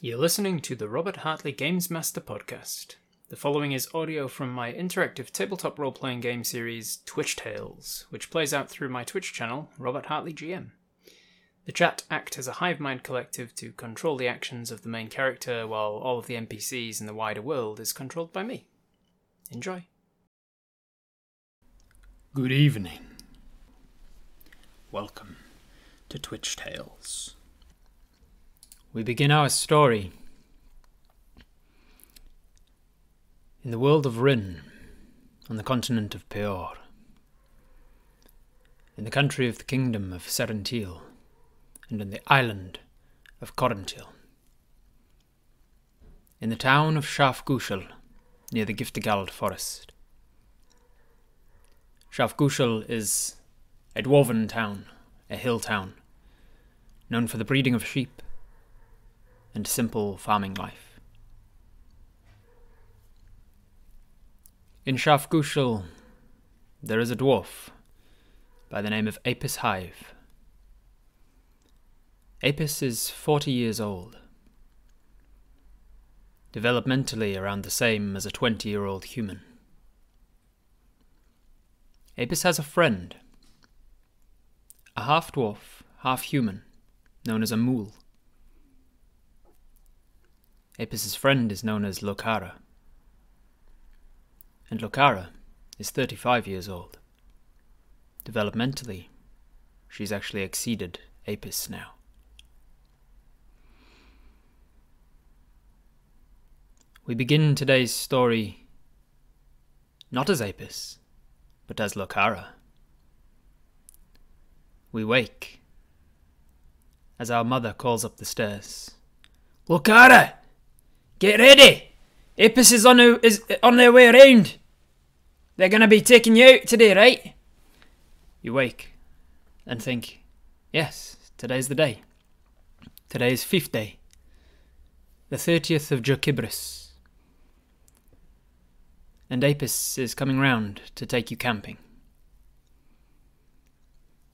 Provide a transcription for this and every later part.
You're listening to the Robert Hartley Games Master podcast. The following is audio from my interactive tabletop role playing game series Twitch Tales, which plays out through my Twitch channel, Robert Hartley GM. The chat act as a hive mind collective to control the actions of the main character, while all of the NPCs in the wider world is controlled by me. Enjoy. Good evening. Welcome to Twitch Tales. We begin our story in the world of Rin, on the continent of Peor, in the country of the kingdom of Serentil, and in the island of Corintil, in the town of Shafgushel, near the Giftigald forest. Shafgushel is a dwarven town, a hill town, known for the breeding of sheep and simple farming life. In Shafgushel, there is a dwarf by the name of Apis Hive. Apis is 40 years old, developmentally around the same as a 20 year old human. Apis has a friend, a half dwarf, half human, known as a mule. Apis's friend is known as Lokara. And Lokara is 35 years old. Developmentally, she's actually exceeded Apis now. We begin today's story not as Apis, but as Lokara. We wake as our mother calls up the stairs. Lokara! Get ready! Apis is on, a, is on their way around. They're going to be taking you out today, right? You wake and think, yes, today's the day. Today is fifth day, the 30th of Jokibris. And Apis is coming round to take you camping.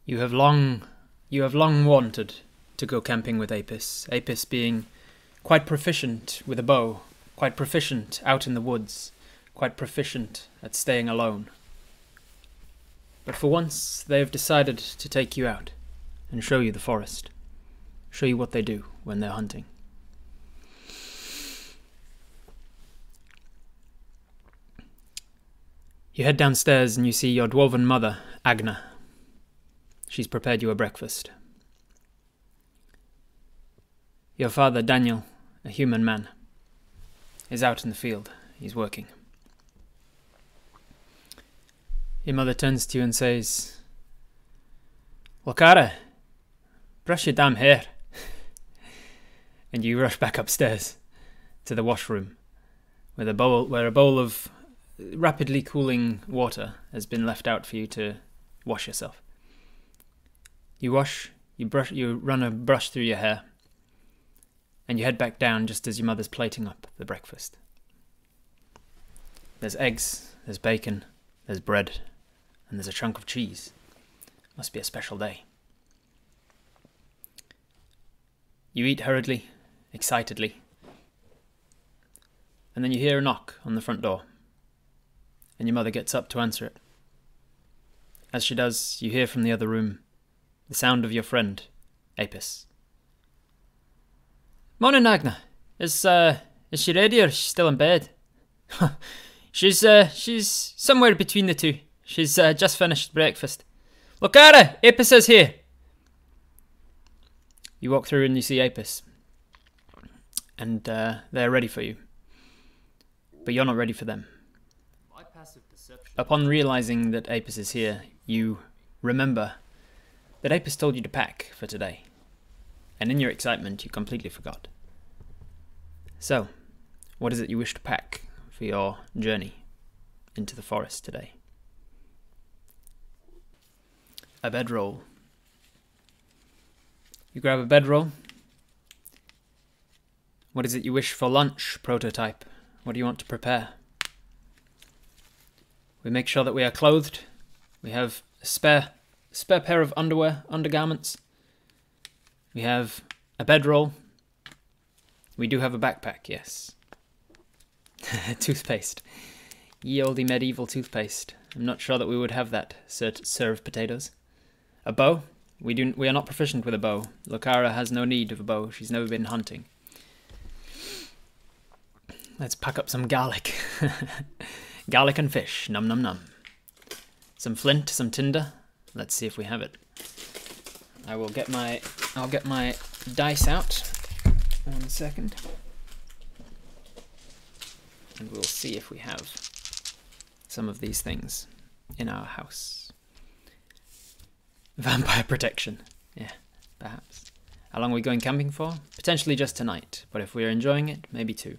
You have long, you have long wanted to go camping with Apis. Apis being quite proficient with a bow, quite proficient out in the woods, quite proficient at staying alone. But for once, they have decided to take you out and show you the forest, show you what they do when they're hunting. You head downstairs and you see your dwarven mother, Agna. She's prepared you a breakfast. Your father, Daniel, a human man, is out in the field. He's working. Your mother turns to you and says, Lokara, brush your damn hair. and you rush back upstairs to the washroom, where, the bowl, where a bowl of rapidly cooling water has been left out for you to wash yourself. You wash, you brush, you run a brush through your hair, and you head back down just as your mother's plating up the breakfast. There's eggs, there's bacon, there's bread, and there's a chunk of cheese. Must be a special day. You eat hurriedly, excitedly, and then you hear a knock on the front door, and your mother gets up to answer it. As she does, you hear from the other room the sound of your friend, Apis. Morning, Agna. Is uh is she ready or is she still in bed? she's uh she's somewhere between the two. She's uh, just finished breakfast. Her! Apis is here. You walk through and you see Apis, and uh, they're ready for you, but you're not ready for them. Upon realizing that Apis is here, you remember that Apis told you to pack for today and in your excitement, you completely forgot. So, what is it you wish to pack for your journey into the forest today? A bedroll. You grab a bedroll. What is it you wish for lunch, prototype? What do you want to prepare? We make sure that we are clothed. We have a spare, spare pair of underwear, undergarments, we have a bedroll, We do have a backpack, yes. toothpaste. Ye olde medieval toothpaste. I'm not sure that we would have that serve potatoes. A bow? We do. We are not proficient with a bow. Lokara has no need of a bow. She's never been hunting. Let's pack up some garlic. garlic and fish. Num num num. Some flint, some tinder. Let's see if we have it. I will get my I'll get my dice out. One second. And we'll see if we have some of these things in our house. Vampire protection. Yeah, perhaps. How long are we going camping for? Potentially just tonight, but if we're enjoying it, maybe two.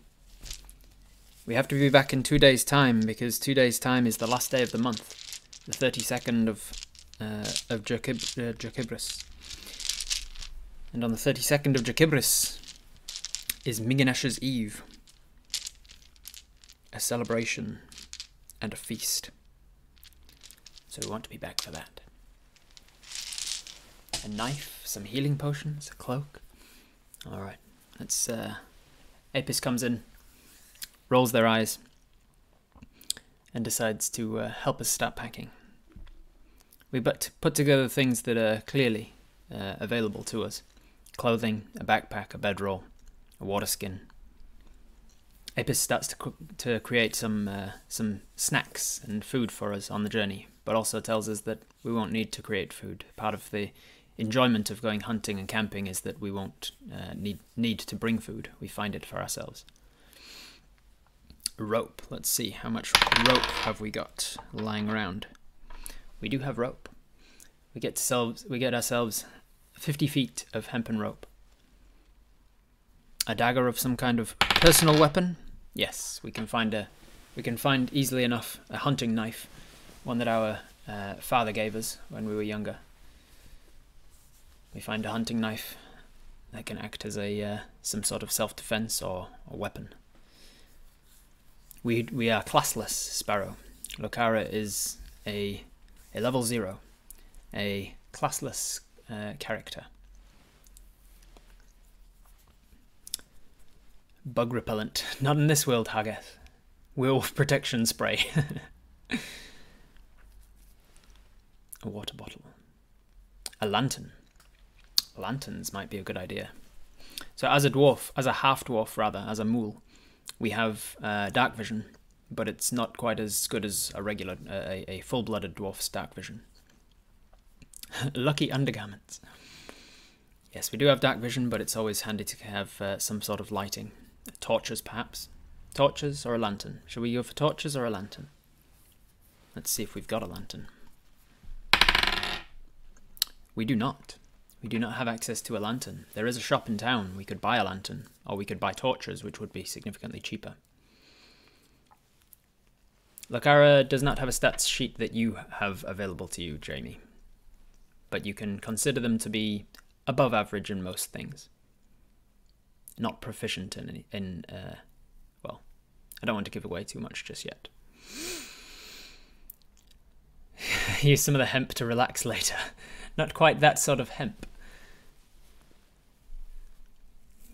We have to be back in two days' time because two days' time is the last day of the month, the 32nd of uh, of Jacib- uh, Jacibris. And on the 32nd of Jacibris is Miginash's Eve, a celebration and a feast. So we want to be back for that. A knife, some healing potions, a cloak. Alright, let's. Uh, Apis comes in, rolls their eyes, and decides to uh, help us start packing. We but put together things that are clearly uh, available to us clothing, a backpack, a bedroll, a water skin. Apis starts to, to create some uh, some snacks and food for us on the journey, but also tells us that we won't need to create food. Part of the enjoyment of going hunting and camping is that we won't uh, need need to bring food. We find it for ourselves. Rope. Let's see how much rope have we got lying around. We do have rope. We get ourselves we get ourselves 50 feet of hempen rope. A dagger of some kind of personal weapon? Yes, we can find a we can find easily enough a hunting knife, one that our uh, father gave us when we were younger. We find a hunting knife that can act as a uh, some sort of self-defense or a weapon. We we are classless, Sparrow. Lokara is a a level zero, a classless uh, character. Bug repellent. Not in this world, Haggith. Werewolf protection spray. a water bottle. A lantern. Lanterns might be a good idea. So, as a dwarf, as a half dwarf rather, as a mule, we have uh, dark vision, but it's not quite as good as a regular, uh, a, a full blooded dwarf's dark vision. Lucky undergarments. Yes, we do have dark vision, but it's always handy to have uh, some sort of lighting. Torches, perhaps. Torches or a lantern? Shall we go for torches or a lantern? Let's see if we've got a lantern. We do not. We do not have access to a lantern. There is a shop in town. We could buy a lantern, or we could buy torches, which would be significantly cheaper. Lokara does not have a stats sheet that you have available to you, Jamie but you can consider them to be above average in most things. Not proficient in in uh, well, I don't want to give away too much just yet. Use some of the hemp to relax later. Not quite that sort of hemp.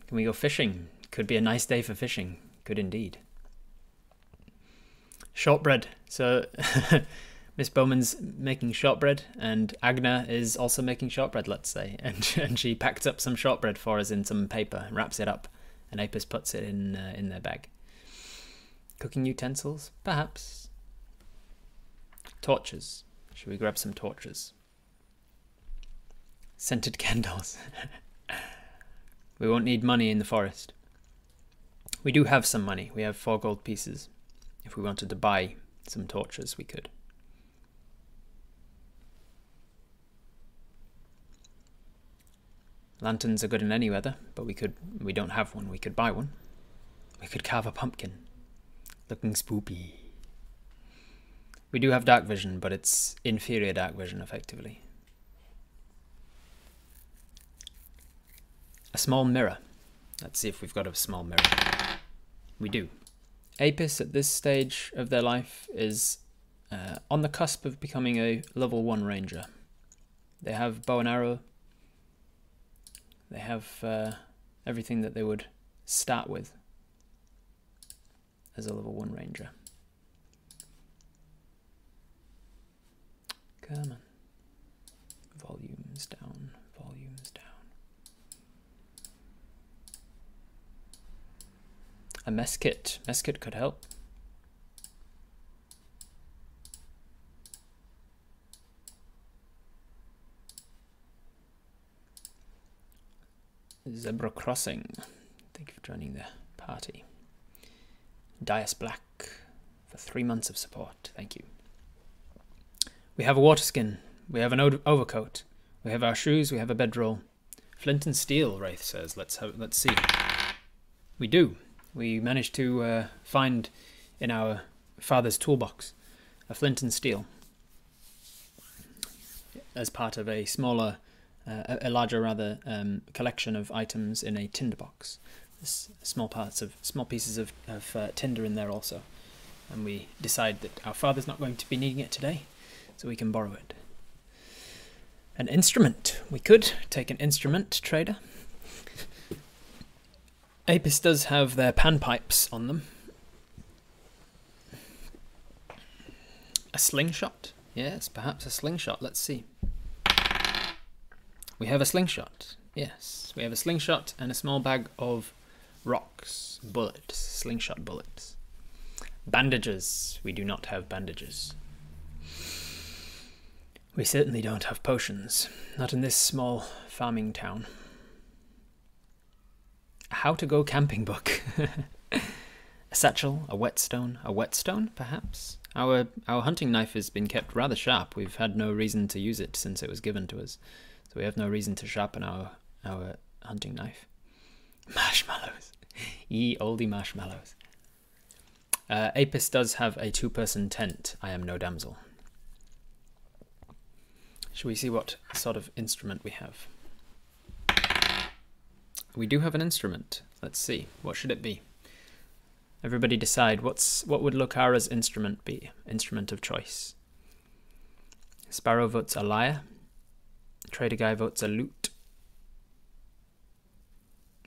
Can we go fishing? Could be a nice day for fishing. Could indeed. Shortbread. So Miss Bowman's making shortbread, and Agna is also making shortbread, let's say. And, and she packed up some shortbread for us in some paper, wraps it up, and Apis puts it in, uh, in their bag. Cooking utensils? Perhaps. Torches. Should we grab some torches? Scented candles. we won't need money in the forest. We do have some money. We have four gold pieces. If we wanted to buy some torches, we could. Lanterns are good in any weather, but we could we don't have one. We could buy one. We could carve a pumpkin. Looking spoopy. We do have dark vision, but it's inferior dark vision effectively. A small mirror. Let's see if we've got a small mirror. We do. Apis at this stage of their life is uh, on the cusp of becoming a level 1 ranger. They have bow and arrow, they have uh, everything that they would start with as a level 1 ranger. Come on. Volumes down, volumes down. A mess kit. Mess kit could help. Zebra Crossing. Thank you for joining the party. Dias Black for three months of support. Thank you. We have a water skin. We have an overcoat. We have our shoes. We have a bedroll. Flint and steel, Wraith says. Let's have, let's see. We do. We managed to uh, find in our father's toolbox a flint and steel as part of a smaller, uh, a, larger rather um, collection of items in a tinderbox. There's small parts of small pieces of, of uh, tinder in there also, and we decide that our father's not going to be needing it today, so we can borrow it. An instrument. We could take an instrument trader. Apis does have their panpipes on them. A slingshot? Yes, perhaps a slingshot. Let's see. We have a slingshot. Yes, we have a slingshot and a small bag of rocks, bullets, slingshot bullets. Bandages. We do not have bandages. We certainly don't have potions. Not in this small farming town. How to go camping book. a satchel, a whetstone, a whetstone, perhaps? Our our hunting knife has been kept rather sharp. We've had no reason to use it since it was given to us. So we have no reason to sharpen our our hunting knife. Marshmallows. Ye oldie marshmallows. Uh, Apis does have a two person tent. I am no damsel. Shall we see what sort of instrument we have? We do have an instrument. Let's see. What should it be? Everybody decide what's what would Lokara's instrument be? Instrument of choice. Sparrow votes a lyre. Trader guy votes a lute.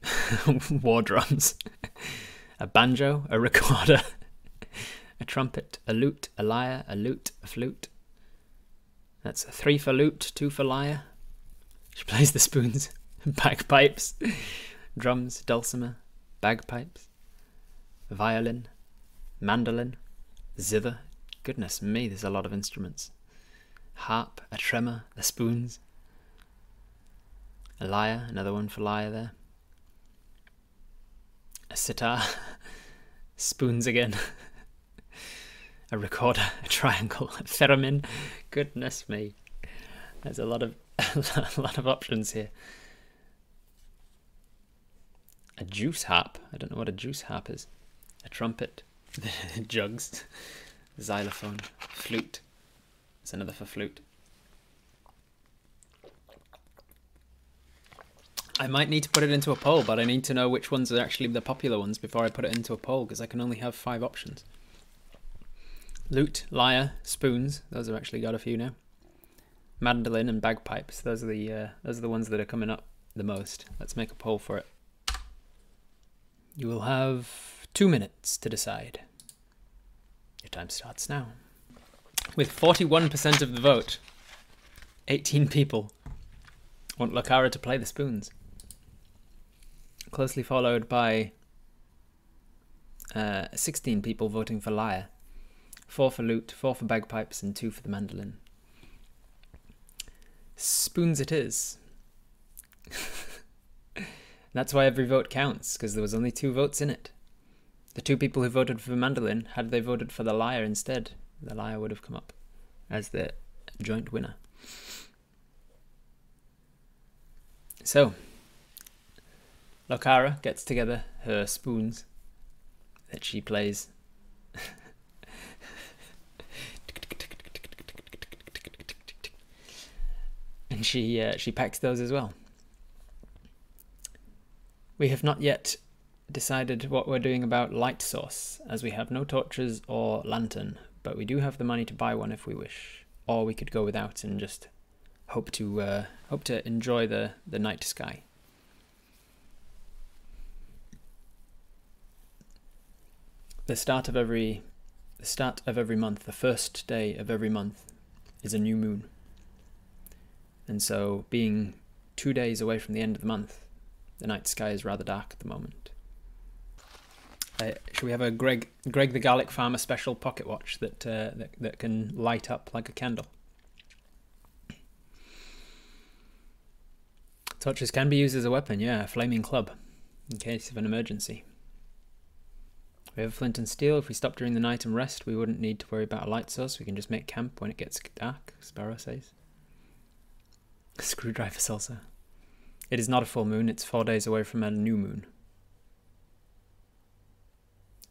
War drums. a banjo, a recorder, a trumpet, a lute, a lyre, a lute, a flute. That's three for lute, two for lyre. She plays the spoons, bagpipes, drums, dulcimer, bagpipes, violin, mandolin, zither. Goodness me, there's a lot of instruments. Harp, a tremor, the spoons, a lyre, another one for lyre there. A sitar, spoons again. a recorder, a triangle, a theremin. Goodness me, there's a lot of a lot of options here. A juice harp. I don't know what a juice harp is. A trumpet, jugs, xylophone, flute. There's another for flute. I might need to put it into a poll, but I need to know which ones are actually the popular ones before I put it into a poll because I can only have five options. Lute, lyre, spoons. Those have actually got a few now. Mandolin and bagpipes. Those are the uh, those are the ones that are coming up the most. Let's make a poll for it. You will have two minutes to decide. Your time starts now. With forty-one percent of the vote, eighteen people want Lokara to play the spoons. Closely followed by uh, 16 people voting for lyre, 4 for lute, 4 for bagpipes, and 2 for the mandolin. Spoons it is. That's why every vote counts, because there was only two votes in it. The two people who voted for the mandolin, had they voted for the lyre instead, the lyre would have come up as the joint winner. So, Lokara gets together her spoons that she plays. and she uh, she packs those as well. We have not yet decided what we're doing about light source, as we have no torches or lantern, but we do have the money to buy one if we wish, or we could go without and just hope to uh, hope to enjoy the the night sky. The start of every the start of every month, the first day of every month is a new moon. And so being 2 days away from the end of the month, the night sky is rather dark at the moment. Uh, should we have a Greg Greg the Garlic Farmer special pocket watch that uh, that that can light up like a candle? Torches can be used as a weapon, yeah, a flaming club, in case of an emergency. We have flint and steel. If we stop during the night and rest, we wouldn't need to worry about a light source. We can just make camp when it gets dark, Sparrow says. Screwdriver salsa. It is not a full moon, it's four days away from a new moon.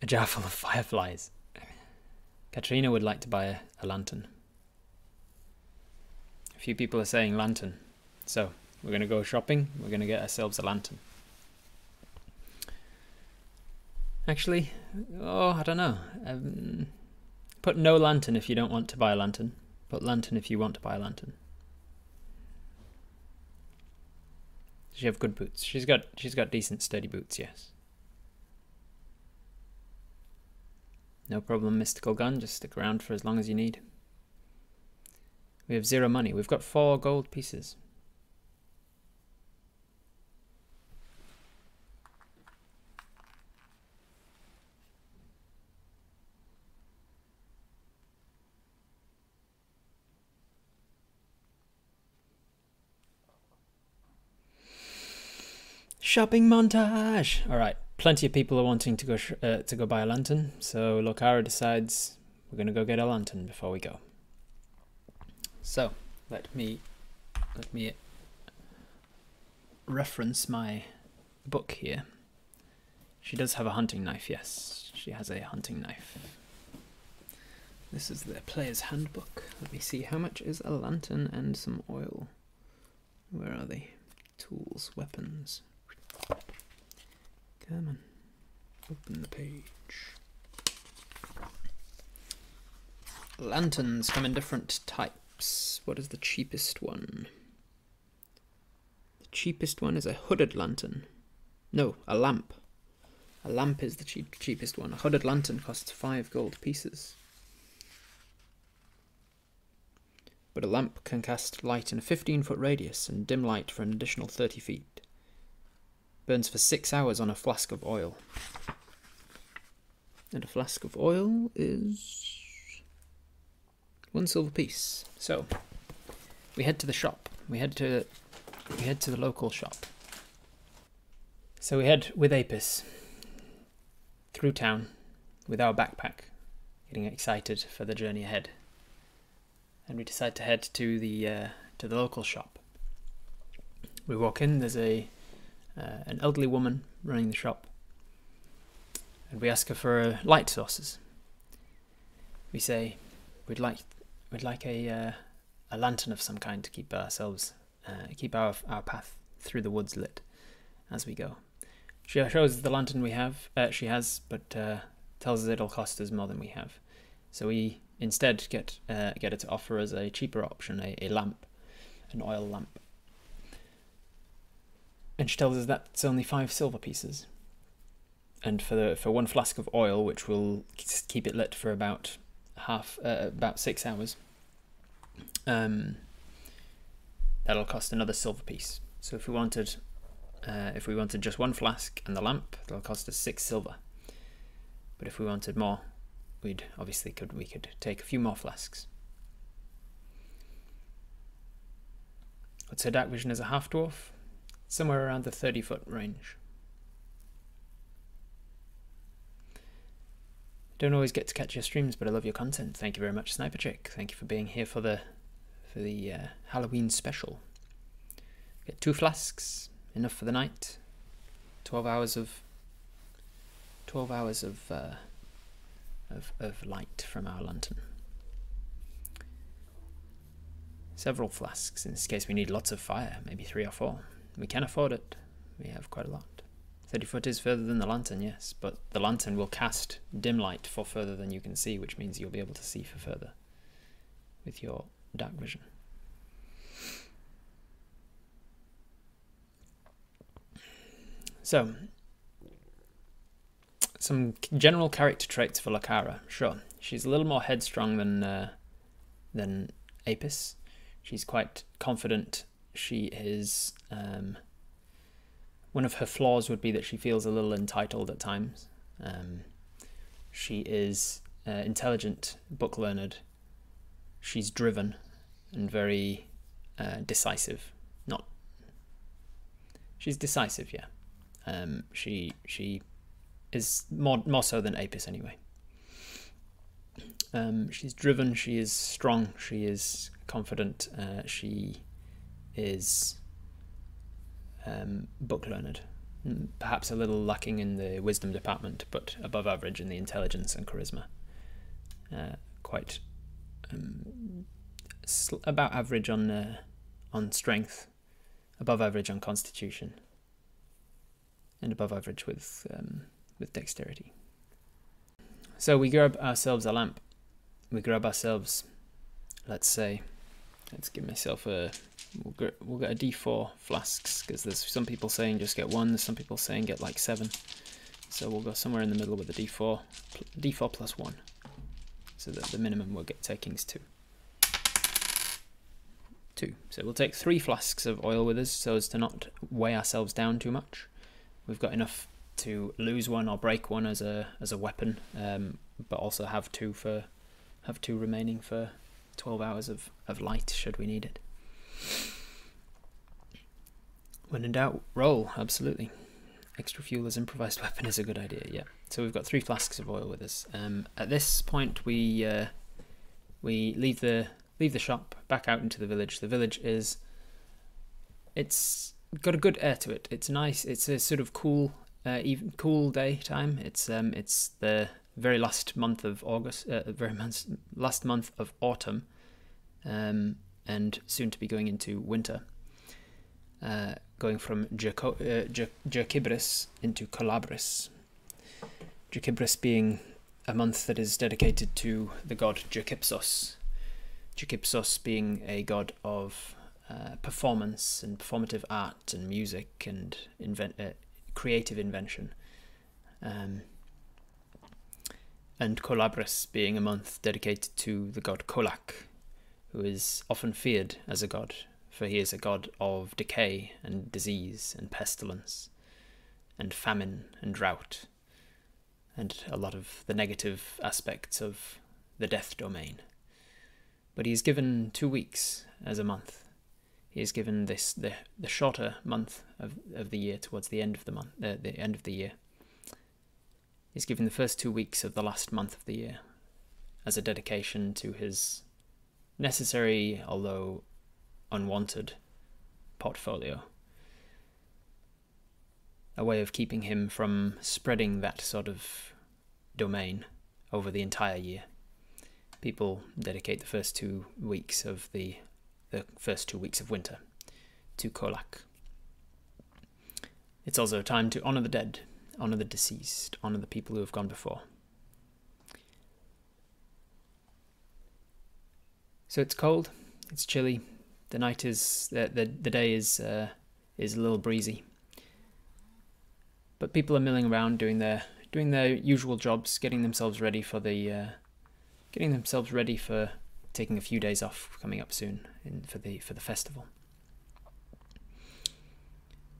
A jar full of fireflies. Katrina would like to buy a, a lantern. A few people are saying lantern. So, we're going to go shopping. We're going to get ourselves a lantern. Actually, oh, I don't know. Um, put no lantern if you don't want to buy a lantern. Put lantern if you want to buy a lantern. Does she have good boots? She's got she's got decent sturdy boots, yes. No problem, mystical gun. Just stick around for as long as you need. We have zero money. We've got four gold pieces. Shopping montage. All right, plenty of people are wanting to go uh, to go buy a lantern, so Lokara decides we're gonna go get a lantern before we go. So let me let me reference my book here. She does have a hunting knife. Yes, she has a hunting knife. This is the player's handbook. Let me see. How much is a lantern and some oil? Where are they? Tools, weapons. Come on. Open the page. Lanterns come in different types. What is the cheapest one? The cheapest one is a hooded lantern. No, a lamp. A lamp is the cheap, cheapest one. A hooded lantern costs five gold pieces. But a lamp can cast light in a 15 foot radius and dim light for an additional 30 feet. Burns for six hours on a flask of oil. And a flask of oil is one silver piece. So we head to the shop. We head to we head to the local shop. So we head with Apis through town with our backpack, getting excited for the journey ahead. And we decide to head to the uh, to the local shop. We walk in. There's a uh, an elderly woman running the shop, and we ask her for uh, light sources. We say we'd like we'd like a uh, a lantern of some kind to keep ourselves uh, keep our our path through the woods lit as we go. She shows the lantern we have. Uh, she has, but uh, tells us it'll cost us more than we have. So we instead get get her to offer us a cheaper option, a, a lamp, an oil lamp and she tells us that's only five silver pieces. And for the for one flask of oil, which will keep it lit for about half uh, about six hours, um, that'll cost another silver piece. So if we wanted uh, if we wanted just one flask and the lamp, that'll cost us six silver. But if we wanted more, we'd obviously could we could take a few more flasks. What's her dark vision as a half dwarf? Somewhere around the 30 foot range. Don't always get to catch your streams, but I love your content. Thank you very much, Sniper Chick. Thank you for being here for the for the uh, Halloween special. Get two flasks, enough for the night. Twelve hours of twelve hours of uh, of of light from our lantern. Several flasks. In this case, we need lots of fire, maybe three or four. We can afford it. We have quite a lot. 30 foot is further than the lantern, yes, but the lantern will cast dim light for further than you can see, which means you'll be able to see for further with your dark vision. So, some general character traits for Lokara. Sure, she's a little more headstrong than uh, than Apis. She's quite confident. She is. Um, one of her flaws would be that she feels a little entitled at times. Um, she is uh, intelligent, book learned. She's driven and very uh, decisive. Not. She's decisive, yeah. Um, she she is more more so than Apis anyway. Um, she's driven. She is strong. She is confident. Uh, she is um, book learned. Mm, Perhaps a little lacking in the wisdom department, but above average in the intelligence and charisma. Uh, quite um, about average on uh, on strength, above average on constitution, and above average with um, with dexterity. So we grab ourselves a lamp. We grab ourselves, let's say, let's give myself a. We'll get, we'll get a D4 flasks because there's some people saying just get one. There's some people saying get like seven. So we'll go somewhere in the middle with a D4, D4 plus one. So that the minimum we'll get taking is two. Two. So we'll take three flasks of oil with us so as to not weigh ourselves down too much. We've got enough to lose one or break one as a as a weapon, um, but also have two for have two remaining for twelve hours of, of light should we need it. When in doubt, roll absolutely. Extra fuel as improvised weapon is a good idea. Yeah. So we've got three flasks of oil with us. Um, at this point, we uh, we leave the leave the shop back out into the village. The village is it's got a good air to it. It's nice. It's a sort of cool, uh, even cool day time. It's um, it's the very last month of August, uh, very month, last month of autumn, um, and soon to be going into winter. Uh, going from Jaco- uh, into Colabris. Jacibris being a month that is dedicated to the god Jacipsos. Jacipsos being a god of uh, performance and performative art and music and uh, creative invention. Um, and Colabris being a month dedicated to the god Kolak, who is often feared as a god, for he is a god of decay and disease and pestilence, and famine and drought, and a lot of the negative aspects of the death domain. But he is given two weeks as a month. He is given this the the shorter month of, of the year towards the end of the month, uh, the end of the year. He's given the first two weeks of the last month of the year as a dedication to his necessary, although unwanted, portfolio. A way of keeping him from spreading that sort of domain over the entire year. People dedicate the first two weeks of the the first two weeks of winter to Kolak. It's also a time to honor the dead, honor the deceased, honor the people who have gone before. So it's cold, it's chilly. The night is the the, the day is uh, is a little breezy. But people are milling around doing their doing their usual jobs, getting themselves ready for the uh, getting themselves ready for taking a few days off coming up soon in, for the for the festival.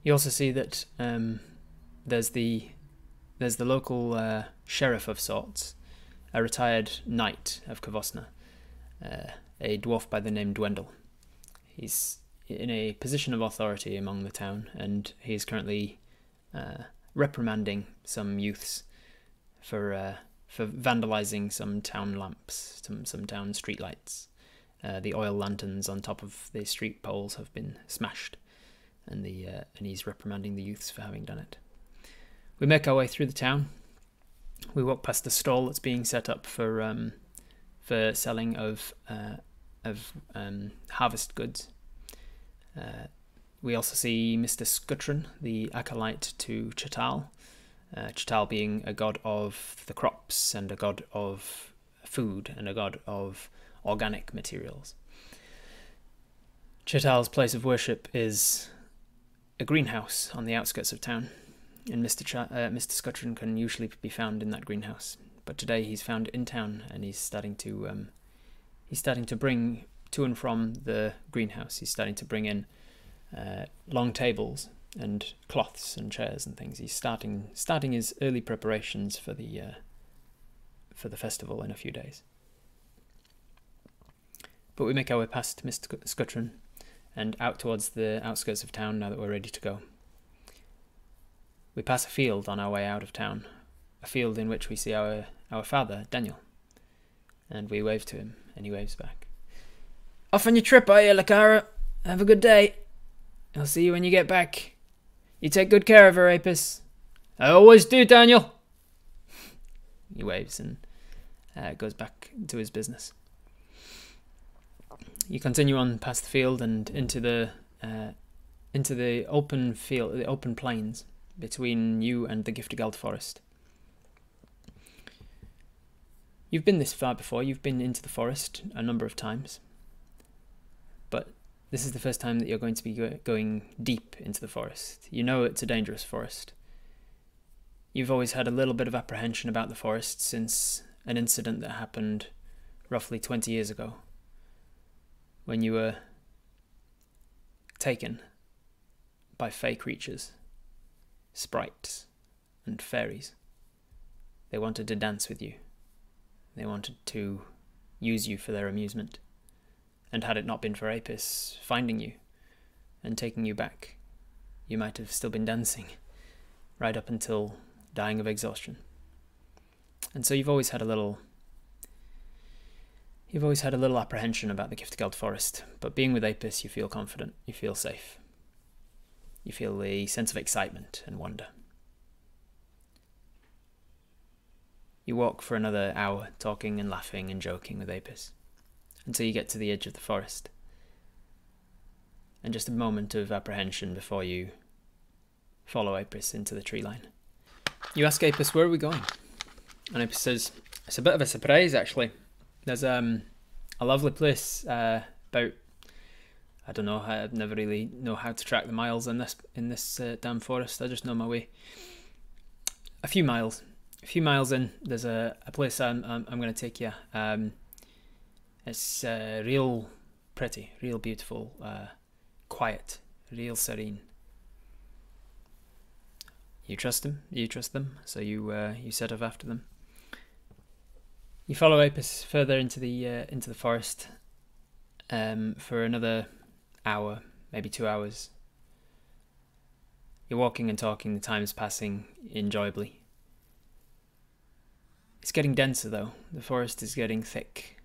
You also see that um, there's the there's the local uh, sheriff of sorts, a retired knight of Kavosna, uh, a dwarf by the name Dwendal. He's in a position of authority among the town, and he is currently uh, reprimanding some youths for uh, for vandalizing some town lamps, some some town streetlights. Uh, the oil lanterns on top of the street poles have been smashed, and the uh, and he's reprimanding the youths for having done it. We make our way through the town. We walk past the stall that's being set up for um, for selling of uh, of um, harvest goods. Uh, we also see Mr. Scutron, the acolyte to Chital, Uh, Chatal being a god of the crops and a god of food and a god of organic materials. Chital's place of worship is a greenhouse on the outskirts of town. and Mr. Cha- uh, Mr. Scuttron can usually be found in that greenhouse. But today he's found in town, and he's starting to um, he's starting to bring to and from the greenhouse. He's starting to bring in uh, long tables and cloths and chairs and things. He's starting starting his early preparations for the uh, for the festival in a few days. But we make our way past Mr. Scuttron and out towards the outskirts of town now that we're ready to go. We pass a field on our way out of town, a field in which we see our, our father, Daniel, and we wave to him, and he waves back. Off on your trip, are you, Lokara? Have a good day. I'll see you when you get back. You take good care of her, Apis. I always do, Daniel. he waves and uh, goes back to his business. You continue on past the field and into the uh, into the open field, the open plains between you and the Giftigeld forest. You've been this far before. You've been into the forest a number of times, but this is the first time that you're going to be go- going deep into the forest. You know it's a dangerous forest. You've always had a little bit of apprehension about the forest since an incident that happened roughly 20 years ago when you were taken by fey creatures, sprites, and fairies. They wanted to dance with you. They wanted to use you for their amusement. And had it not been for Apis finding you and taking you back, you might have still been dancing right up until dying of exhaustion. And so you've always had a little You've always had a little apprehension about the Giftigeld Forest, but being with Apis, you feel confident, you feel safe. You feel the sense of excitement and wonder. You walk for another hour, talking and laughing and joking with Apis, until you get to the edge of the forest. And just a moment of apprehension before you follow Apis into the tree line. You ask Apis, where are we going? And Apis says, it's a bit of a surprise actually. There's um a lovely place uh, about I don't know I never really know how to track the miles in this in this uh, damn forest. I just know my way. A few miles, a few miles in, there's a, a place I'm I'm, I'm going to take you. Um, it's uh, real pretty, real beautiful, uh, quiet, real serene. You trust them. You trust them. So you uh, you set off after them. You follow Apis further into the uh, into the forest um, for another hour, maybe two hours. You're walking and talking. The time is passing enjoyably. It's getting denser though. The forest is getting thick.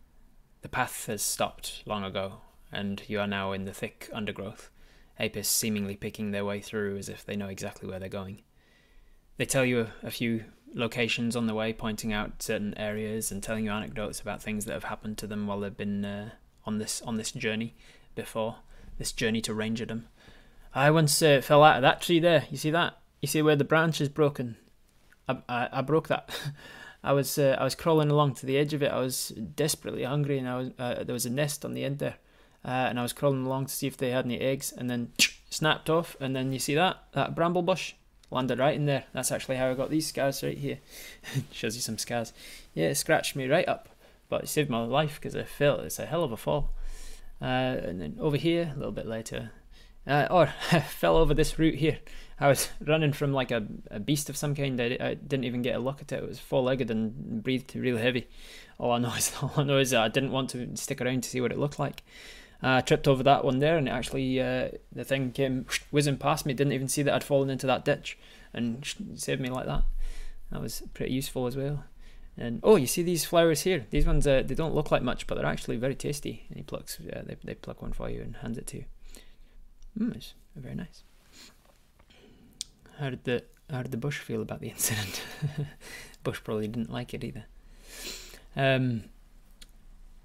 The path has stopped long ago, and you are now in the thick undergrowth. Apis seemingly picking their way through as if they know exactly where they're going. They tell you a, a few locations on the way, pointing out certain areas and telling you anecdotes about things that have happened to them while they've been uh, on this on this journey before this journey to Rangerdom. I once uh, fell out of that tree there. You see that? You see where the branch is broken? I I, I broke that. I was uh, I was crawling along to the edge of it. I was desperately hungry, and I was uh, there was a nest on the end there, uh, and I was crawling along to see if they had any eggs, and then snapped off. And then you see that that bramble bush landed right in there. That's actually how I got these scars right here. Shows you some scars. Yeah, it scratched me right up, but it saved my life because I fell. It's a hell of a fall. Uh, and then over here, a little bit later, uh, or I fell over this root here. I was running from like a, a beast of some kind. I, I didn't even get a look at it. It was four-legged and breathed really heavy. All I know is all I know is I didn't want to stick around to see what it looked like. I tripped over that one there, and actually uh, the thing came whizzing past me. Didn't even see that I'd fallen into that ditch, and saved me like that. That was pretty useful as well. And oh, you see these flowers here? These ones uh, they don't look like much, but they're actually very tasty. And he plucks, they they pluck one for you and hands it to you. Mm, it's very nice. How did the how did the bush feel about the incident? bush probably didn't like it either. Um,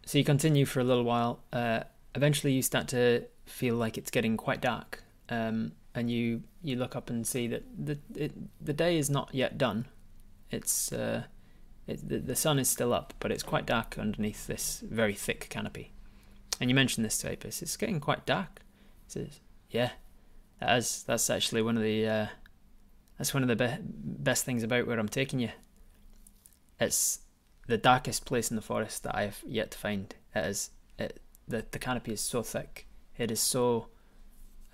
so you continue for a little while. Uh, eventually you start to feel like it's getting quite dark, um, and you you look up and see that the it, the day is not yet done. It's uh, it, the, the sun is still up, but it's quite dark underneath this very thick canopy. And you mentioned this to Apis. It's getting quite dark. He says, "Yeah, that is. That's actually one of the uh, That's one of the be- best things about where I'm taking you. It's the darkest place in the forest that I've yet to find. It is it the the canopy is so thick. It is so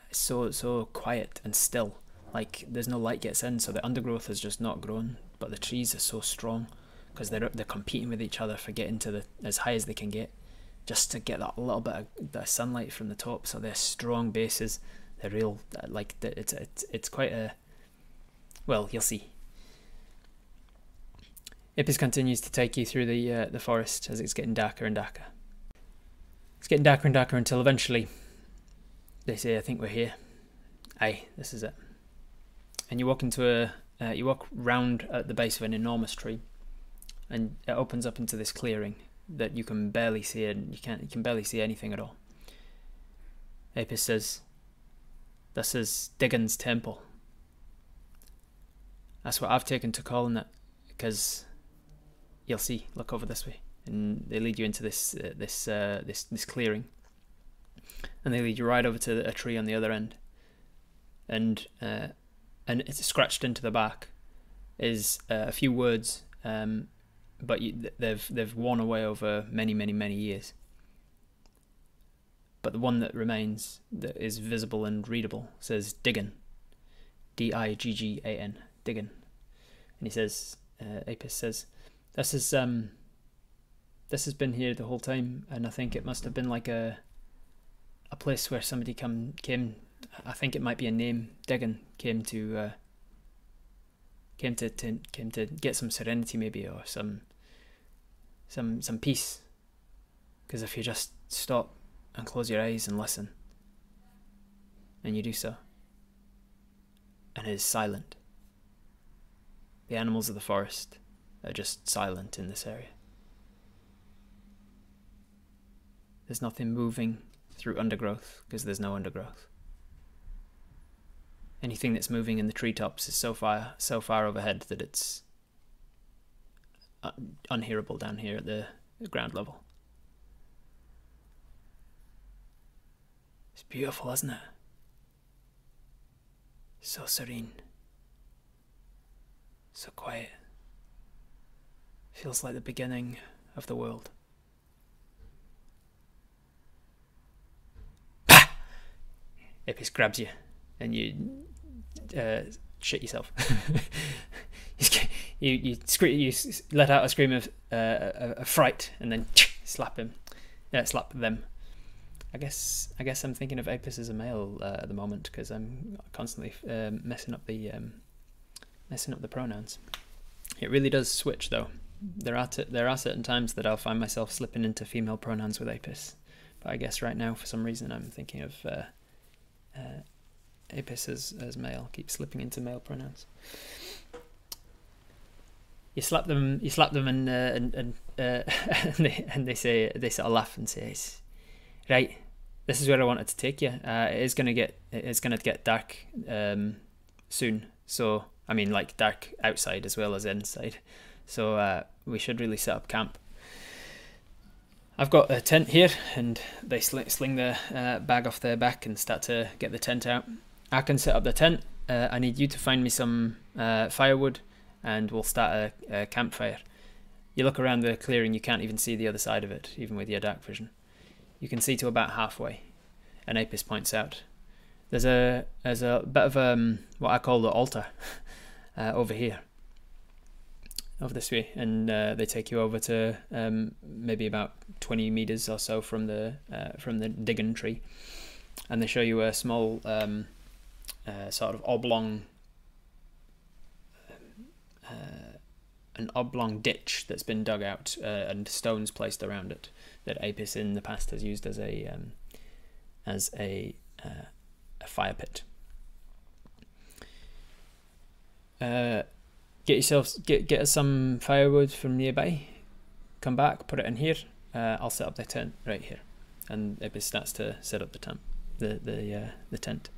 so so quiet and still. Like there's no light gets in, so the undergrowth is just not grown. But the trees are so strong because they're they're competing with each other for getting to the as high as they can get, just to get that little bit of the sunlight from the top. So they're strong bases. They're real like it's it's it's quite a well you'll see. Apis continues to take you through the uh, the forest as it's getting darker and darker. It's getting darker and darker until eventually they say, "I think we're here." Aye, this is it. And you walk into a uh, you walk round at the base of an enormous tree, and it opens up into this clearing that you can barely see, and you can't you can barely see anything at all. Apis says, "This is Diggan's temple." That's what I've taken to calling it, because you'll see. Look over this way, and they lead you into this uh, this uh, this this clearing, and they lead you right over to a tree on the other end, and uh, and it's scratched into the back is uh, a few words, um, but you, they've they've worn away over many many many years. But the one that remains that is visible and readable says Diggan, D I G G A N, Diggan, and he says, uh, Apis says, this is um, this has been here the whole time, and I think it must have been like a a place where somebody come came I think it might be a name. Diggan came to uh, came to, to came to get some serenity maybe or some some some peace. Because if you just stop and close your eyes and listen, and you do so, and it is silent, the animals of the forest are just silent in this area. There's nothing moving through undergrowth because there's no undergrowth anything that's moving in the treetops is so far so far overhead that it's uh, unhearable down here at the ground level. It's beautiful, isn't it? So serene. So quiet. Feels like the beginning of the world. Apis grabs you and you uh, shit yourself. you you scream, you let out a scream of uh, a, fright, and then slap him. Yeah, slap them. I guess I guess I'm thinking of Apis as a male uh, at the moment because I'm constantly um, messing up the um, messing up the pronouns. It really does switch though. There are there are certain times that I'll find myself slipping into female pronouns with Apis, but I guess right now for some reason I'm thinking of uh, uh Apis as, as male. Keep slipping into male pronouns. You slap them. You slap them, and uh, and and, uh, and, they and they say they sort of laugh and say, "Right, this is where I wanted to take you. Uh, it is gonna get it's gonna get dark um, soon. So I mean, like dark outside as well as inside. So uh, we should really set up camp." I've got a tent here, and they sling, sling the uh, bag off their back and start to get the tent out. I can set up the tent. Uh, I need you to find me some uh, firewood, and we'll start a, a, campfire. You look around the clearing, you can't even see the other side of it, even with your dark vision. You can see to about halfway. And Apis points out, there's a there's a bit of um, what I call the altar uh, over here, over this way, and uh, they take you over to um, maybe about 20 meters or so from the uh, from the Diggan tree, and they show you a small um, uh, sort of oblong uh, an oblong ditch that's been dug out uh, and stones placed around it that Apis in the past has used as a um, as a uh, a fire pit. Uh, get yourself get get some firewood from nearby. Come back, put it in here. Uh, I'll set up the tent right here, and Apis starts to set up the tent, the the uh, the tent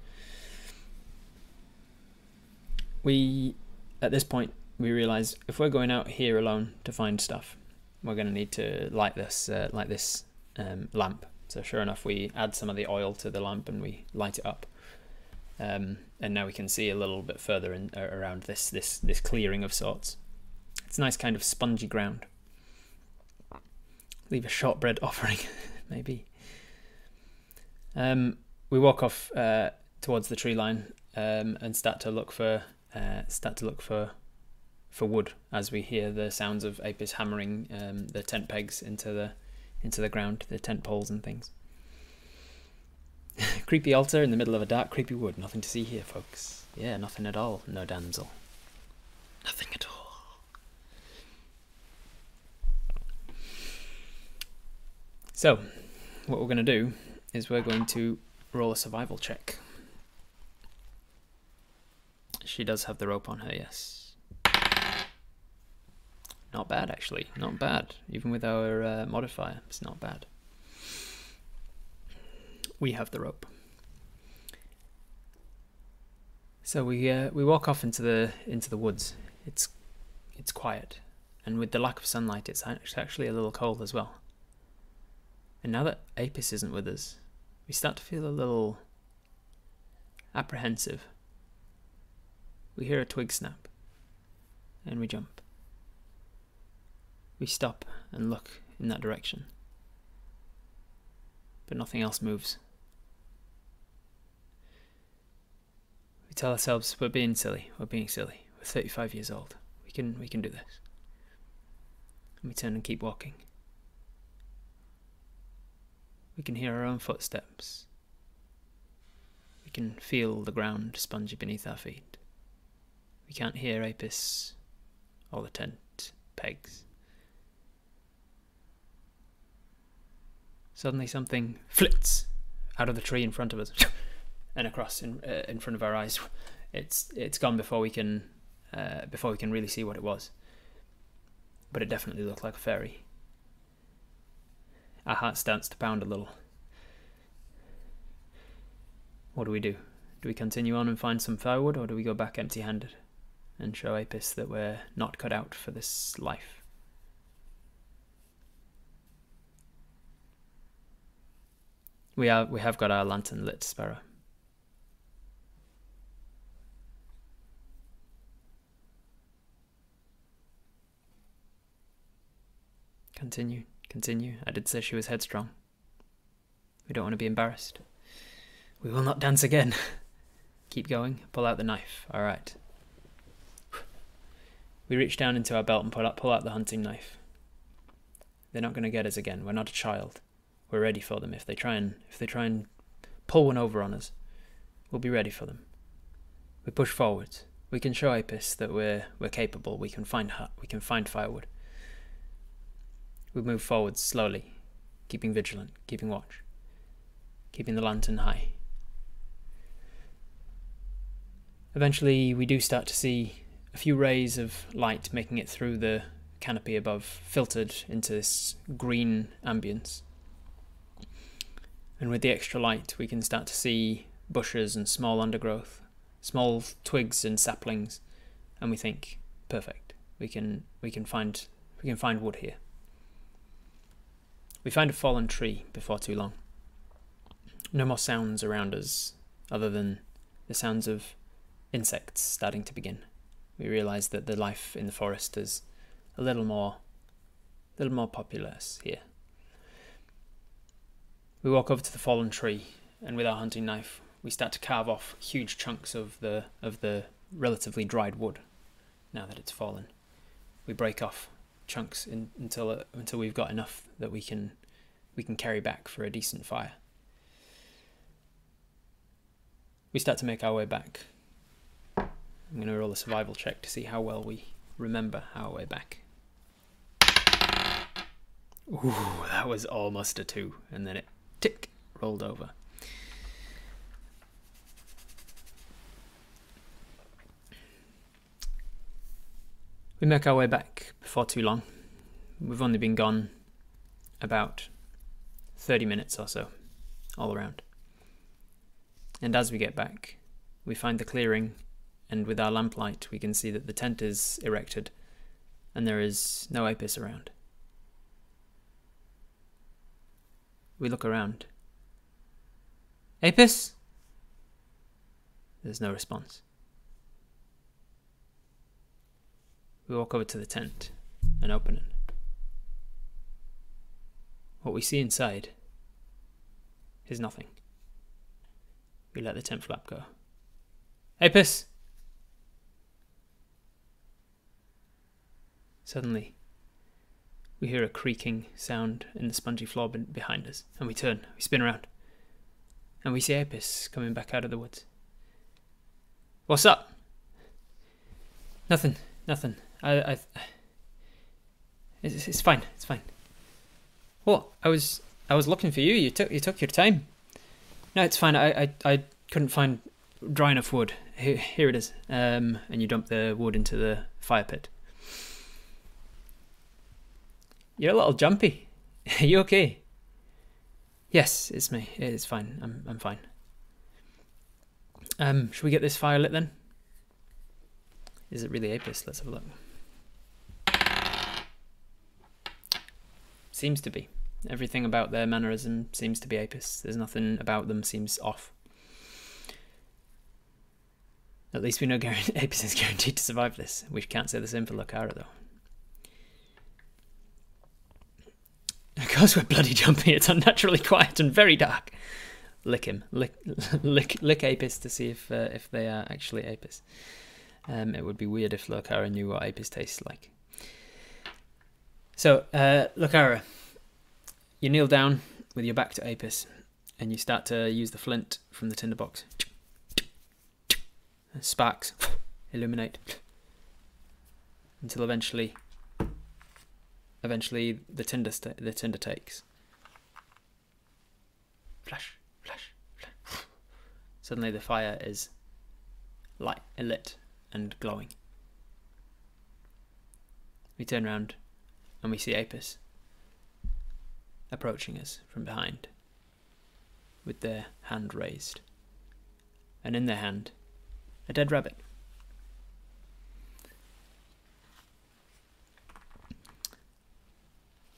we at this point we realize if we're going out here alone to find stuff, we're going to need to light this uh, light this um, lamp. So sure enough, we add some of the oil to the lamp and we light it up. Um, and now we can see a little bit further in, uh, around this this this clearing of sorts. It's a nice kind of spongy ground. Leave a shortbread offering, maybe. Um, we walk off uh, towards the tree line um, and start to look for uh, start to look for for wood as we hear the sounds of Apis hammering um, the tent pegs into the into the ground, the tent poles and things. creepy altar in the middle of a dark, creepy wood. Nothing to see here, folks. Yeah, nothing at all. No damsel. Nothing at all. So, what we're going to do is we're going to roll a survival check. She does have the rope on her, yes. Not bad, actually. Not bad. Even with our uh, modifier, it's not bad. We have the rope. So we uh, we walk off into the into the woods. It's it's quiet, and with the lack of sunlight, it's actually a little cold as well. And now that Apis isn't with us, we start to feel a little apprehensive. We hear a twig snap, and we jump. We stop and look in that direction, but nothing else moves. We tell ourselves we're being silly, we're being silly. We're 35 years old. We can we can do this. And we turn and keep walking. We can hear our own footsteps. We can feel the ground spongy beneath our feet. We can't hear Apis or the tent pegs. Suddenly something flits out of the tree in front of us and across in uh, in front of our eyes. It's it's gone before we can uh, before we can really see what it was. But it definitely looked like a fairy. Our heart starts to pound a little. What do we do? Do we continue on and find some firewood, or do we go back empty handed and show Apis that we're not cut out for this life? We are we have got our lantern lit, Sparrow. Continue, continue. I did say she was headstrong. We don't want to be embarrassed. We will not dance again. Keep going. Pull out the knife. All right. We reach down into our belt and pull out, pull out the hunting knife. They're not going to get us again. We're not a child. We're ready for them. If they try and if they try and pull one over on us, we'll be ready for them. We push forward. We can show Apis that we're we're capable. We can find hut we can find firewood. We move forward slowly, keeping vigilant, keeping watch, keeping the lantern high. Eventually, we do start to see a few rays of light making it through the canopy above, filtered into this green ambience. And with the extra light, we can start to see bushes and small undergrowth, small twigs and saplings, and we think, perfect. We can we can find we can find wood here. We find a fallen tree before too long. No more sounds around us other than the sounds of insects starting to begin. We realize that the life in the forest is a little more a little more populous here. We walk over to the fallen tree and with our hunting knife we start to carve off huge chunks of the of the relatively dried wood now that it's fallen. We break off chunks in, until uh, until we've got enough that we can we can carry back for a decent fire. We start to make our way back. I'm going to roll a survival check to see how well we remember our way back. Ooh, that was almost a two, and then it tick rolled over. We make our way back before too long. We've only been gone about 30 minutes or so, all around. And as we get back, we find the clearing, and with our lamplight, we can see that the tent is erected and there is no Apis around. We look around. Apis? There's no response. We walk over to the tent and open it. What we see inside is nothing. We let the tent flap go. Apis! Suddenly, we hear a creaking sound in the spongy floor be- behind us, and we turn, we spin around, and we see Apis coming back out of the woods. What's up? Nothing, nothing. I, I, it's, it's fine, it's fine. What? I was, I was looking for you. You took, you took your time. No, it's fine. I, I, I couldn't find dry enough wood. Here, here it is. Um, and you dump the wood into the fire pit. You're a little jumpy. Are you okay? Yes, it's me. It's fine. I'm, I'm fine. Um, should we get this fire lit then? Is it really Apis? Let's have a look. Seems to be. Everything about their mannerism seems to be Apis. There's nothing about them seems off. At least we know Apis is guaranteed to survive this. We can't say the same for Lokara though. Of course we're bloody jumpy. It's unnaturally quiet and very dark. Lick him. Lick, lick, lick Apis to see if uh, if they are actually Apis. Um, it would be weird if Lokara knew what Apis tastes like. So, uh, Lokara, you kneel down with your back to Apis, and you start to use the flint from the tinderbox. Sparks illuminate until eventually, eventually the tinder the tinder takes. Flash, flash, flash. Suddenly, the fire is light, lit, and glowing. We turn round, and we see Apis approaching us from behind, with their hand raised, and in their hand, a dead rabbit.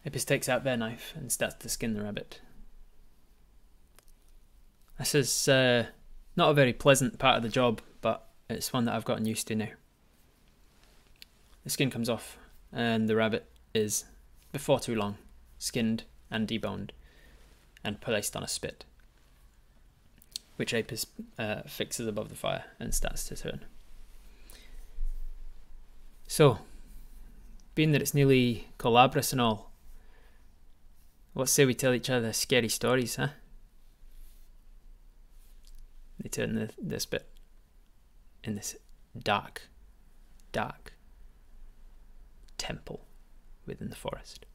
Apis takes out their knife and starts to skin the rabbit. This is uh, not a very pleasant part of the job, but it's one that I've gotten used to now. The skin comes off, and the rabbit is, before too long, skinned and deboned and placed on a spit, which Apis uh, fixes above the fire and starts to turn. So, being that it's nearly Colabras and all, what say we tell each other scary stories, huh? They turn the, the spit in this dark, dark temple within the forest.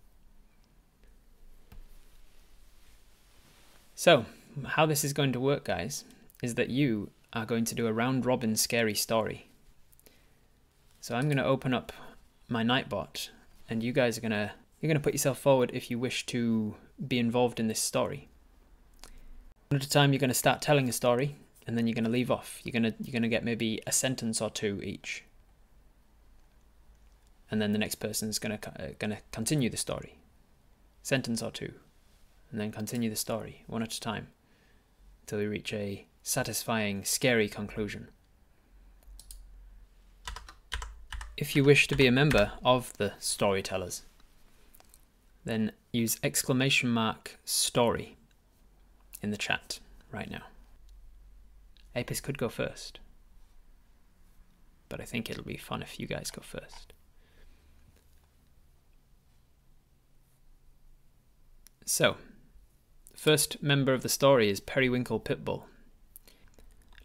So, how this is going to work, guys, is that you are going to do a round robin scary story. So I'm going to open up my Nightbot, and you guys are going to you're going to put yourself forward if you wish to be involved in this story. One at a time, you're going to start telling a story, and then you're going to leave off. You're going to you're going to get maybe a sentence or two each, and then the next person's going to uh, going to continue the story, sentence or two, and then continue the story one at a time until we reach a satisfying, scary conclusion. If you wish to be a member of the Storytellers, then use exclamation mark story in the chat right now. Apis could go first, but I think it'll be fun if you guys go first. So, First member of the story is Periwinkle Pitbull.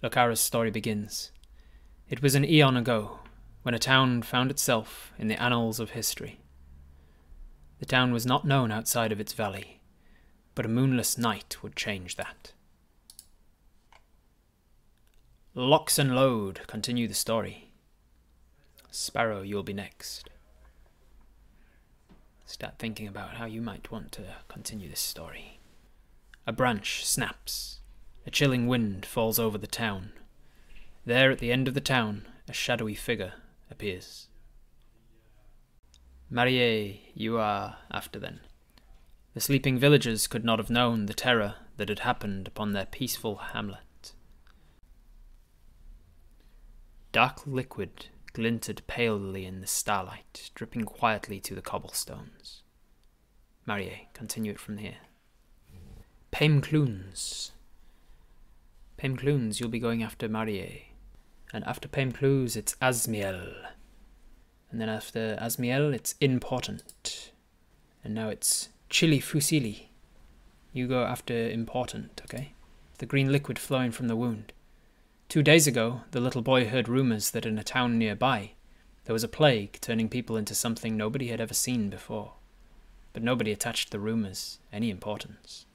Lokara's story begins. It was an eon ago, when a town found itself in the annals of history. The town was not known outside of its valley, but a moonless night would change that. Locks and load continue the story. Sparrow, you'll be next. Start thinking about how you might want to continue this story. A branch snaps. A chilling wind falls over the town. There at the end of the town, a shadowy figure appears. Marie, you are after then. The sleeping villagers could not have known the terror that had happened upon their peaceful hamlet. Dark liquid glinted palely in the starlight, dripping quietly to the cobblestones. Marie, continue it from here. Pamecloons. Pamecloons, you'll be going after Marie. And after Pamecloons, it's Asmiel. And then after Asmiel, it's Important. And now it's Chili Fusili. You go after Important, okay? The green liquid flowing from the wound. Two days ago, the little boy heard rumors that in a town nearby, there was a plague turning people into something nobody had ever seen before. But nobody attached the rumors any importance.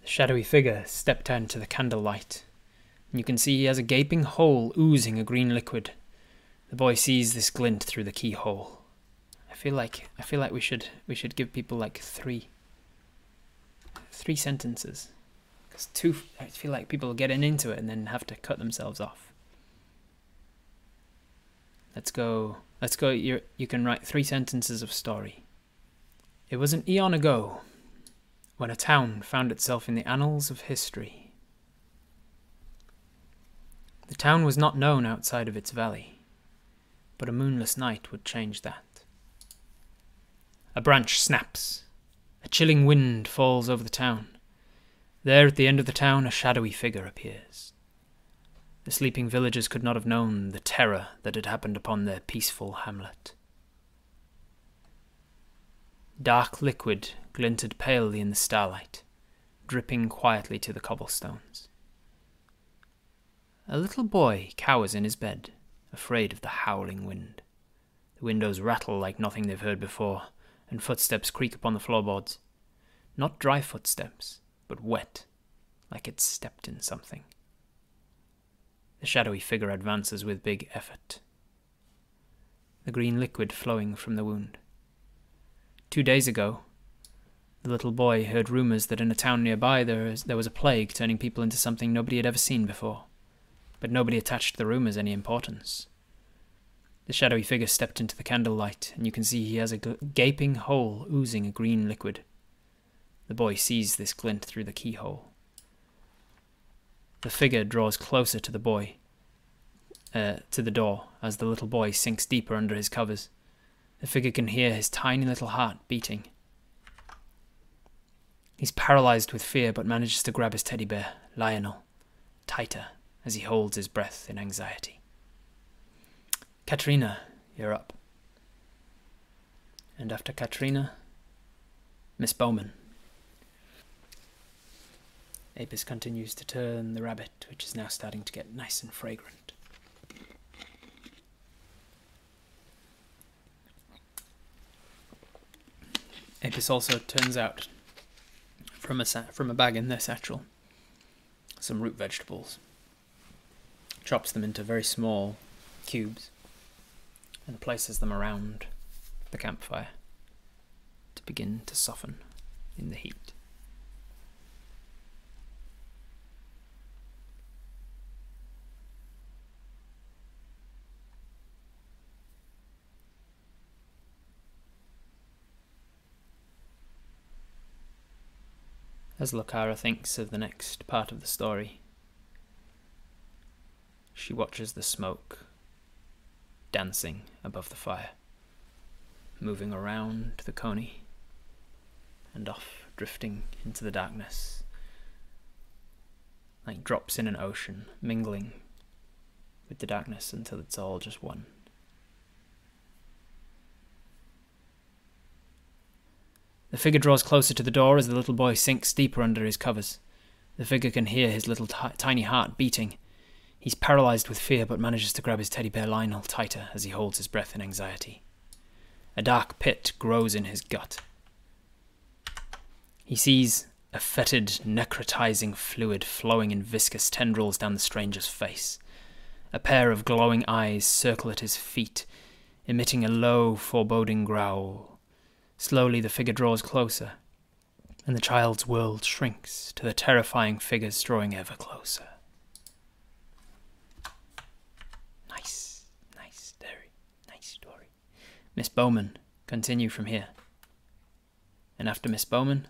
The shadowy figure stepped out into the candlelight, and you can see he has a gaping hole oozing a green liquid. The boy sees this glint through the keyhole. I feel like I feel like we should we should give people like three three sentences. Because two, I feel like people are getting into it and then have to cut themselves off. Let's go. Let's go. You you can write three sentences of story. It was an eon ago when a town found itself in the annals of history. The town was not known outside of its valley, but a moonless night would change that. A branch snaps. A chilling wind falls over the town. There at the end of the town, a shadowy figure appears. The sleeping villagers could not have known the terror that had happened upon their peaceful hamlet. Dark liquid glinted palely in the starlight, dripping quietly to the cobblestones. A little boy cowers in his bed, afraid of the howling wind. The windows rattle like nothing they've heard before, and footsteps creak upon the floorboards. Not dry footsteps, but wet, like it's stepped in something. The shadowy figure advances with big effort. The green liquid flowing from the wound. Two days ago, the little boy heard rumors that in a town nearby there, is, there was a plague turning people into something nobody had ever seen before, but nobody attached the rumors any importance. The shadowy figure stepped into the candlelight, and you can see he has a gaping hole oozing a green liquid. The boy sees this glint through the keyhole. The figure draws closer to the boy, uh, to the door, as the little boy sinks deeper under his covers. The figure can hear his tiny little heart beating. He's paralyzed with fear but manages to grab his teddy bear, Lionel, tighter as he holds his breath in anxiety. Katrina, you're up. And after Katrina, Miss Bowman. Apis continues to turn the rabbit, which is now starting to get nice and fragrant. Apis also turns out from a from a bag in their satchel some root vegetables, chops them into very small cubes, and places them around the campfire to begin to soften in the heat. As Lokara thinks of the next part of the story, she watches the smoke dancing above the fire, moving around the coney and off, drifting into the darkness, like drops in an ocean, mingling with the darkness until it's all just one. The figure draws closer to the door as the little boy sinks deeper under his covers. The figure can hear his little tiny heart beating. He's paralyzed with fear but manages to grab his teddy bear Lionel tighter as he holds his breath in anxiety. A dark pit grows in his gut. He sees a fetid, necrotizing fluid flowing in viscous tendrils down the stranger's face. A pair of glowing eyes circle at his feet, emitting a low, foreboding growl. Slowly the figure draws closer, and the child's world shrinks to the terrifying figures drawing ever closer. Nice, nice, very nice story. Miss Bowman, continue from here. And after Miss Bowman,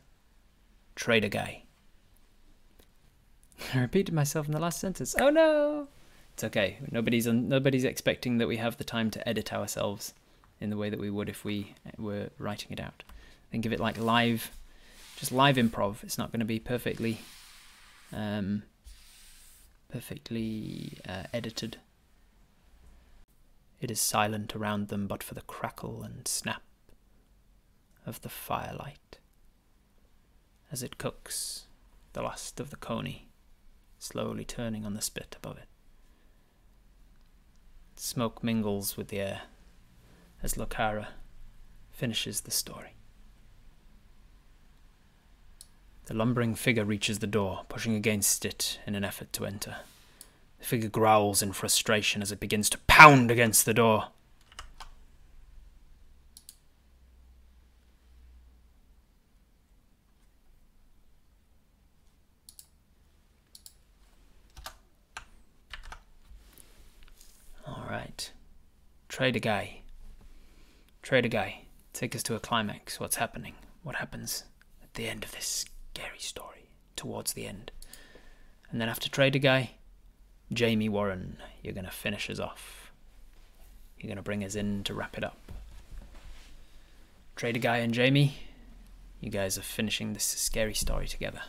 Trader Guy. I repeated myself in the last sentence. Oh no! It's okay. Nobody's un- nobody's expecting that we have the time to edit ourselves in the way that we would if we were writing it out. Think of it like live, just live improv. It's not going to be perfectly, um, perfectly uh, edited. It is silent around them, but for the crackle and snap of the firelight as it cooks the last of the coney, slowly turning on the spit above it. Smoke mingles with the air as Lokara finishes the story. The lumbering figure reaches the door, pushing against it in an effort to enter. The figure growls in frustration as it begins to pound against the door. All right. Trader guy. Trader guy, take us to a climax. What's happening? What happens at the end of this scary story? Towards the end. And then after Trader guy, Jamie Warren, you're going to finish us off. You're going to bring us in to wrap it up. Trader guy and Jamie, you guys are finishing this scary story together.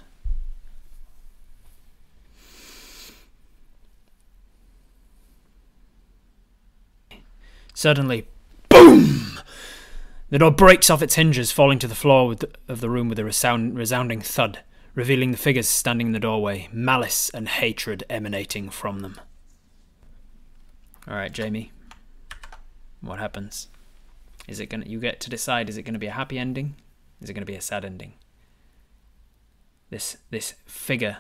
Suddenly, boom! The door breaks off its hinges, falling to the floor of the room with a resound, resounding thud, revealing the figures standing in the doorway, malice and hatred emanating from them. All right, Jamie. What happens? Is it gonna? You get to decide. Is it gonna be a happy ending? Is it gonna be a sad ending? This this figure.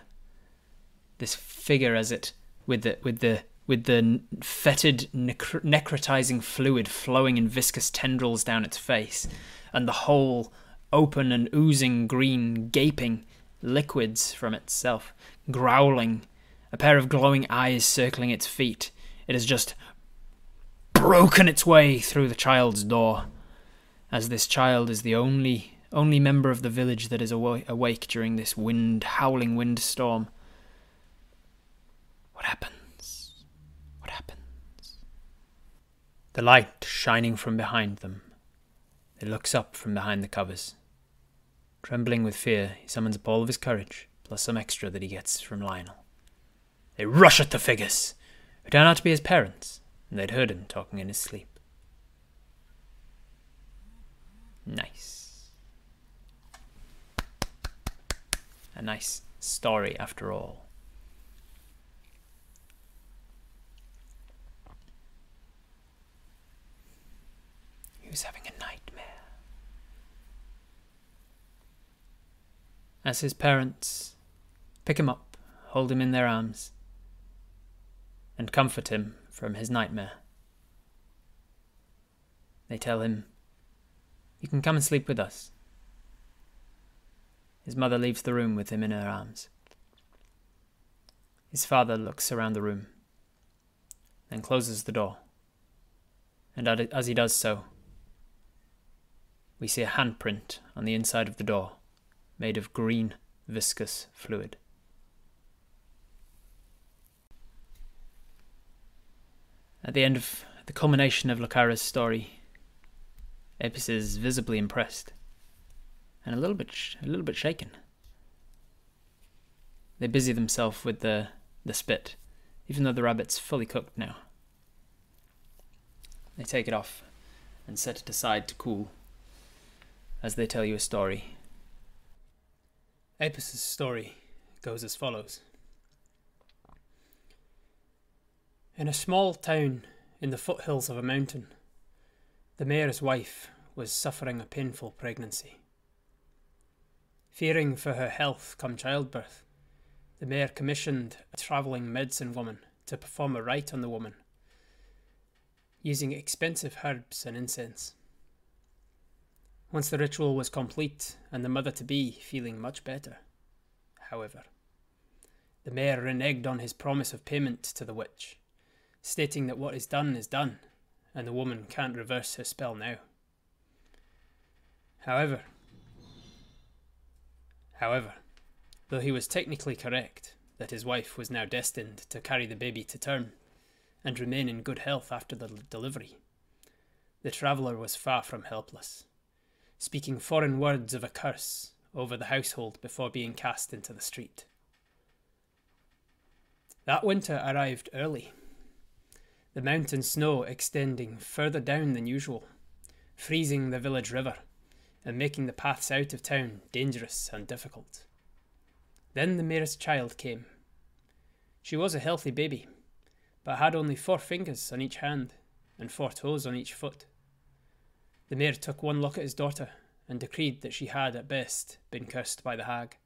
This figure, as it with the with the with the fetid necr- necrotizing fluid flowing in viscous tendrils down its face, and the hole open and oozing green, gaping liquids from itself, growling, a pair of glowing eyes circling its feet. It has just broken its way through the child's door, as this child is the only only member of the village that is awa- awake during this wind howling windstorm. What happens? What happens? The light shining from behind them. It looks up from behind the covers. Trembling with fear, he summons up all of his courage, plus some extra that he gets from Lionel. They rush at the figures, who turn out to be his parents, and they'd heard him talking in his sleep. Nice. A nice story after all. He was having a nightmare. As his parents pick him up, hold him in their arms, and comfort him from his nightmare, they tell him, You can come and sleep with us. His mother leaves the room with him in her arms. His father looks around the room, then closes the door. And as he does so, we see a handprint on the inside of the door, made of green, viscous fluid. At the end of the culmination of Lokara's story, Apis is visibly impressed and a little bit a little bit shaken. They busy themselves with the the spit, even though the rabbit's fully cooked now. They take it off and set it aside to cool as they tell you a story. Apis' story goes as follows. In a small town in the foothills of a mountain, the mayor's wife was suffering a painful pregnancy. Fearing for her health come childbirth, the mayor commissioned a travelling medicine woman to perform a rite on the woman, using expensive herbs and incense. Once the ritual was complete and the mother to be feeling much better, however, the mayor reneged on his promise of payment to the witch, stating that what is done is done and the woman can't reverse her spell now. However, however, though he was technically correct, that his wife was now destined to carry the baby to term and remain in good health after the delivery. The traveller was far from helpless, speaking foreign words of a curse over the household before being cast into the street. That winter arrived early, the mountain snow extending further down than usual, freezing the village river and making the paths out of town dangerous and difficult. Then the mayor's child came. She was a healthy baby, but had only four fingers on each hand and four toes on each foot. The mayor took one look at his daughter and decreed that she had at best been cursed by the hag,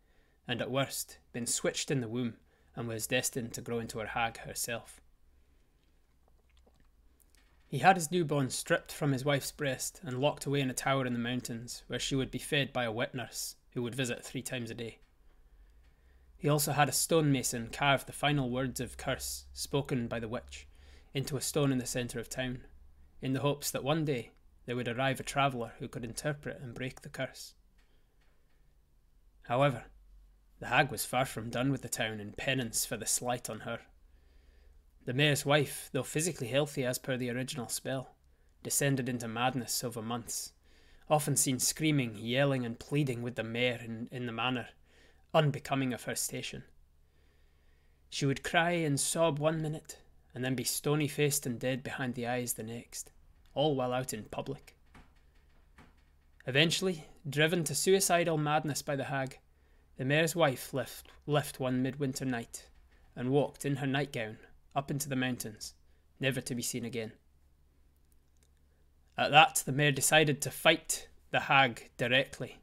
and at worst been switched in the womb and was destined to grow into a hag herself. He had his newborn stripped from his wife's breast and locked away in a tower in the mountains, where she would be fed by a wet nurse who would visit three times a day. He also had a stonemason carve the final words of curse spoken by the witch into a stone in the centre of town, in the hopes that one day there would arrive a traveller who could interpret and break the curse. However, the hag was far from done with the town in penance for the slight on her. The mayor's wife, though physically healthy as per the original spell, descended into madness over months, often seen screaming, yelling, and pleading with the mayor in, in the manner unbecoming of her station. She would cry and sob one minute, and then be stony faced and dead behind the eyes the next all while out in public. Eventually, driven to suicidal madness by the hag, the mayor's wife left, left one midwinter night and walked in her nightgown up into the mountains, never to be seen again. At that, the mayor decided to fight the hag directly,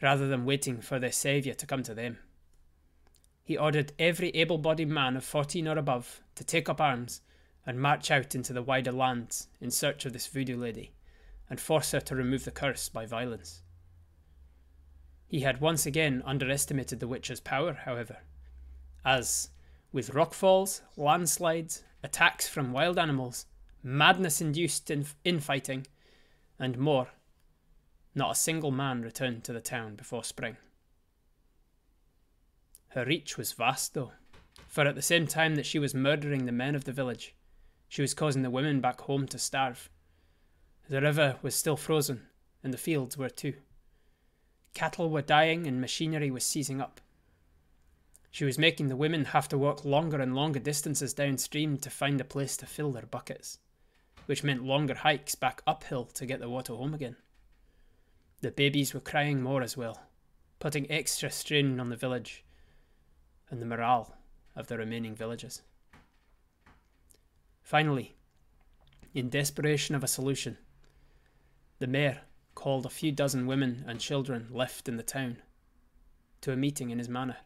rather than waiting for their saviour to come to them. He ordered every able bodied man of fourteen or above to take up arms and march out into the wider lands in search of this voodoo lady and force her to remove the curse by violence. He had once again underestimated the witch's power, however, as, with rockfalls, landslides, attacks from wild animals, madness induced infighting, and more, not a single man returned to the town before spring. Her reach was vast, though, for at the same time that she was murdering the men of the village, she was causing the women back home to starve. The river was still frozen, and the fields were too. Cattle were dying, and machinery was seizing up. She was making the women have to walk longer and longer distances downstream to find a place to fill their buckets, which meant longer hikes back uphill to get the water home again. The babies were crying more as well, putting extra strain on the village and the morale of the remaining villagers. Finally, in desperation of a solution, the mayor called a few dozen women and children left in the town to a meeting in his manor,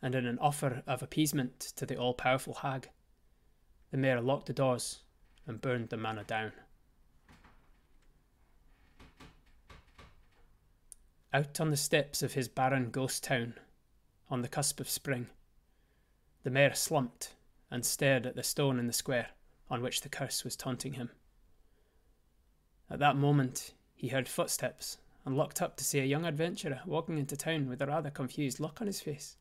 and in an offer of appeasement to the all powerful hag, the mayor locked the doors and burned the manor down. Out on the steps of his barren ghost town, on the cusp of spring, the mayor slumped and stared at the stone in the square on which the curse was taunting him. At that moment, he heard footsteps and looked up to see a young adventurer walking into town with a rather confused look on his face.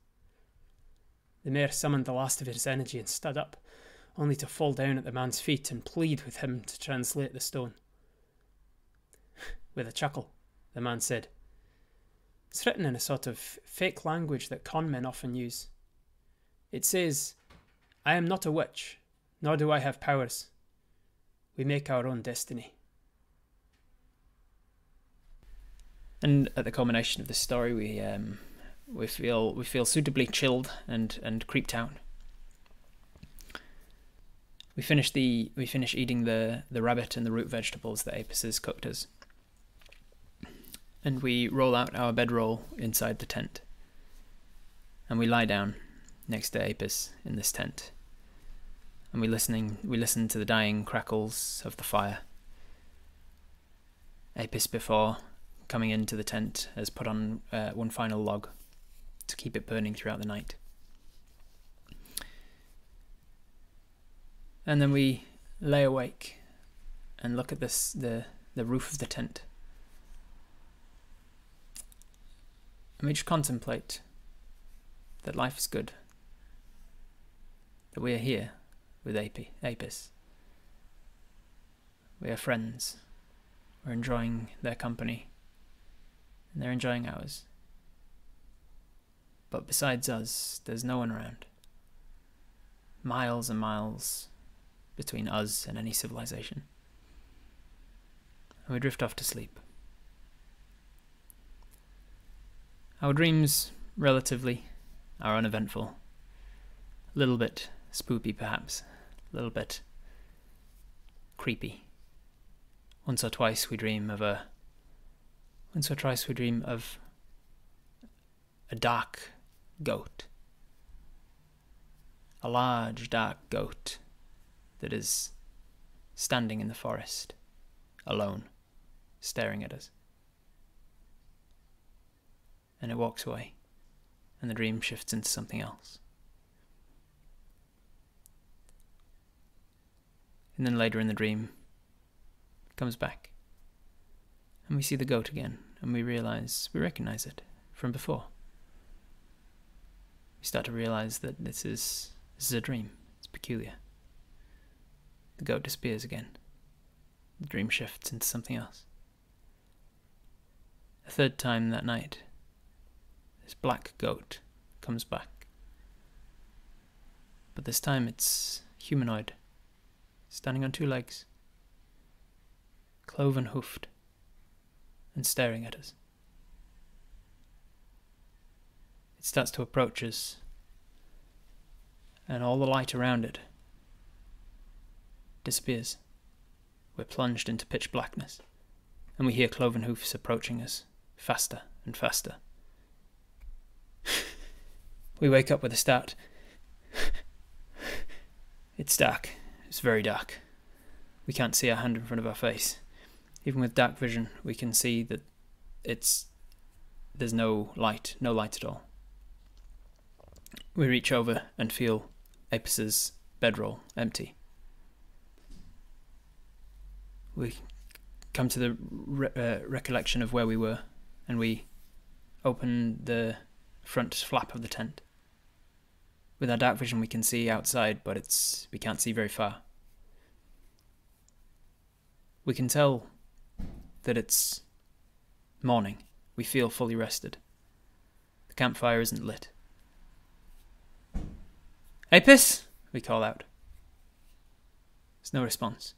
The mayor summoned the last of his energy and stood up, only to fall down at the man's feet and plead with him to translate the stone. with a chuckle, the man said, It's written in a sort of fake language that con men often use. It says, I am not a witch, nor do I have powers. We make our own destiny. And at the culmination of this story, we um, we feel we feel suitably chilled and and creeped out. We finish the we finish eating the the rabbit and the root vegetables that Apis has cooked us, and we roll out our bedroll inside the tent, and we lie down next to Apis in this tent. And we listening we listen to the dying crackles of the fire. Apis before coming into the tent has put on uh, one final log to keep it burning throughout the night. And then we lay awake and look at this the the roof of the tent. And we just contemplate that life is good. That we are here with Api, Apis. We are friends. We're enjoying their company. And they're enjoying ours. But besides us, there's no one around. Miles and miles between us and any civilization. And we drift off to sleep. Our dreams, relatively, are uneventful. A little bit spoopy, perhaps. A little bit creepy. Once or twice we dream of a. Once or twice we dream of a dark goat. A large dark goat that is standing in the forest, alone, staring at us. And it walks away, and the dream shifts into something else. And then later in the dream, comes back. And we see the goat again, and we realize, we recognize it from before. We start to realize that this is this is a dream. It's peculiar. The goat disappears again. The dream shifts into something else. A third time that night, this black goat comes back. But this time it's humanoid, standing on two legs, cloven hoofed, and staring at us. It starts to approach us, and all the light around it disappears. We're plunged into pitch blackness, and we hear cloven hoofs approaching us, faster and faster. we wake up with a start. it's dark. It's very dark. We can't see our hand in front of our face. Even with dark vision, we can see that it's there's no light, no light at all. We reach over and feel Apis's bedroll empty. We come to the re- uh, recollection of where we were, and we open the front flap of the tent. With our dark vision, we can see outside, but it's we can't see very far. We can tell that it's morning. We feel fully rested. The campfire isn't lit. Apis! We call out. There's no response.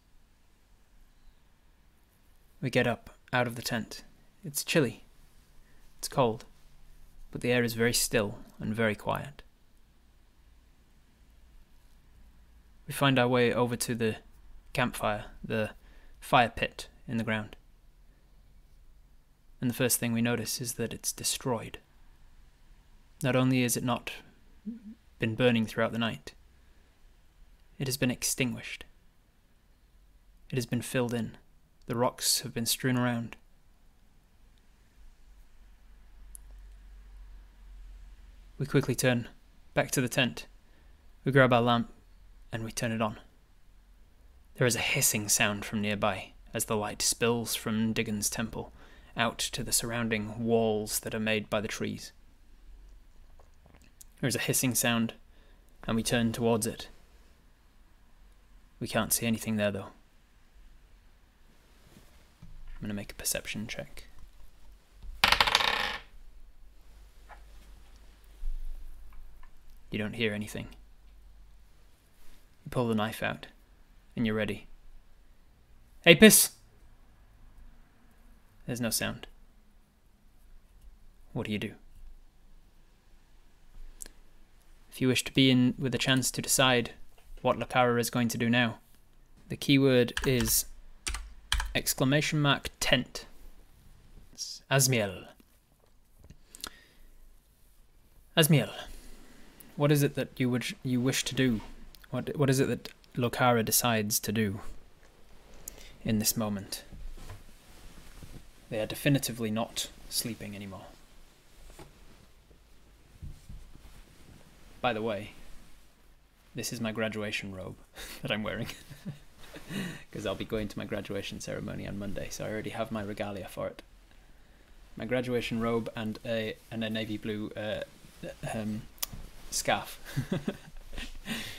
We get up out of the tent. It's chilly. It's cold. But the air is very still and very quiet. We find our way over to the campfire, the fire pit in the ground. And the first thing we notice is that it's destroyed. Not only is it not been burning throughout the night, it has been extinguished. It has been filled in. The rocks have been strewn around. We quickly turn back to the tent. We grab our lamp and we turn it on. There is a hissing sound from nearby as the light spills from Diggan's temple out to the surrounding walls that are made by the trees. There is a hissing sound, and we turn towards it. We can't see anything there, though. I'm going to make a perception check. You don't hear anything. You pull the knife out, and you're ready. Apis! There's no sound. What do you do? If you wish to be in with a chance to decide what Lokara is going to do now, the keyword is exclamation mark tent. It's Asmiel. Asmiel, what is it that you would you wish to do? What what is it that Lokara decides to do in this moment? They are definitively not sleeping anymore. By the way, this is my graduation robe that I'm wearing. Because I'll be going to my graduation ceremony on Monday, so I already have my regalia for it. My graduation robe and a and a navy blue uh, um, scarf.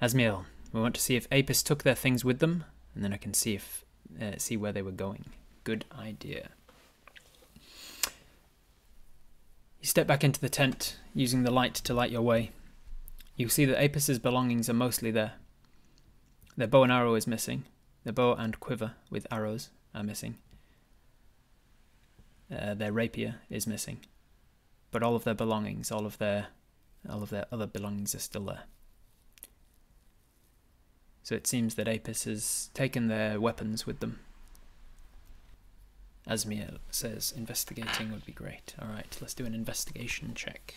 Asmiel, we want to see if Apis took their things with them, and then I can see if uh, see where they were going. Good idea. You step back into the tent, using the light to light your way. You see that Apis's belongings are mostly there. Their bow and arrow is missing. Their bow and quiver with arrows are missing. Uh, their rapier is missing, but all of their belongings, all of their, all of their other belongings are still there. So it seems that Apis has taken their weapons with them. Asmiel says investigating would be great. Alright, let's do an investigation check.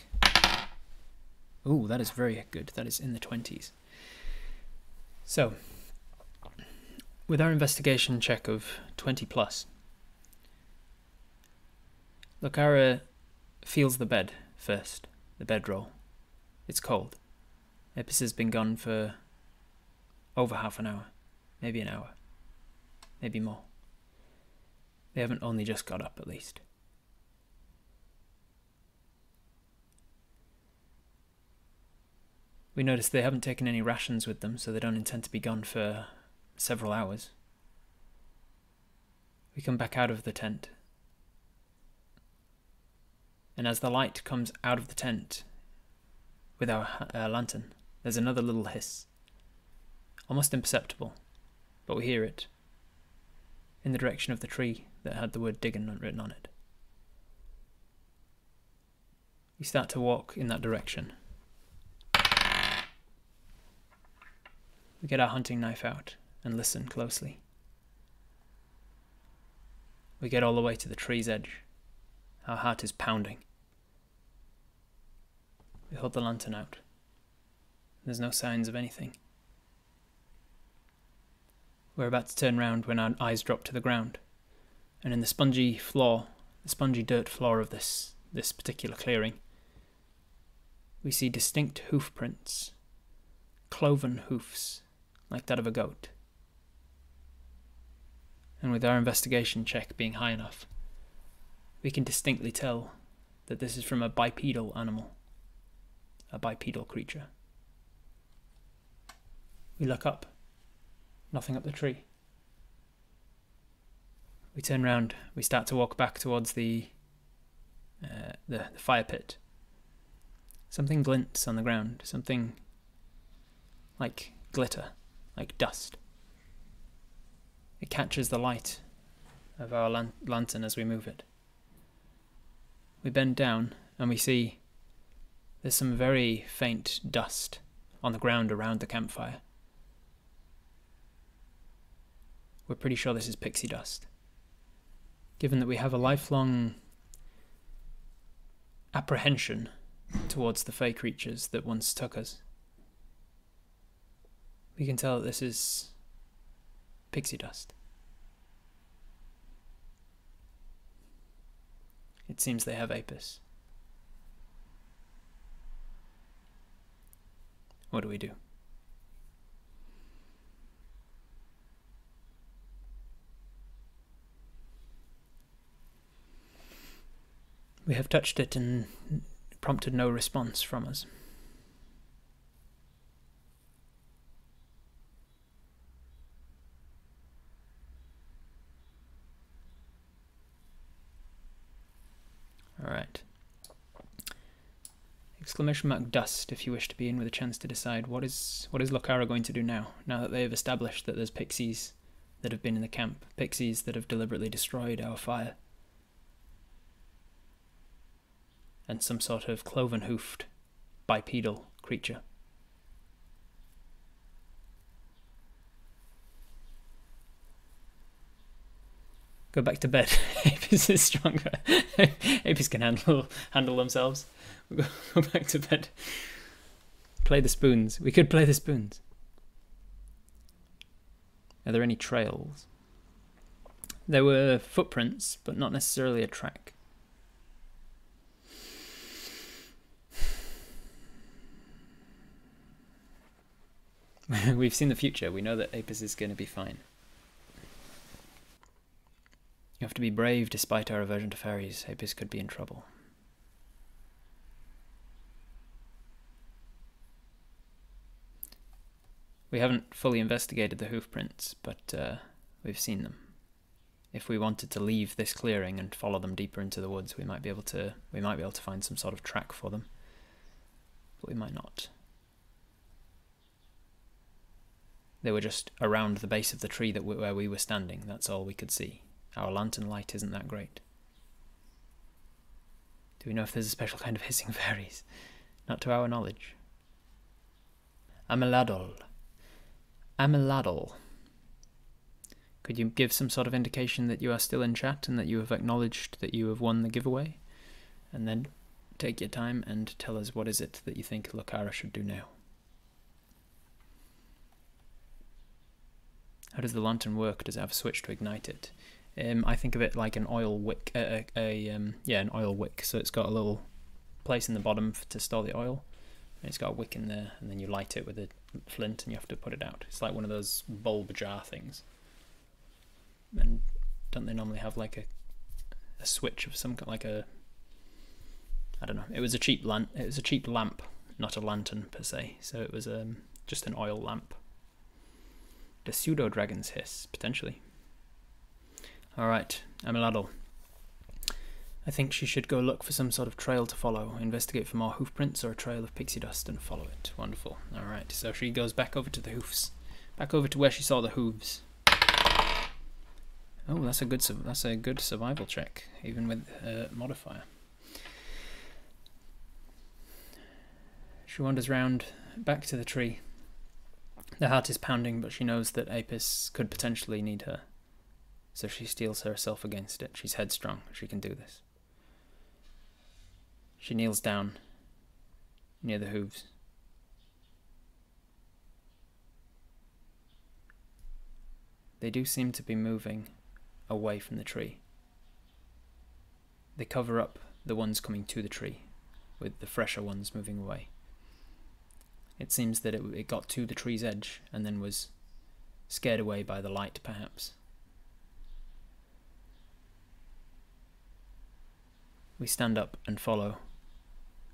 Ooh, that is very good. That is in the 20s. So, with our investigation check of 20 plus, Lokara feels the bed first, the bedroll. It's cold. Apis has been gone for over half an hour, maybe an hour, maybe more. They haven't only just got up, at least. We notice they haven't taken any rations with them, so they don't intend to be gone for several hours. We come back out of the tent. And as the light comes out of the tent with our uh, lantern, there's another little hiss. Almost imperceptible, but we hear it in the direction of the tree that had the word Diggan written on it. We start to walk in that direction. We get our hunting knife out and listen closely. We get all the way to the tree's edge. Our heart is pounding. We hold the lantern out. There's no signs of anything. We're about to turn round when our eyes drop to the ground, and in the spongy floor, the spongy dirt floor of this this particular clearing, we see distinct hoof prints, cloven hoofs, like that of a goat. And with our investigation check being high enough, we can distinctly tell that this is from a bipedal animal, a bipedal creature. We look up Nothing up the tree. We turn round. We start to walk back towards the uh, the, the fire pit. Something glints on the ground. Something like glitter, like dust. It catches the light of our lan- lantern as we move it. We bend down and we see there's some very faint dust on the ground around the campfire. We're pretty sure this is pixie dust. Given that we have a lifelong apprehension towards the fey creatures that once took us, we can tell that this is pixie dust. It seems they have Apis. What do we do? We have touched it and prompted no response from us. Alright. Exclamation mark dust if you wish to be in with a chance to decide what is what is Lokara going to do now, now that they have established that there's pixies that have been in the camp, pixies that have deliberately destroyed our fire. And some sort of cloven hoofed bipedal creature. Go back to bed. Apis is stronger. Apis can handle handle themselves. We'll go, go back to bed. Play the spoons. We could play the spoons. Are there any trails? There were footprints, but not necessarily a track. We've seen the future. We know that Apis is going to be fine. You have to be brave despite our aversion to fairies. Apis could be in trouble. We haven't fully investigated the hoof prints, but uh, we've seen them. If we wanted to leave this clearing and follow them deeper into the woods, we might be able to we might be able to find some sort of track for them. But we might not. They were just around the base of the tree that we, where we were standing. That's all we could see. Our lantern light isn't that great. Do we know if there's a special kind of hissing fairies? Not to our knowledge. Ameladol. Ameladol. Could you give some sort of indication that you are still in chat and that you have acknowledged that you have won the giveaway? And then take your time and tell us what is it that you think Lokara should do now. How does the lantern work? Does it have a switch to ignite it? Um, I think of it like an oil wick, uh, a, a um, yeah, an oil wick. So it's got a little place in the bottom to store the oil, and it's got a wick in there, and then you light it with a flint, and you have to put it out. It's like one of those bulb jar things. And don't they normally have like a a switch of some kind, like a I don't know. It was a cheap lamp. It was a cheap lamp, not a lantern per se. So it was um, just an oil lamp. The pseudo dragon's hiss potentially. All right, Emiladol. I think she should go look for some sort of trail to follow, investigate for more hoof prints or a trail of pixie dust and follow it. Wonderful. All right, so she goes back over to the hoofs, back over to where she saw the hooves. Oh, that's a good that's a good survival check, even with uh, modifier. She wanders round back to the tree. The heart is pounding, but she knows that Apis could potentially need her. So she steels herself against it. She's headstrong. She can do this. She kneels down near the hooves. They do seem to be moving away from the tree. They cover up the ones coming to the tree, with the fresher ones moving away. It seems that it, it got to the tree's edge and then was scared away by the light, perhaps. We stand up and follow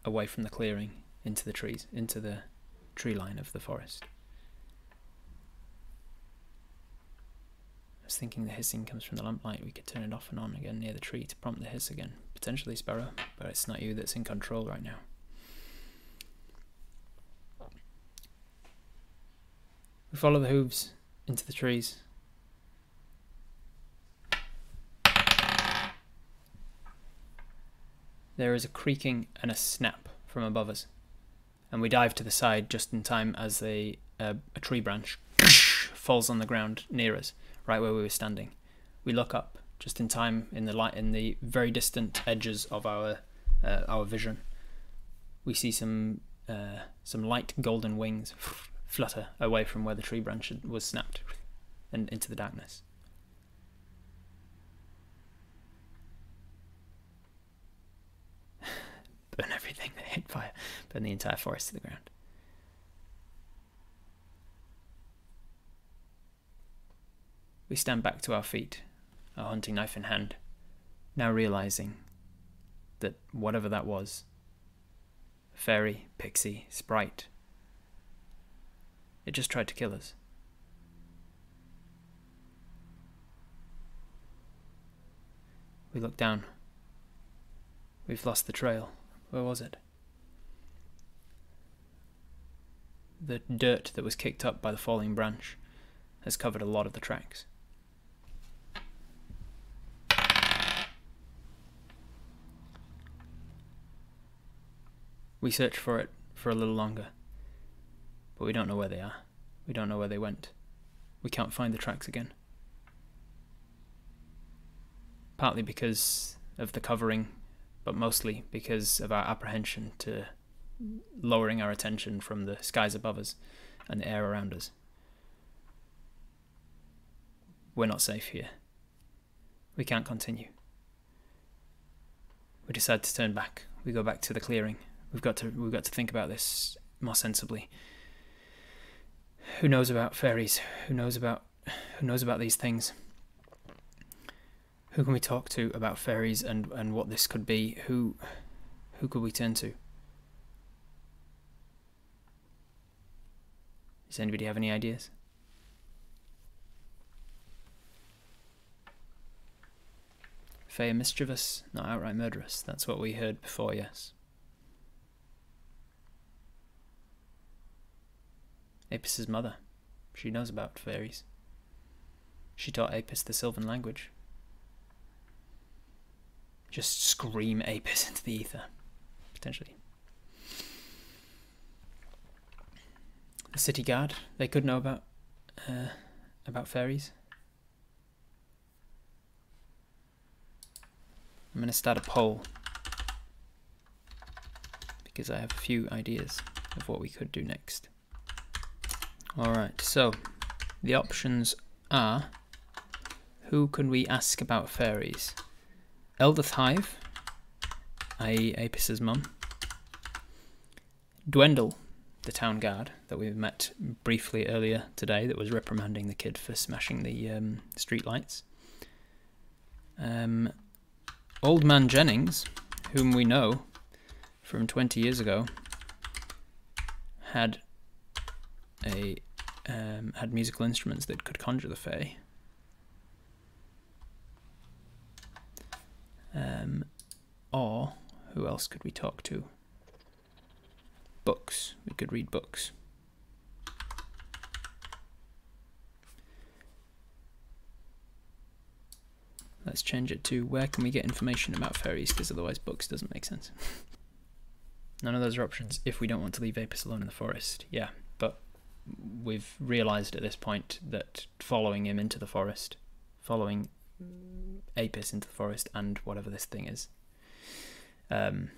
away from the clearing into the trees, into the tree line of the forest. I was thinking the hissing comes from the lamplight. We could turn it off and on again near the tree to prompt the hiss again. Potentially Sparrow, but it's not you that's in control right now. We follow the hooves into the trees. There is a creaking and a snap from above us, and we dive to the side just in time as a, a, tree branch falls on the ground near us, right where we were standing. We look up just in time in the light in the very distant edges of our uh, our vision. We see some uh, some light golden wings flutter away from where the tree branch was snapped and into the darkness. Burn everything that hit fire. Burn the entire forest to the ground. We stand back to our feet, our hunting knife in hand, now realizing that whatever that was fairy, pixie, sprite it just tried to kill us. We look down. We've lost the trail. Where was it? The dirt that was kicked up by the falling branch has covered a lot of the tracks. We search for it for a little longer, but we don't know where they are. We don't know where they went. We can't find the tracks again. Partly because of the covering, but mostly because of our apprehension to lowering our attention from the skies above us and the air around us. We're not safe here. We can't continue. We decide to turn back. We go back to the clearing. We've got to we've got to think about this more sensibly. Who knows about fairies? Who knows about who knows about these things? Who can we talk to about fairies and, and what this could be? Who who could we turn to? Does anybody have any ideas? Fair mischievous, not outright murderous. That's what we heard before, yes. Apis' mother. She knows about fairies. She taught Apis the Sylvan language. Just scream Apis into the ether, potentially. The city guard. They could know about uh, about fairies. I'm going to start a poll because I have a few ideas of what we could do next. Alright, so the options are who can we ask about fairies? Eldith Hive, i.e. Apis' mum. Dwendal, the town guard that we met briefly earlier today that was reprimanding the kid for smashing the um, street lights. Um, Old Man Jennings, whom we know from 20 years ago, had a um, had musical instruments that could conjure the Fae. Um, or who else could we talk to? Books. We could read books. Let's change it to where can we get information about fairies because otherwise books doesn't make sense. None of those are options if we don't want to leave Apis alone in the forest. Yeah, we've realized at this point that following him into the forest, following Apis into the forest and whatever this thing is, um,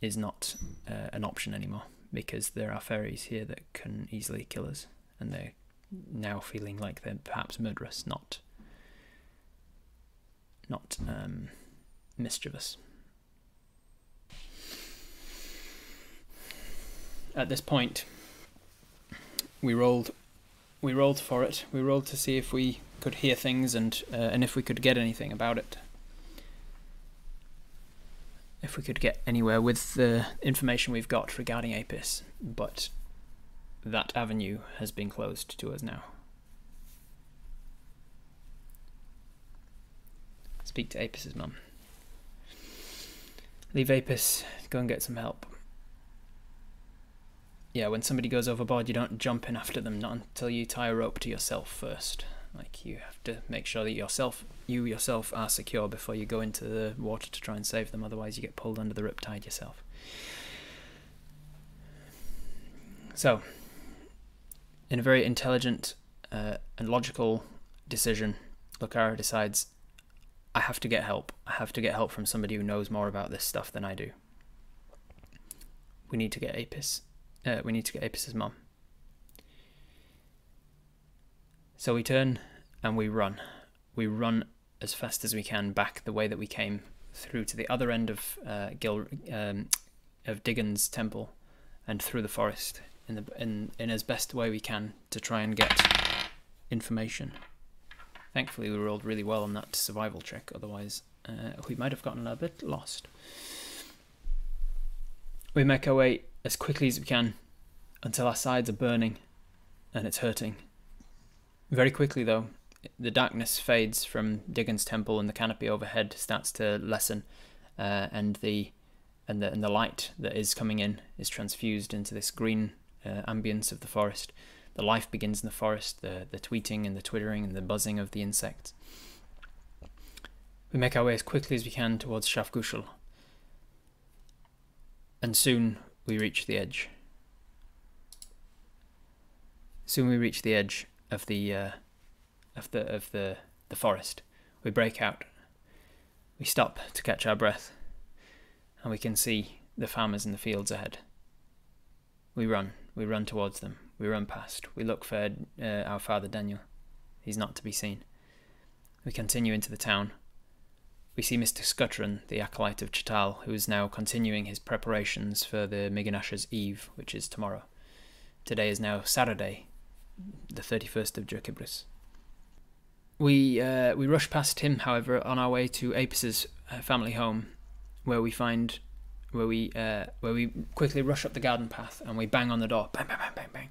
is not uh, an option anymore because there are fairies here that can easily kill us, and they're now feeling like they're perhaps murderous, not not um, mischievous. At this point, we rolled, we rolled for it. We rolled to see if we could hear things and uh, and if we could get anything about it. If we could get anywhere with the information we've got regarding Apis, but that avenue has been closed to us now. Speak to Apis' mum. Leave Apis, go and get some help. Yeah, when somebody goes overboard, you don't jump in after them, not until you tie a rope to yourself first. Like you have to make sure that yourself, you yourself, are secure before you go into the water to try and save them. Otherwise, you get pulled under the riptide yourself. So, in a very intelligent uh, and logical decision, Lokara decides, I have to get help. I have to get help from somebody who knows more about this stuff than I do. We need to get Apis. Uh, we need to get Apis' mom. So we turn and we run. We run as fast as we can back the way that we came through to the other end of uh, Gil um, of Diggan's temple and through the forest in the in in as best way we can to try and get information. Thankfully, we rolled really well on that survival check. Otherwise, uh, we might have gotten a bit lost. We make our way as quickly as we can until our sides are burning and it's hurting. Very quickly, though, the darkness fades from Diggan's temple and the canopy overhead starts to lessen, uh, and the and the and the light that is coming in is transfused into this green uh, ambience of the forest. The life begins in the forest, the the tweeting and the twittering and the buzzing of the insects. We make our way as quickly as we can towards Shafgushal, and soon we reach the edge. Soon we reach the edge of the uh, of the of the the forest. We break out. We stop to catch our breath, and we can see the farmers in the fields ahead. We run. We run towards them. We run past. We look for uh, our father Daniel. He's not to be seen. We continue into the town. We see Mr. Scuttron, the acolyte of Chital, who is now continuing his preparations for the Miginash's Eve, which is tomorrow. Today is now Saturday, the 31st of Jurkibris. We uh, we rush past him, however, on our way to Apis' uh, family home, where we find where we uh, where we quickly rush up the garden path and we bang on the door, bang bang bang bang bang,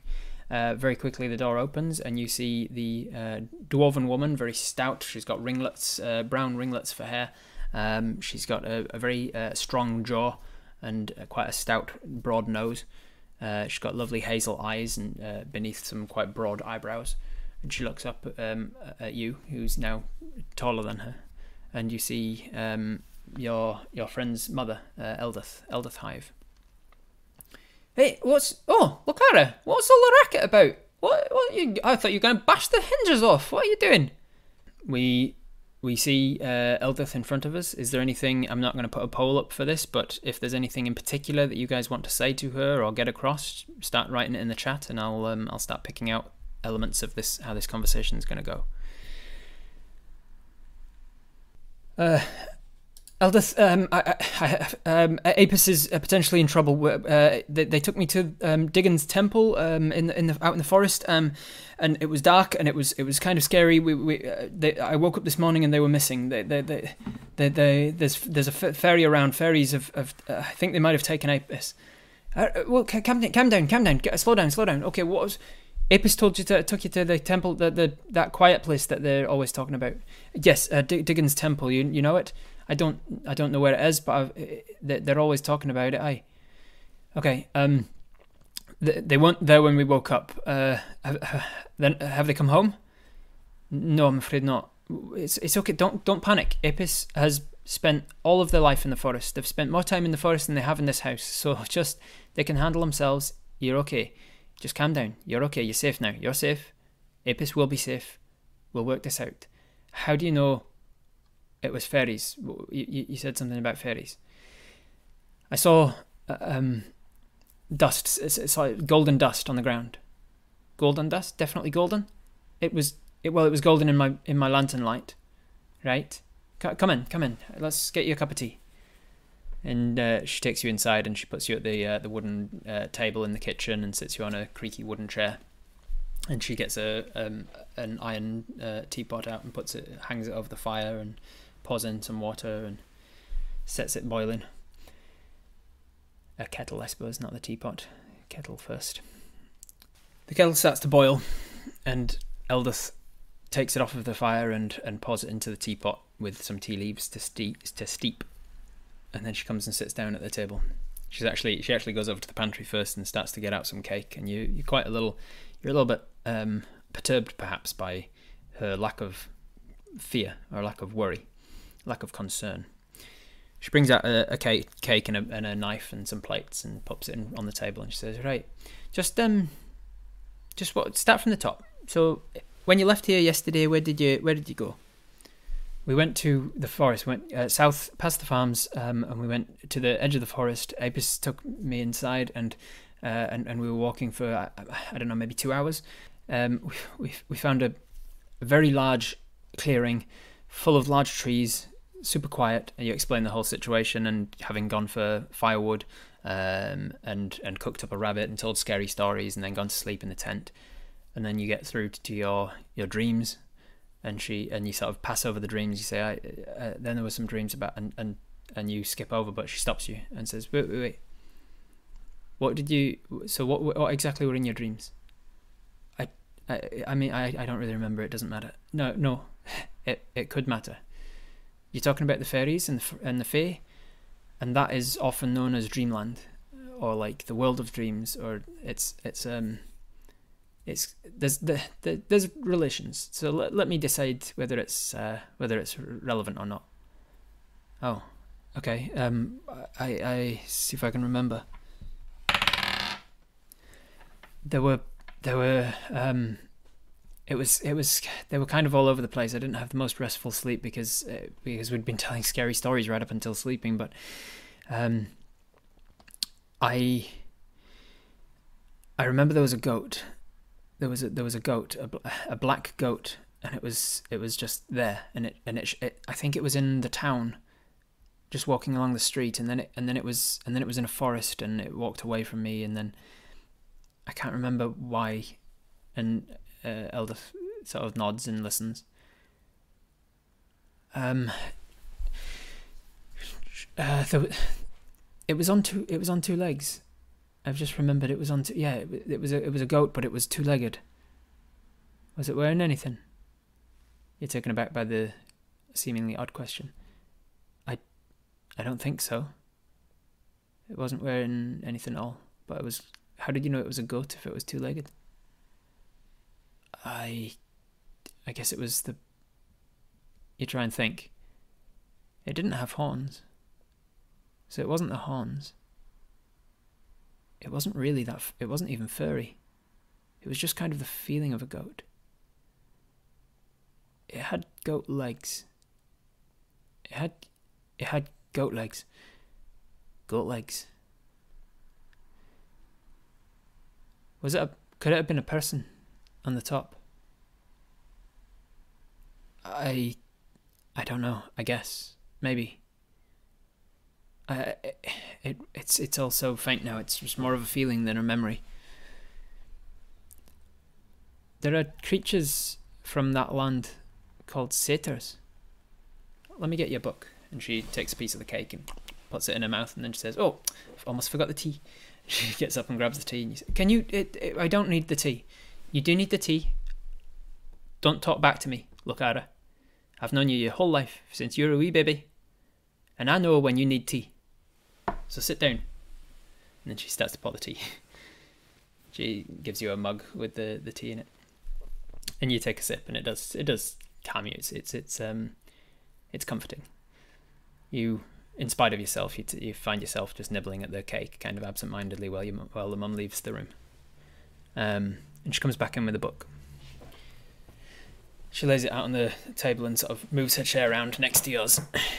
Uh, very quickly, the door opens, and you see the uh, dwarven woman, very stout. She's got ringlets, uh, brown ringlets for hair. Um, she's got a, a very uh, strong jaw and uh, quite a stout, broad nose. Uh, she's got lovely hazel eyes and beneath some quite broad eyebrows. And she looks up um, at you, who's now taller than her, and you see um, your your friend's mother, Eldith, Eldith Hive. Hey, what's? Oh, look at! What's all the racket about? What? What? You, I thought you were going to bash the hinges off. What are you doing? We we see uh, Eldith in front of us. Is there anything? I'm not going to put a poll up for this, but if there's anything in particular that you guys want to say to her or get across, start writing it in the chat, and I'll um, I'll start picking out elements of this how this conversation is going to go. Uh, Eldith, um, I, I, um, Apis is uh, potentially in trouble. Uh, they, they, took me to um, Diggan's temple um, in in the out in the forest, um, and it was dark and it was it was kind of scary. We, we uh, they, I woke up this morning and they were missing. They, they, they, they, they there's there's a fairy around. Fairies of uh, I think they might have taken Apis. Uh, uh, well, calm down, calm down, calm down. Slow down, slow down. Okay, what was Apis told you to took you to the temple, the, the that quiet place that they're always talking about? Yes, Diggan's temple. You you know it. I don't I don't know where it is, but I've, they're always talking about it. I okay. Um, they weren't there when we woke up. Uh, have, then have they come home? No, I'm afraid not. It's it's okay. Don't don't panic. Apis has spent all of their life in the forest. They've spent more time in the forest than they have in this house. So just they can handle themselves. You're okay. Just calm down. You're okay. You're safe now. You're safe. Apis will be safe. We'll work this out. How do you know it was fairies. You, you said something about fairies. I saw uh, um, dust. It's, it's like golden dust on the ground. Golden dust, definitely golden. It was it, well, it was golden in my in my lantern light, right? C- come in, come in. Let's get you a cup of tea. And uh, she takes you inside and she puts you at the uh, the wooden uh, table in the kitchen and sits you on a creaky wooden chair. And she gets a um, an iron uh, teapot out and puts it, hangs it over the fire and pours in some water and sets it boiling. A kettle, I suppose, not the teapot. Kettle first. The kettle starts to boil, and Eldith takes it off of the fire and, and pours it into the teapot with some tea leaves to steep to steep. And then she comes and sits down at the table. She's actually she actually goes over to the pantry first and starts to get out some cake. And you you're quite a little you're a little bit um, perturbed perhaps by her lack of fear or lack of worry lack of concern. She brings out a, a cake, cake and, a, and a knife and some plates and pops it in on the table and she says, "Right, just um, just what? Start from the top. So, when you left here yesterday, where did you where did you go?" We went to the forest, went uh, south past the farms, um, and we went to the edge of the forest. Apis took me inside, and uh, and and we were walking for I, I don't know maybe two hours. Um, we, we we found a, a very large clearing full of large trees, super quiet. And you explain the whole situation and having gone for firewood um, and and cooked up a rabbit and told scary stories and then gone to sleep in the tent. And then you get through to your your dreams, and she and you sort of pass over the dreams. You say, I, uh, then there were some dreams about and and and you skip over, but she stops you and says, wait, wait, wait. What did you? So what what exactly were in your dreams? I I mean I I don't really remember. It doesn't matter. No no it, it could matter. You're talking about the fairies and the, and the fae, and that is often known as dreamland, or like the world of dreams, or it's it's um it's there's the, the there's relations. So let, let me decide whether it's uh, whether it's relevant or not. Oh, okay. Um, I I see if I can remember. There were there were um it was it was they were kind of all over the place. I didn't have the most restful sleep because uh, because we'd been telling scary stories right up until sleeping. But um, I I remember there was a goat. There was a there was a goat, a, a black goat, and it was it was just there, and it and it, it I think it was in the town, just walking along the street, and then it and then it was and then it was in a forest, and it walked away from me, and then I can't remember why, and uh, Eldith sort of nods and listens. Um, uh, it was on two. It was on two legs. I've just remembered it was on. T- yeah, it, it was a, it was a goat, but it was two-legged. Was it wearing anything? You're taken aback by the seemingly odd question. I, I don't think so. It wasn't wearing anything at all. But it was. How did you know it was a goat if it was two-legged? I, I guess it was the. You try and think. It didn't have horns. So it wasn't the horns. It wasn't really that. It wasn't even furry. It was just kind of the feeling of a goat. It had goat legs. It had. It had goat legs. Goat legs. Was it a. Could it have been a person on the top? I. I don't know. I guess. Maybe. Uh, it, it's it's all so faint now. It's just more of a feeling than a memory. There are creatures from that land called satyrs. Let me get you a book. And she takes a piece of the cake and puts it in her mouth, and then she says, "Oh, I almost forgot the tea." She gets up and grabs the tea. And you say, "Can you? It, it, I don't need the tea. You do need the tea. Don't talk back to me. Look at her. I've known you your whole life since you were a wee baby, and I know when you need tea. So sit down." And then she starts to pour the tea. she gives you a mug with the, the tea in it, and you take a sip, and it does it does calm you. It's it's it's um it's comforting. You, in spite of yourself, you you find yourself just nibbling at the cake, kind of absent-mindedly, while while the mum leaves the room. Um, and she comes back in with a book. She lays it out on the table and sort of moves her chair around next to yours.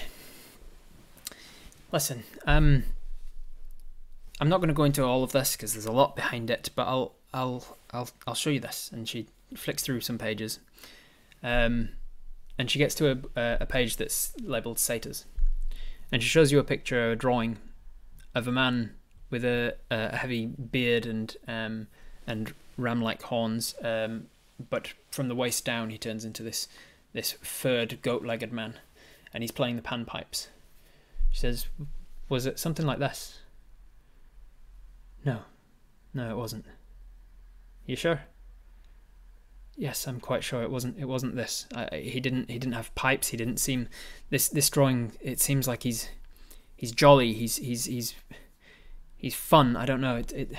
Listen, um, I'm not going to go into all of this because there's a lot behind it, but I'll I'll I'll I'll show you this. And she flicks through some pages, um, and she gets to a a page that's labeled satyrs, and she shows you a picture, a drawing, of a man with a a heavy beard and um and ram-like horns, um, but from the waist down he turns into this this furred goat-legged man, and he's playing the panpipes. She says, "Was it something like this?" No, no, it wasn't. You sure? Yes, I'm quite sure it wasn't. It wasn't this. I, he didn't. He didn't have pipes. He didn't seem. This this drawing. It seems like he's he's jolly. He's he's he's he's fun. I don't know. It it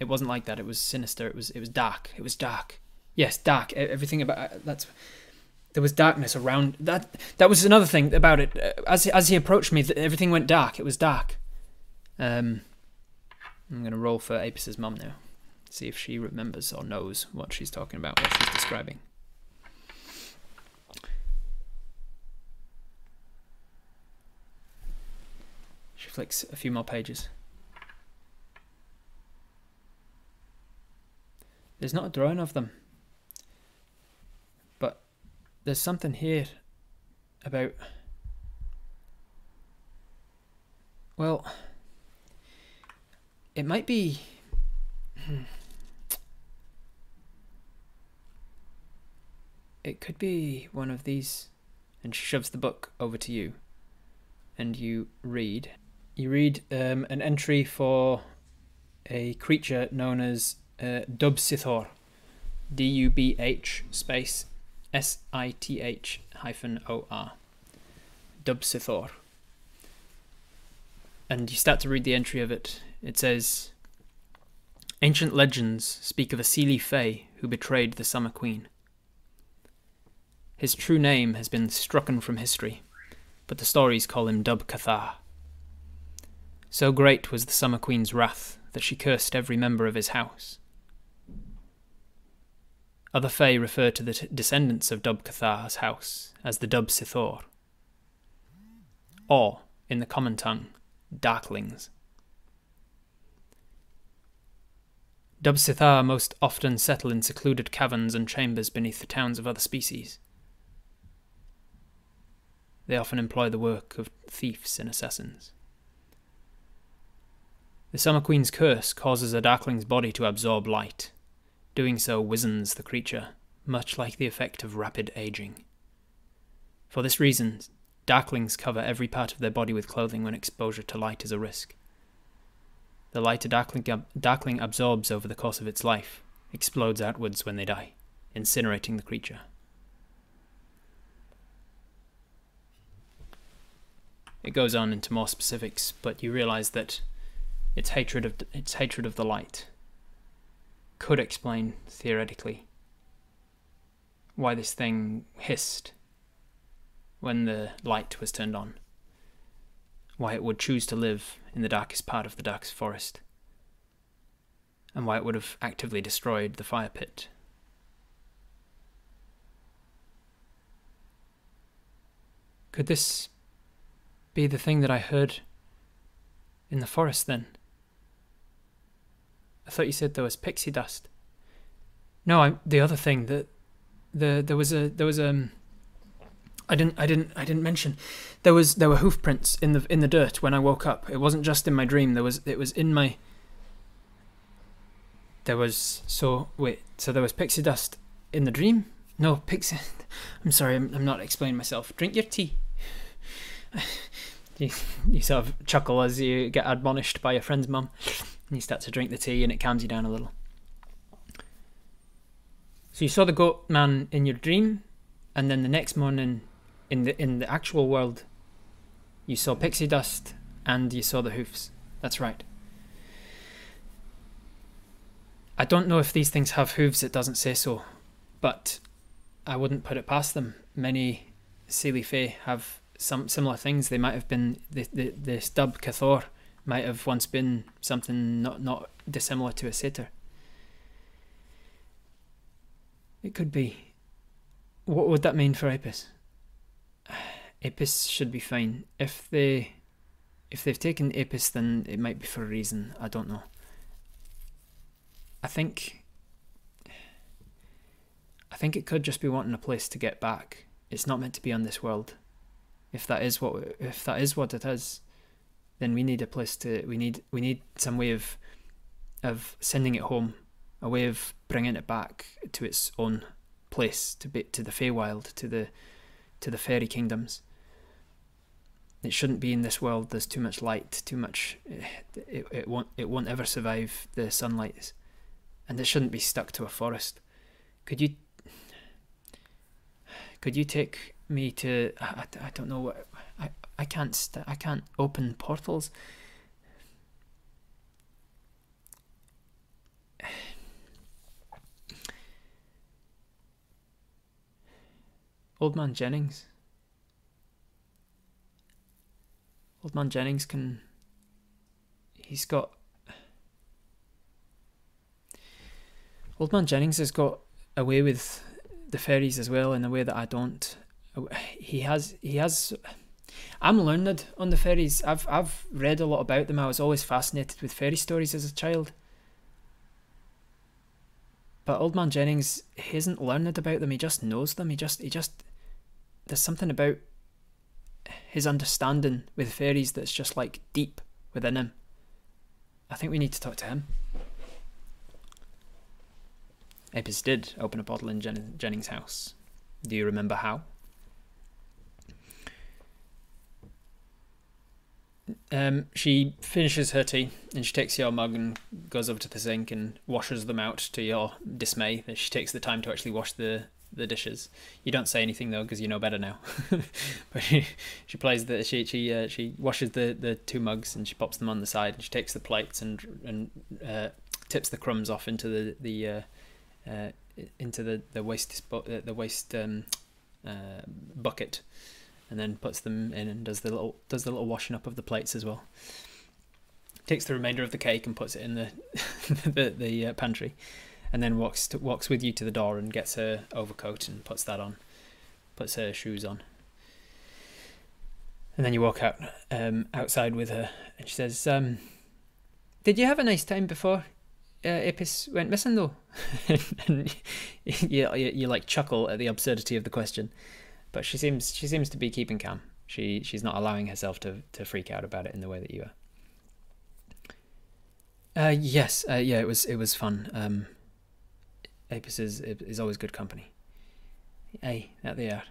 it wasn't like that. It was sinister. It was it was dark. It was dark. Yes, dark. Everything about that's. There was darkness around that. That was another thing about it. Uh, As as he approached me, everything went dark. It was dark. Um, I'm to roll for Apis's mum now. See if she remembers or knows what she's talking about, what she's describing. She flicks a few more pages. There's not a drawing of them. But there's something here about. Well, it might be. Hmm, It could be one of these. And she shoves the book over to you. And you read. You read um, an entry for a creature known as uh, Dubsithor. D U B H space S I T H hyphen O R. Dubsithor. And you start to read the entry of it. It says Ancient legends speak of a Seelie Fae who betrayed the Summer Queen. His true name has been strucken from history, but the stories call him Dub Cathar. So great was the Summer Queen's wrath that she cursed every member of his house. Other Fae refer to the descendants of Dub Cathar's house as the Dub Sithor, or, in the common tongue, Darklings. Dub Sithar most often settle in secluded caverns and chambers beneath the towns of other species. They often employ the work of thieves and assassins. The Summer Queen's curse causes a Darkling's body to absorb light. Doing so wizens the creature, much like the effect of rapid aging. For this reason, Darklings cover every part of their body with clothing when exposure to light is a risk. The light a darkling, darkling absorbs over the course of its life explodes outwards when they die, incinerating the creature. It goes on into more specifics, but you realize that its hatred of its hatred of the light could explain theoretically why this thing hissed when the light was turned on. Why it would choose to live in the darkest part of the darkest forest. And why it would have actively destroyed the fire pit. Could this be the thing that I heard in the forest then? I thought you said there was pixie dust. No, I the other thing that the there was a there was a um, I didn't I didn't I didn't mention there was there were hoof prints in the in the dirt when I woke up. It wasn't just in my dream. There was it was in my there was so wait so there was pixie dust in the dream. No pixie. I'm sorry. I'm, I'm not explaining myself. Drink your tea. You, you sort of chuckle as you get admonished by your friend's mum, and you start to drink the tea, and it calms you down a little. So you saw the goat man in your dream, and then the next morning, in the in the actual world, you saw pixie dust and you saw the hoofs. That's right. I don't know if these things have hooves. It doesn't say so, but I wouldn't put it past them. Many Seelie Fae have some similar things. They might have been the the, the stub Cathor might have once been something not not dissimilar to a satyr. It could be. What would that mean for Apis? Apis should be fine. If they if they've taken Apis then it might be for a reason. I don't know. I think I think it could just be wanting a place to get back. It's not meant to be on this world. If that is what if that is what it is, then we need a place to we need we need some way of of sending it home, a way of bringing it back to its own place, to be to the Feywild, to the to the fairy kingdoms. It shouldn't be in this world. There's too much light, too much. Eh, it, it won't it won't ever survive the sunlight, and it shouldn't be stuck to a forest. Could you could you take me to I, I don't know what I I can't st- I can't open portals. Old Man Jennings. Old Man Jennings can. He's got. Old Man Jennings has got away with the fairies as well in a way that I don't. He has. He has. I'm learned on the fairies. I've I've read a lot about them. I was always fascinated with fairy stories as a child. But Old Man Jennings, he isn't learned about them. He just knows them. He just he just there's something about his understanding with fairies that's just like deep within him. I think we need to talk to him. Apis did open a bottle in Jen- Jennings' house. Do you remember how? Um, she finishes her tea and she takes your mug and goes over to the sink and washes them out to your dismay. She takes the time to actually wash the, the dishes. You don't say anything though because you know better now. but she, she plays the she she uh, she washes the, the two mugs and she pops them on the side and she takes the plates and and uh, tips the crumbs off into the the uh, uh, into the the waste uh, the waste um, uh, bucket and then puts them in and does the little does the little washing up of the plates as well. Takes the remainder of the cake and puts it in the the, the uh, pantry, and then walks to, walks with you to the door and gets her overcoat and puts that on, puts her shoes on. And then you walk out um, outside with her, and she says, um, "Did you have a nice time before uh, Apis went missing, though?" and you, you, you like chuckle at the absurdity of the question but she seems she seems to be keeping calm. She she's not allowing herself to to freak out about it in the way that you are. Uh, yes, uh, yeah, it was it was fun. Um, Apis is is always good company. Aye, that they are.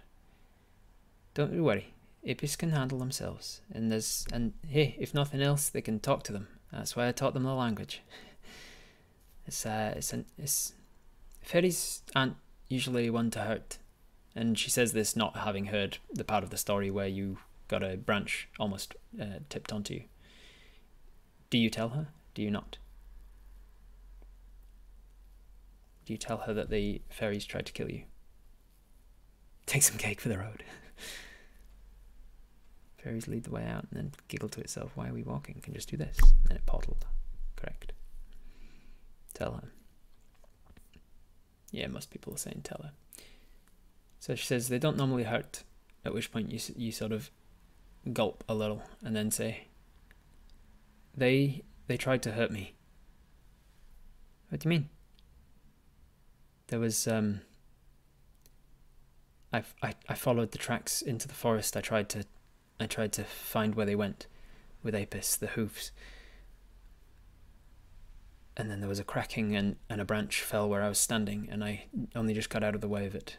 Don't worry, Apis can handle themselves, and there's and hey, if nothing else, they can talk to them, That's why I taught them the language. It's uh, it's an, it's fairies aren't usually one to hurt, and she says this not having heard the part of the story where you got a branch almost uh, tipped onto you. Do you tell her? Do you not? Do you tell her that the fairies tried to kill you? Take some cake for the road. fairies lead the way out and then giggle to itself, Why are we walking? Can just do this. And it pottled. Correct. Tell her. Yeah, most people are saying tell her. So she says they don't normally hurt, at which point you, you sort of gulp a little and then say, They they tried to hurt me. What do you mean? There was um I, I, I followed the tracks into the forest. I tried to I tried to find where they went with Apis, the hoofs. And then there was a cracking and, and a branch fell where I was standing and I only just got out of the way of it.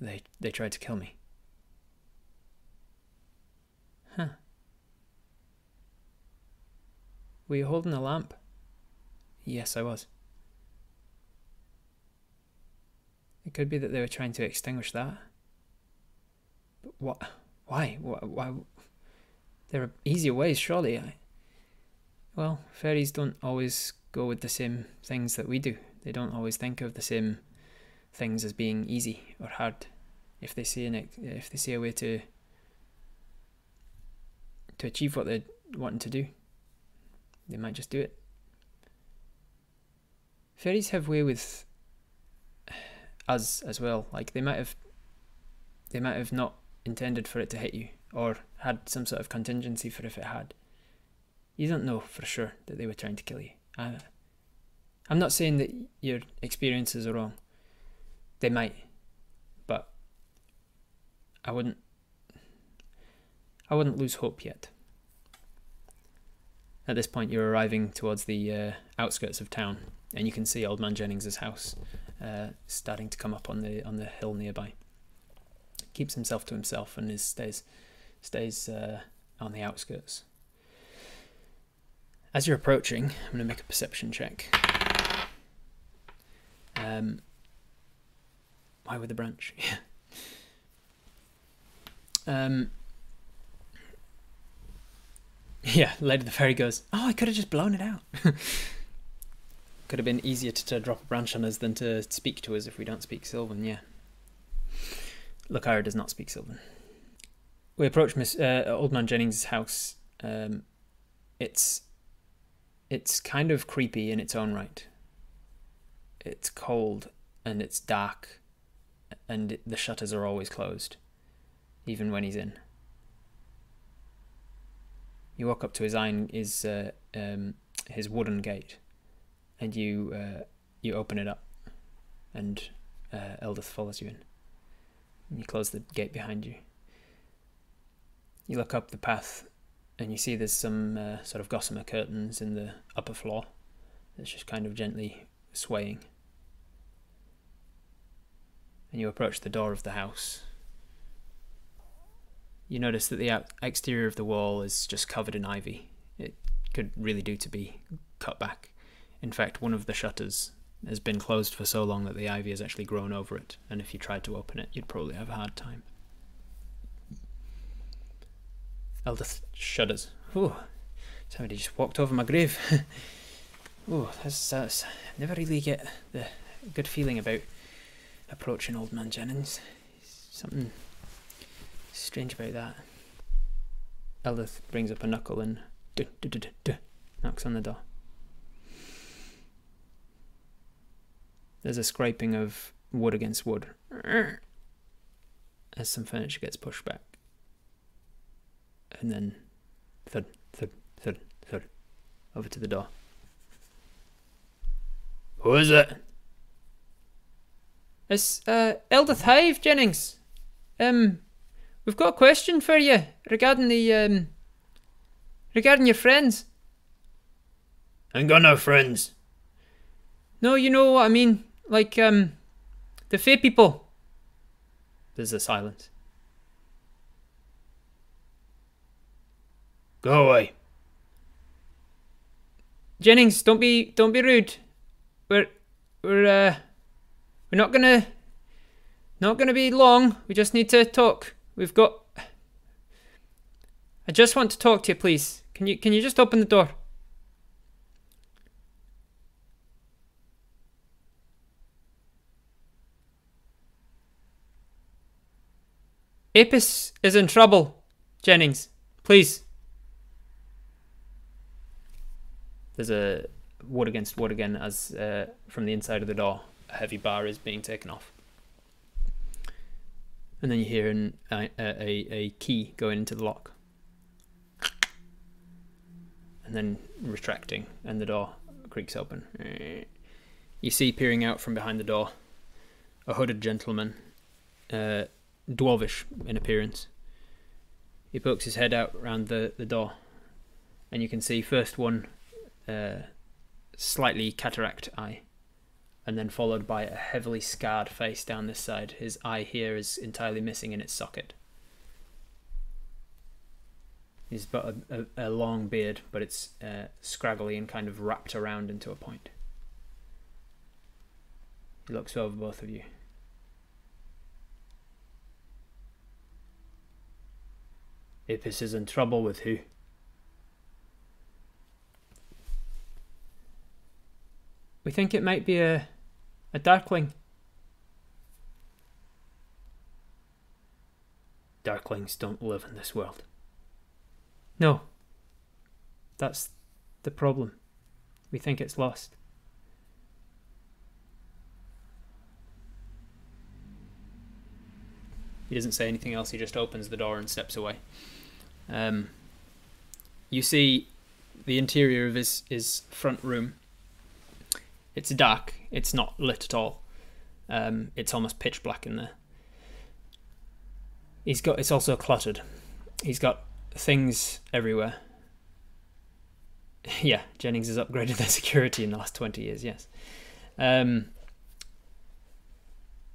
They they tried to kill me. Huh. Were you holding a lamp? Yes, I was. It could be that they were trying to extinguish that. But what? Why? Why? why? There are easier ways, surely. I... Well, fairies don't always go with the same things that we do. They don't always think of the same things as being easy or hard. If they see an, if they see a way to to achieve what they're wanting to do, they might just do it. Fairies have way with us as well. Like they might have, they might have not intended for it to hit you, or had some sort of contingency for if it had. You don't know for sure that they were trying to kill you. I, I'm not saying that your experiences are wrong. They might, but I wouldn't. I wouldn't lose hope yet. At this point, you're arriving towards the uh, outskirts of town, and you can see Old Man Jennings's house uh, starting to come up on the on the hill nearby. Keeps himself to himself and is stays stays uh, on the outskirts. As you're approaching, I'm going to make a perception check. Um, why with the branch? Yeah. Um, yeah, Lady the Fairy goes, Oh, I could have just blown it out. could have been easier to, to, drop a branch on us than to speak to us if we don't speak Sylvan, yeah. Lokara does not speak Sylvan. We approach Miss uh, Old Man Jennings' house. Um, it's it's kind of creepy in its own right. It's cold and it's dark, and the shutters are always closed, even when he's in. You walk up to his iron, his uh, um, his wooden gate, and you uh, you open it up, and uh, Eldith follows you in. And you close the gate behind you. You look up the path, and you see there's some uh, sort of gossamer curtains in the upper floor. It's just kind of gently swaying. And you approach the door of the house. You notice that the exterior of the wall is just covered in ivy. It could really do to be cut back. In fact, one of the shutters has been closed for so long that the ivy has actually grown over it, and if you tried to open it, you'd probably have a hard time. Eldith shudders. Ooh, somebody just walked over my grave. Ooh, that's, that's never really get the good feeling about approaching old man Jennings. Something strange about that. Eldith brings up a knuckle and duh, duh, duh, knocks on the door. There's a scraping of wood against wood as some furniture gets pushed back. And then thud, thud, thud, thud, over to the door. Who is it? It's uh, Eldith Hive, Jennings. Um, we've got a question for you regarding the um, regarding your friends. I ain't got no friends. No, you know what I mean. Like, um, the Fae people. There's a silence. Go away. Jennings, don't be don't be rude. We're we're uh we're not gonna not gonna be long. We just need to talk. We've got I just want to talk to you, please. Can you can you just open the door? Apis is in trouble, Jennings. Please. There's a wood against wood again as uh, from the inside of the door, a heavy bar is being taken off. And then you hear an, a, a, a key going into the lock. And then retracting, and the door creaks open. You see peering out from behind the door a hooded gentleman, uh, dwarvish in appearance. He pokes his head out round the, the door, and you can see first one uh, slightly cataract eye, and then followed by a heavily scarred face down this side. His eye here is entirely missing in its socket. He's got a, a, a long beard, but it's uh, scraggly and kind of wrapped around into a point. He looks over both of you. Apis is in trouble with who? We think it might be a a darkling. Darklings don't live in this world. No. That's the problem. We think it's lost. He doesn't say anything else, he just opens the door and steps away. Um, you see the interior of his, his front room. It's dark, it's not lit at all. Um, it's almost pitch black in there. He's got it's also cluttered. He's got things everywhere. Yeah, Jennings has upgraded their security in the last twenty years. Yes, um,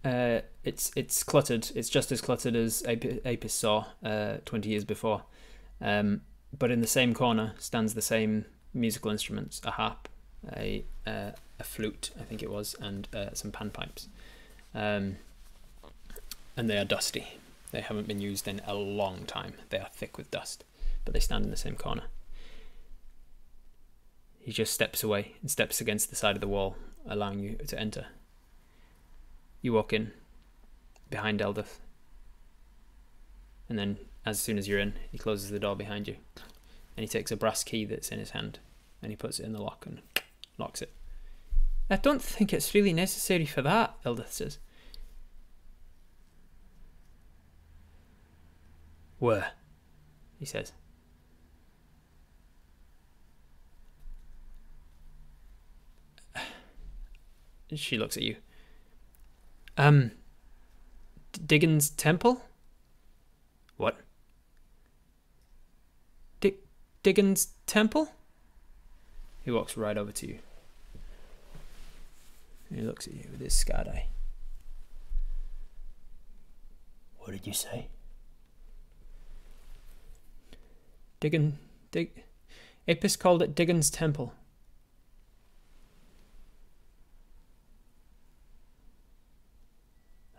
uh, it's it's cluttered. It's just as cluttered as Apis saw uh, twenty years before. Um, but in the same corner stands the same musical instruments: a harp, a uh, a flute, I think it was, and uh, some panpipes. Um, and they are dusty. They haven't been used in a long time. They are thick with dust, but they stand in the same corner. He just steps away and steps against the side of the wall, allowing you to enter. You walk in behind Eldith, and then as soon as you're in, he closes the door behind you, and he takes a brass key that's in his hand, and he puts it in the lock and locks it. I don't think it's really necessary for that, Eldith says. Where? He says. She looks at you. Um, Diggan's Temple? What? Dig- Diggan's Temple? He walks right over to you. He looks at you with his scarred eye. What did you say? Diggan, Dig, Apis called it Diggan's Temple.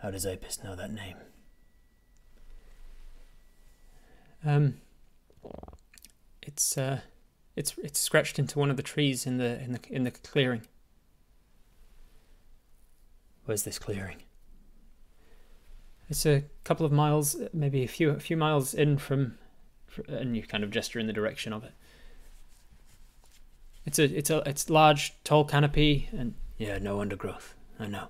How does Apis know that name? Um, it's uh, it's it's scratched into one of the trees in the in the in the clearing. Where's this clearing? It's a couple of miles, maybe a few a few miles in from, and you kind of gesture in the direction of it. It's a it's a it's large, tall canopy, and yeah, no undergrowth. I know.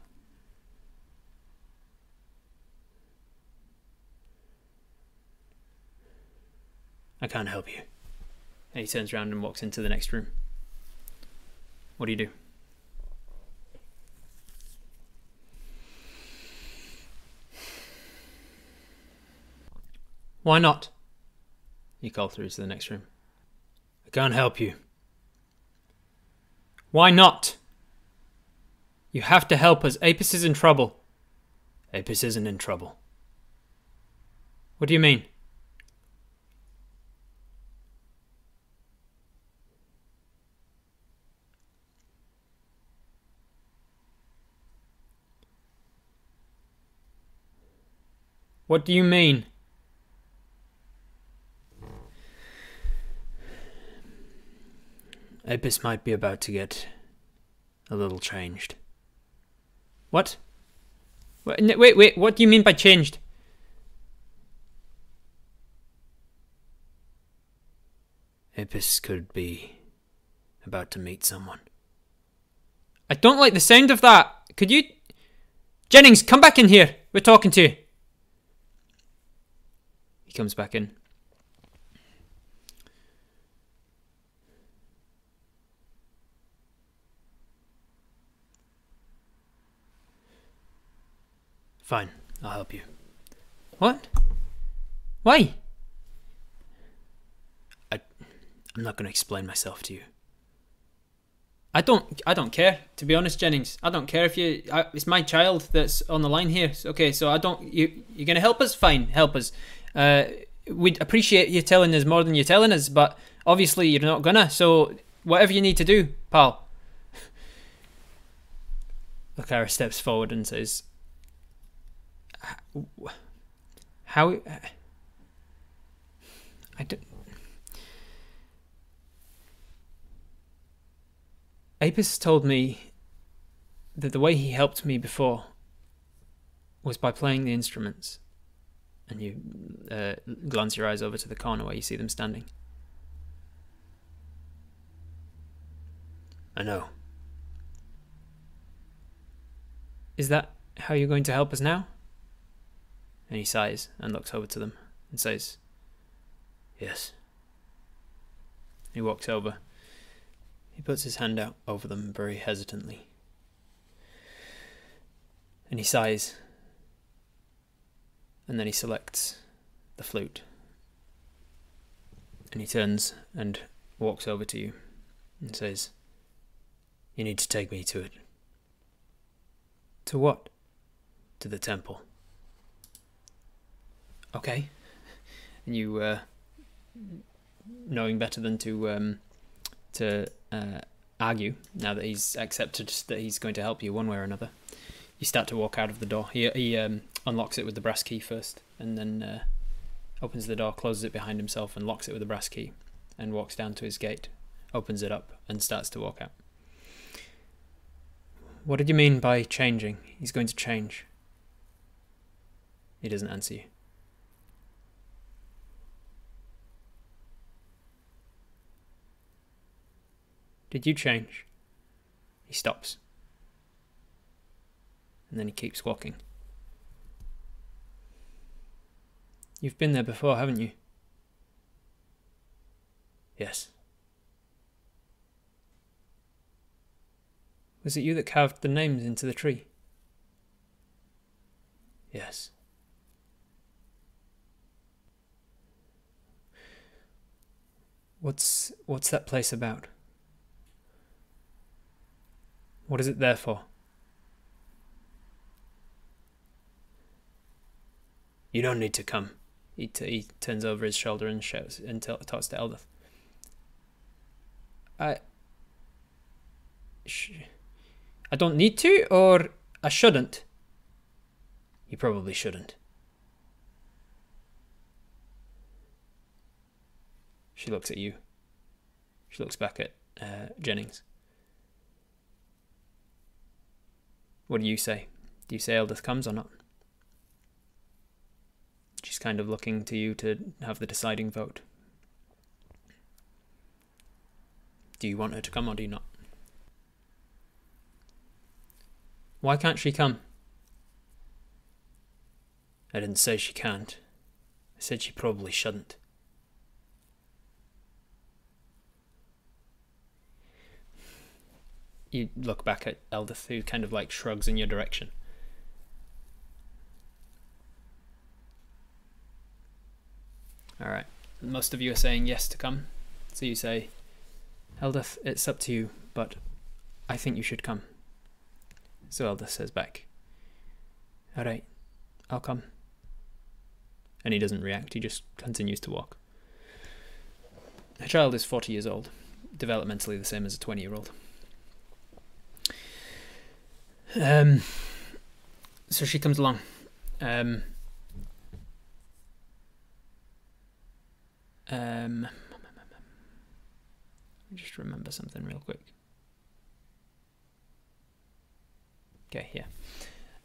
I can't help you. And he turns around and walks into the next room. What do you do? Why not? He called through to the next room. I can't help you. Why not? You have to help us. Apis is in trouble. Apis isn't in trouble. What do you mean? What do you mean? Apis might be about to get a little changed. What? Wait, wait, wait, what do you mean by changed? Apis could be about to meet someone. I don't like the sound of that. Could you. Jennings, come back in here. We're talking to you. He comes back in. Fine, I'll help you. What? Why? I, I'm not going to explain myself to you. I don't. I don't care. To be honest, Jennings, I don't care if you. I, it's my child that's on the line here. Okay, so I don't. You. You're gonna help us? Fine, help us. Uh, we'd appreciate you telling us more than you're telling us, but obviously you're not gonna. So, whatever you need to do, pal. Lokara steps forward and says, "How? I don't." Apis told me that the way he helped me before was by playing the instruments. And you uh, glance your eyes over to the corner where you see them standing. I know. Is that how you're going to help us now? And he sighs and looks over to them and says, Yes. He walks over he puts his hand out over them very hesitantly. And he sighs. And then he selects the flute. And he turns and walks over to you and says, You need to take me to it. To what? To the temple. Okay. And you, uh, knowing better than to um, to uh, argue now that he's accepted that he's going to help you one way or another. You start to walk out of the door. He he um, unlocks it with the brass key first, and then uh, opens the door, closes it behind himself, and locks it with the brass key, and walks down to his gate, opens it up, and starts to walk out. What did you mean by changing? He's going to change. He doesn't answer you. Did you change? He stops. And then he keeps walking. You've been there before, haven't you? Yes. Was it you that carved the names into the tree? Yes. What's what's that place about? What is it there for? You don't need to come. He, he turns over his shoulder and shouts and talks to Eldeth. I. I don't need to, or I shouldn't. You probably shouldn't. She looks at you. She looks back at uh, Jennings. What do you say? Do you say Eldeth comes or not? She's kind of looking to you to have the deciding vote. Do you want her to come or do you not? Why can't she come? I didn't say she can't. I said she probably shouldn't. You look back at Eldeth, who kind of like shrugs in your direction. All right. Most of you are saying yes to come. So you say, Eldeth, it's up to you, but I think you should come. So Eldeth says back, All right, I'll come. And he doesn't react, he just continues to walk. A child is 40 years old, developmentally the same as a 20 year old. Um, so she comes along. Um, um, just remember something real quick. Okay, yeah.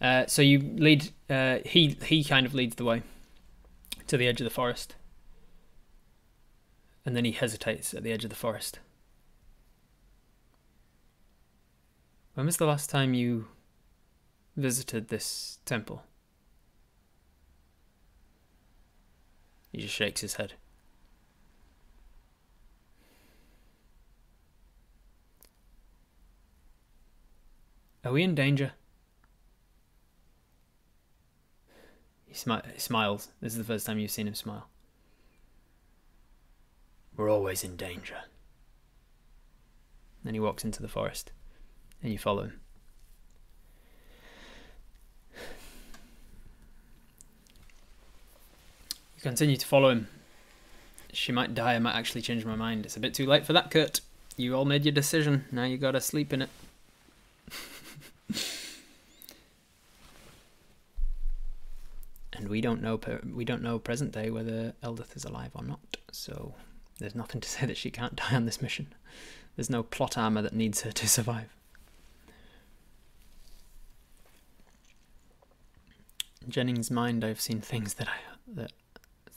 Uh, so you lead. Uh, he he kind of leads the way to the edge of the forest, and then he hesitates at the edge of the forest. When was the last time you visited this temple? He just shakes his head. Are we in danger? He, smi- he smiles. This is the first time you've seen him smile. We're always in danger. Then he walks into the forest, and you follow him. You continue to follow him. She might die, I might actually change my mind. It's a bit too late for that, Kurt. You all made your decision. Now you gotta sleep in it. and we don't know we don't know present day whether Eldith is alive or not. So there's nothing to say that she can't die on this mission. There's no plot armor that needs her to survive. In Jennings' mind, I've seen things that I that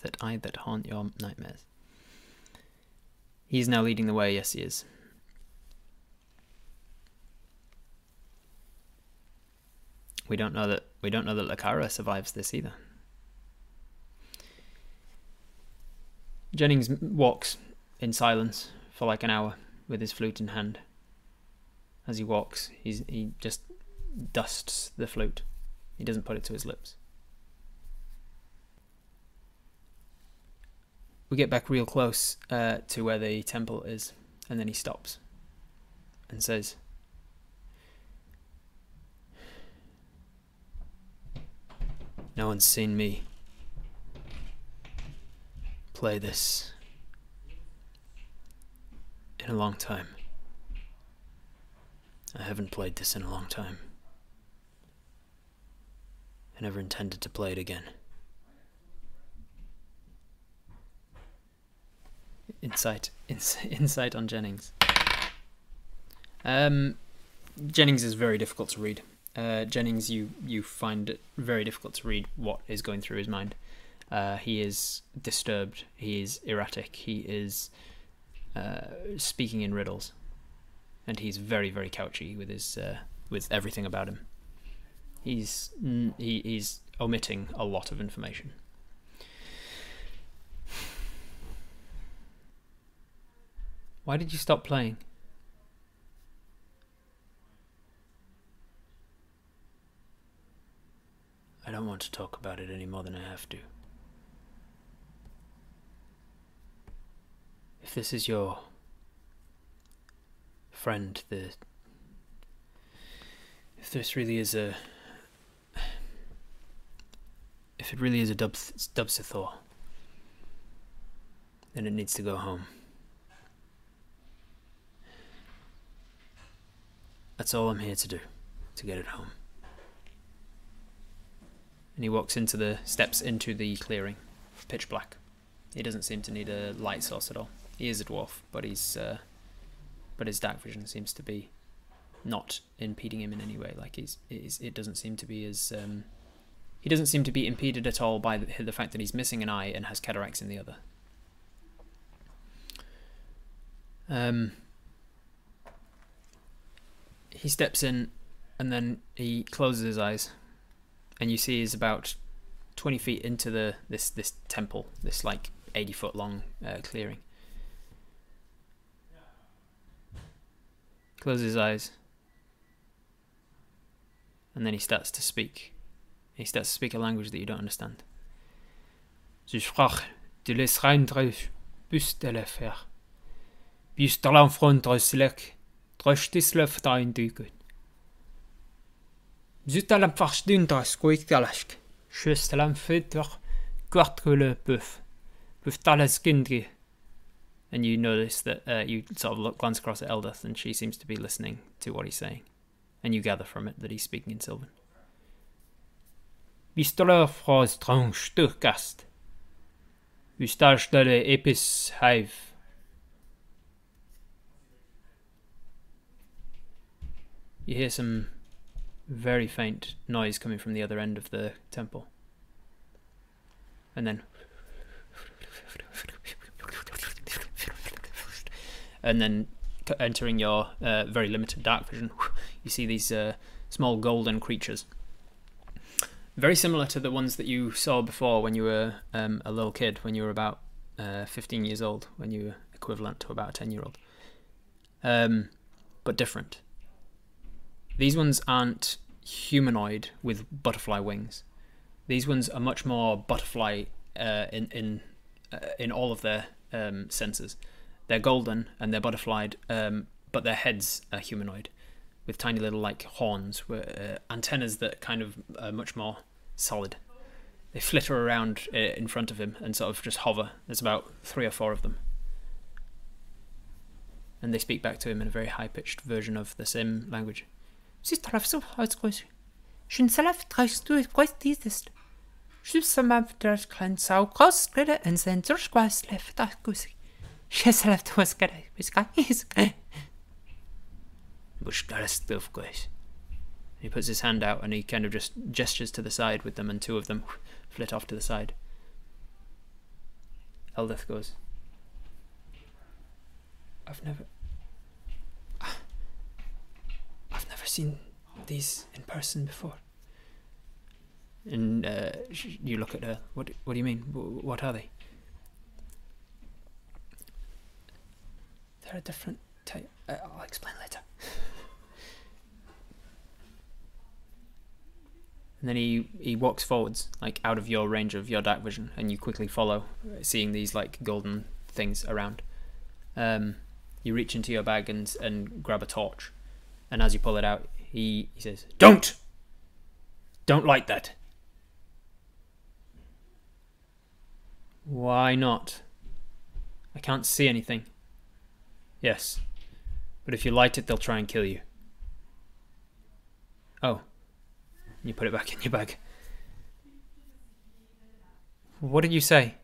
that I that haunt your nightmares. He's now leading the way. Yes, he is. We don't know that we don't know that Lokara survives this either. Jennings walks in silence for like an hour with his flute in hand. As he walks, he's, he just dusts the flute. He doesn't put it to his lips. We get back real close uh, to where the temple is, and then he stops and says, No one's seen me play this in a long time. I haven't played this in a long time. I never intended to play it again. Insight, ins- insight on Jennings. Um, Jennings is very difficult to read. Uh, Jennings, you you find it very difficult to read what is going through his mind. Uh, he is disturbed. He is erratic. He is uh, speaking in riddles, and he's very very couchy with his uh, with everything about him. He's he, he's omitting a lot of information. Why did you stop playing? I don't want to talk about it any more than I have to. If this is your friend, the if this really is a if it really is a Dub Dubsithor, then it needs to go home. That's all I'm here to do, to get it home. And he walks into the steps into the clearing, pitch black. He doesn't seem to need a light source at all. He is a dwarf, but he's uh, but his dark vision seems to be not impeding him in any way. Like he's, he's it doesn't seem to be as um, he doesn't seem to be impeded at all by the, the fact that he's missing an eye and has cataracts in the other. Um, he steps in and then he closes his eyes and you see he's about 20 feet into the this this temple this like 80 foot long uh, clearing. Closes his eyes. And then he starts to speak. He starts to speak a language that you don't understand. Je sprach de l'esreindre bus de la fer bus de l'enfant slek And you notice that uh, you sort of look, glance across at Eldith, and she seems to be listening to what he's saying. And you gather from it that he's speaking in Sylvan. Vi står fra strangstyrkast. Ustarstare epis hive. You hear some very faint noise coming from the other end of the temple. And then. And then entering your uh, very limited dark vision, you see these uh, small golden creatures. Very similar to the ones that you saw before when you were um, a little kid, when you were about uh, 15 years old, when you were equivalent to about a 10 year old. Um, but different. These ones aren't humanoid with butterfly wings. These ones are much more butterfly uh, in in uh, in all of their um, senses. They're golden and they're butterflied, um, but their heads are humanoid, with tiny little like horns, uh, antennas that kind of are much more solid. They flitter around uh, in front of him and sort of just hover. There's about three or four of them, and they speak back to him in a very high pitched version of the same language. Sistrafso uitkoos. Sjön zelf trust du quite dieses. Sjus some of the clan so cost credit and send your squash left that goose. She left was good. Was got his. Bush got a stuff, guys. He puts his hand out and he kind of just gestures to the side with them, and two of them flit off to the side. Eldeth goes. I've never. I've never seen these in person before. And uh, you look at her. What? What do you mean? What are they? They're a different type. Uh, I'll explain later. And then he, he walks forwards, like out of your range of your dark vision, and you quickly follow, uh, seeing these like golden things around. Um, you reach into your bag and and grab a torch, and as you pull it out, he, he says, "Don't, don't light that." Why not? I can't see anything. Yes, but if you light it, they'll try and kill you. Oh. You put it back in your bag. What did you say?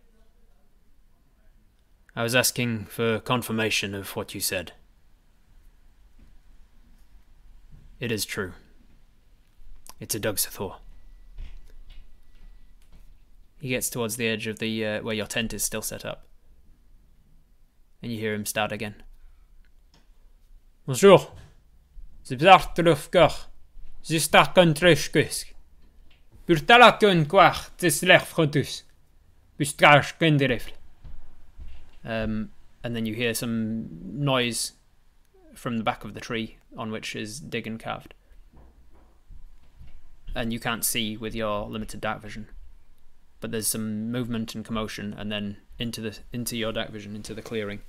I was asking for confirmation of what you said. It is true. It's a Dugsathor. He gets towards the edge of the uh, where your tent is still set up, and you hear him start again. Bonjour. C'est Zartrufkar. Zistakon trishkusk. Burtalakun kwach tislech frontus. Bustrash kenderifl. Um, and then you hear some noise from the back of the tree on which is dig and carved. And you can't see with your limited dark vision. But there's some movement and commotion, and then into the into your dark vision, into the clearing,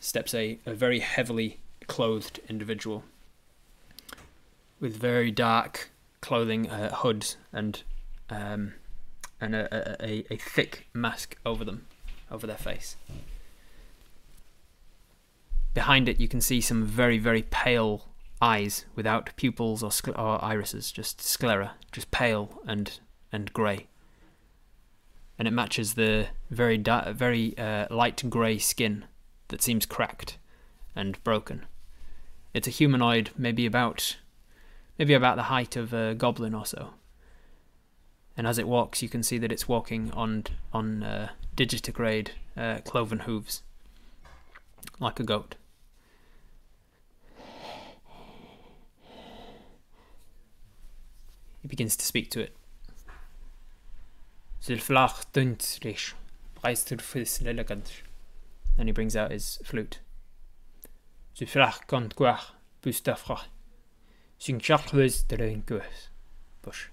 steps a, a very heavily clothed individual with very dark clothing, uh, hoods, and um, and a, a, a, a thick mask over them, over their face. Behind it, you can see some very very pale eyes without pupils or, or irises, just sclera, just pale and and grey. And it matches the very very uh, light grey skin that seems cracked and broken. It's a humanoid, maybe about maybe about the height of a goblin or so. And as it walks, you can see that it's walking on on uh, digitigrade uh, cloven hooves, like a goat. He begins to speak to it. And he brings out his flute. Bush.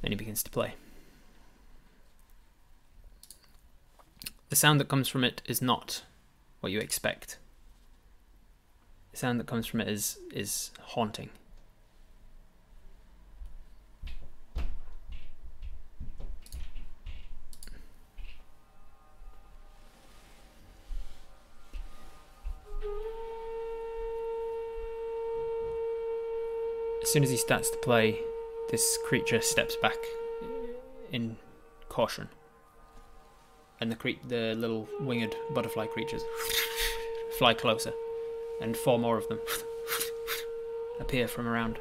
And he begins to play. The sound that comes from it is not what you expect. The sound that comes from it is is haunting. As soon as he starts to play, this creature steps back in caution. And the cre- the little winged butterfly creatures fly closer, and four more of them appear from around.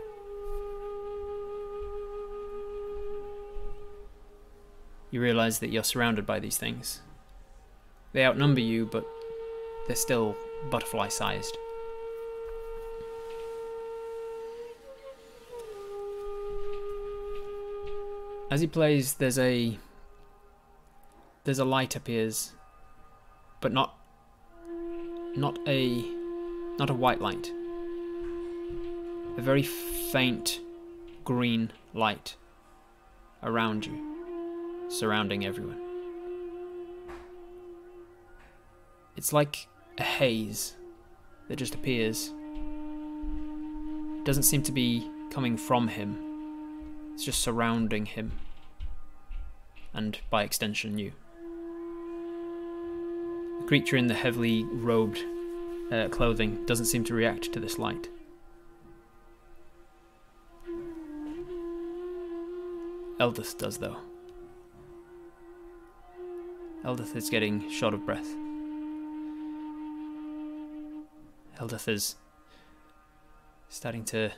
You realize that you're surrounded by these things. They outnumber you, but they're still butterfly sized. As he plays, there's a there's a light appears, but not not a not a white light. A very faint green light around you, surrounding everyone. It's like a haze that just appears. It doesn't seem to be coming from him. It's just surrounding him. And by extension, you. Creature in the heavily robed uh, clothing doesn't seem to react to this light. Eldith does, though. Eldith is getting short of breath. Eldith is starting to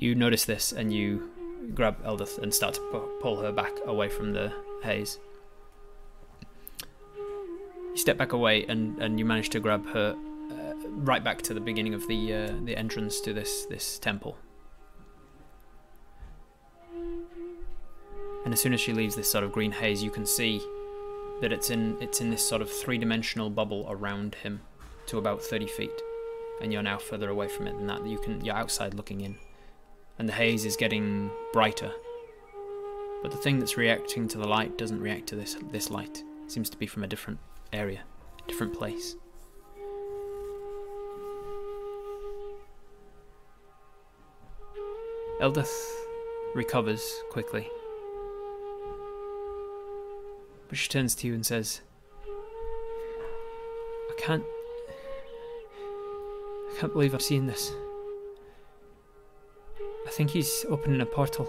You notice this and you grab Eldith and start to pull her back away from the haze. You step back away and, and you manage to grab her uh, right back to the beginning of the uh, the entrance to this this temple. And as soon as she leaves this sort of green haze, you can see that it's in it's in this sort of three-dimensional bubble around him to about 30 feet. And you're now further away from it than that. You can you're outside looking in and the haze is getting brighter. But the thing that's reacting to the light doesn't react to this this light. It seems to be from a different area, different place. Eldith recovers quickly. But she turns to you and says, I can't. I can't believe I've seen this. I think he's opening a portal.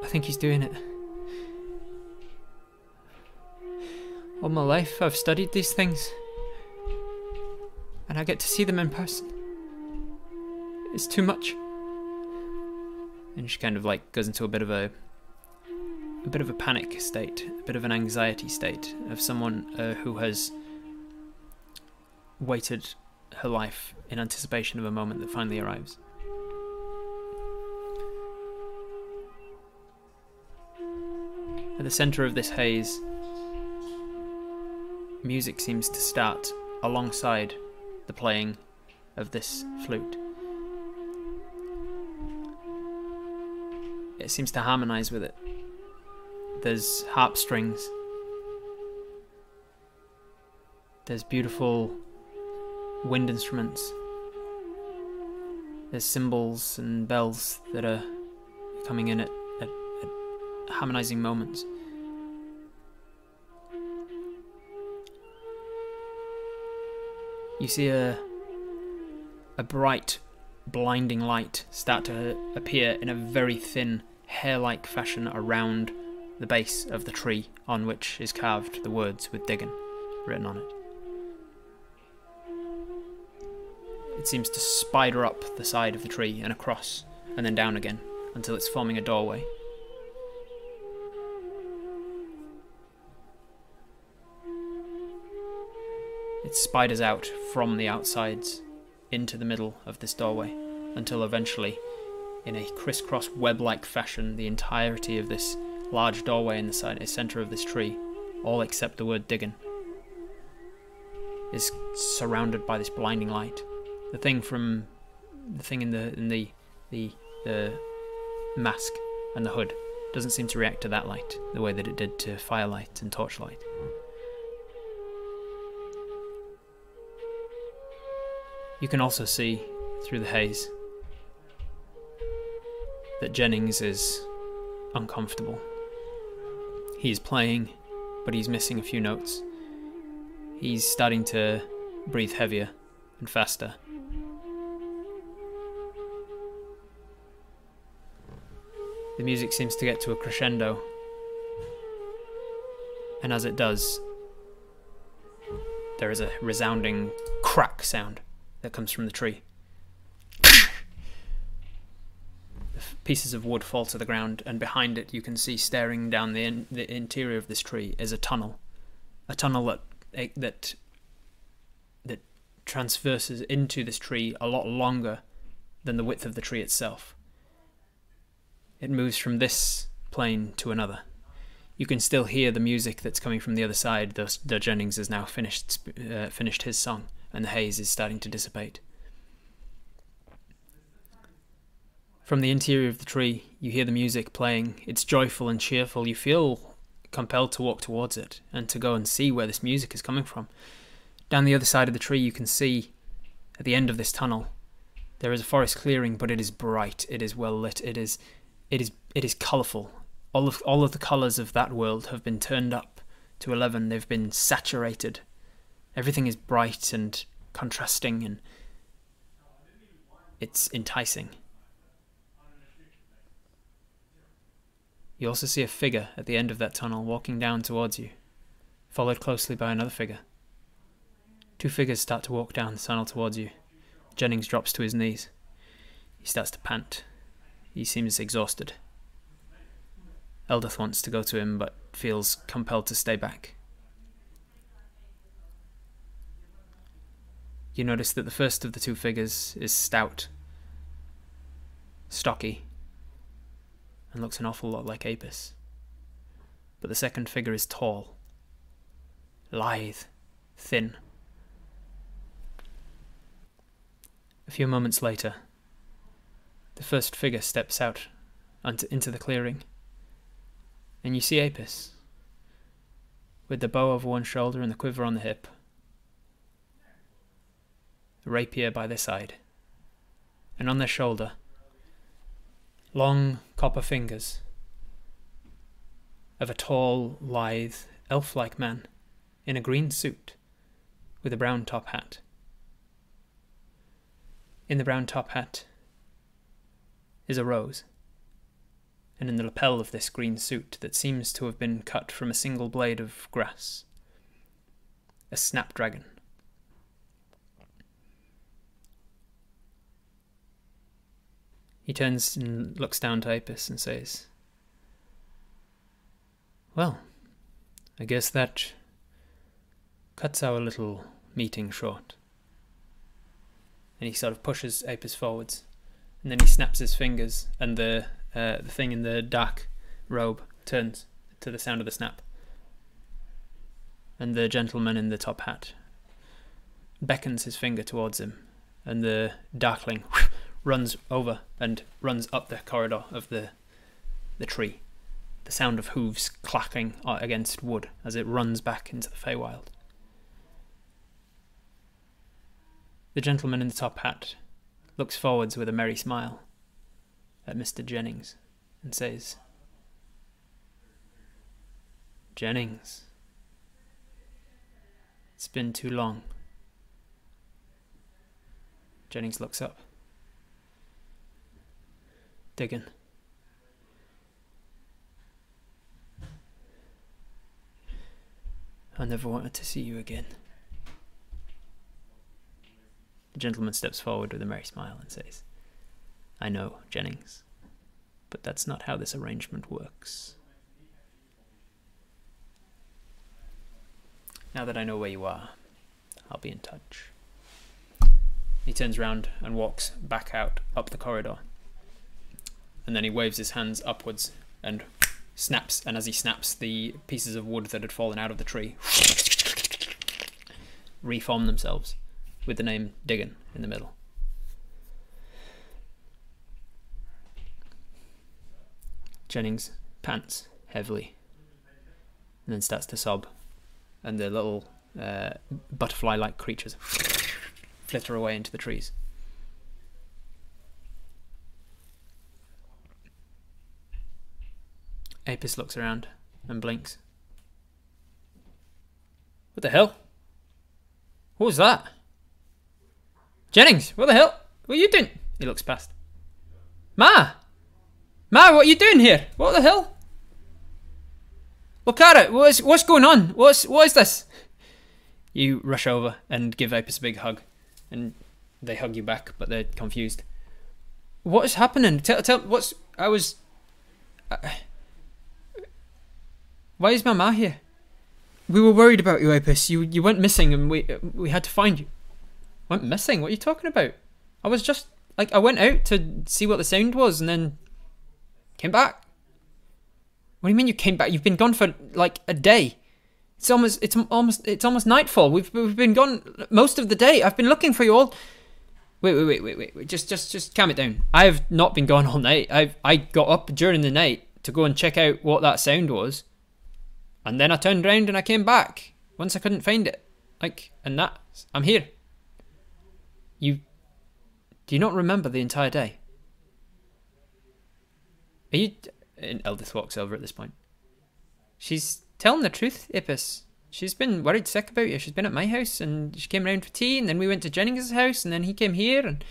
I think he's doing it. All my life I've studied these things. And I get to see them in person. It's too much. And she kind of like goes into a bit of a a bit of a panic state, a bit of an anxiety state of someone uh, who has waited her life in anticipation of a moment that finally arrives. At the center of this haze, music seems to start alongside the playing of this flute. It seems to harmonize with it. There's harp strings. There's beautiful wind instruments. There's cymbals and bells that are coming in at harmonizing moments. You see a a bright, blinding light start to appear in a very thin, hair-like fashion around the base of the tree on which is carved the words with Diggan written on it. It seems to spider up the side of the tree and across, and then down again, until it's forming a doorway. It spiders out from the outsides into the middle of this doorway, until eventually, in a crisscross web like fashion, the entirety of this large doorway in the center of this tree, all except the word Diggan, is surrounded by this blinding light. The thing from the thing in the in the the the mask and the hood doesn't seem to react to that light the way that it did to firelight and torchlight. You can also see through the haze that Jennings is uncomfortable. He's playing, but he's missing a few notes. He's starting to breathe heavier and faster. The music seems to get to a crescendo. And as it does, there is a resounding crack sound that comes from the tree. The Pieces of wood fall to the ground, and behind it, you can see staring down the, in- the interior of this tree is a tunnel, a tunnel that eh, that that transverses into this tree a lot longer than the width of the tree itself. It moves from this plane to another. You can still hear the music that's coming from the other side, though, though Jennings has now finished uh, finished his song, and the haze is starting to dissipate. From the interior of the tree, you hear the music playing. It's joyful and cheerful. You feel compelled to walk towards it and to go and see where this music is coming from. Down the other side of the tree, you can see at the end of this tunnel, there is a forest clearing, but it is bright. It is well lit. It is, it is, it is colourful. All of all of the colours of that world have been turned up to eleven. They've been saturated. Everything is bright and contrasting, and it's enticing. You also see a figure at the end of that tunnel walking down towards you, followed closely by another figure. Two figures start to walk down the tunnel towards you. Jennings drops to his knees. He starts to pant. He seems exhausted. Eldith wants to go to him, but feels compelled to stay back. You notice that the first of the two figures is stout, stocky, and looks an awful lot like Apis. But the second figure is tall, lithe, thin. A few moments later, the first figure steps out into the clearing, and you see Apis, with the bow over one shoulder and the quiver on the hip, the rapier by their side, and on their shoulder, long copper fingers of a tall, lithe, elf like man in a green suit with a brown top hat. In the brown top hat is a rose, and in the lapel of this green suit that seems to have been cut from a single blade of grass, a snapdragon. He turns and looks down to Apis and says, Well, I guess that cuts our little meeting short. And he sort of pushes Apis forwards, and then he snaps his fingers, and the uh, the thing in the dark robe turns to the sound of the snap. And the gentleman in the top hat beckons his finger towards him, and the darkling runs over and runs up the corridor of the the tree. The sound of hooves clacking against wood as it runs back into the Feywild. The gentleman in the top hat looks forwards with a merry smile at Mr. Jennings and says, Jennings, it's been too long. Jennings looks up. Diggan. I never wanted to see you again. The gentleman steps forward with a merry smile and says, I know, Jennings, but that's not how this arrangement works. Now that I know where you are, I'll be in touch. He turns round and walks back out up the corridor. And then he waves his hands upwards and snaps, and as he snaps, the pieces of wood that had fallen out of the tree reform themselves with the name Diggan in the middle. Jennings pants heavily and then starts to sob, and the little uh, butterfly like creatures flitter away into the trees. Apis looks around and blinks. What the hell? What was that? Jennings, what the hell? What are you doing? He looks past. Ma! Ma, what are you doing here? What the hell? Look at it. What's, what's going on? What's, what is this? You rush over and give Apis a big hug. And they hug you back, but they're confused. What is happening? Tell, tell, what's, I was, why is my ma here? We were worried about you, Apis. You, you went missing and we, we had to find you. Went missing? What are you talking about? I was just, like, I went out to see what the sound was and then came back. What do you mean you came back? You've been gone for, like, a day. It's almost it's almost it's almost nightfall. We've we've been gone most of the day. I've been looking for you all. Wait wait wait wait wait. wait. Just just just calm it down. I've not been gone all night. I've I got up during the night to go and check out what that sound was, and then I turned around and I came back once I couldn't find it. Like and that I'm here. You do you not remember the entire day? Are you? And Eldith walks over at this point. She's telling the truth, Apis. She's been worried sick about you. She's been at my house and she came round for tea and then we went to Jennings' house and then he came here and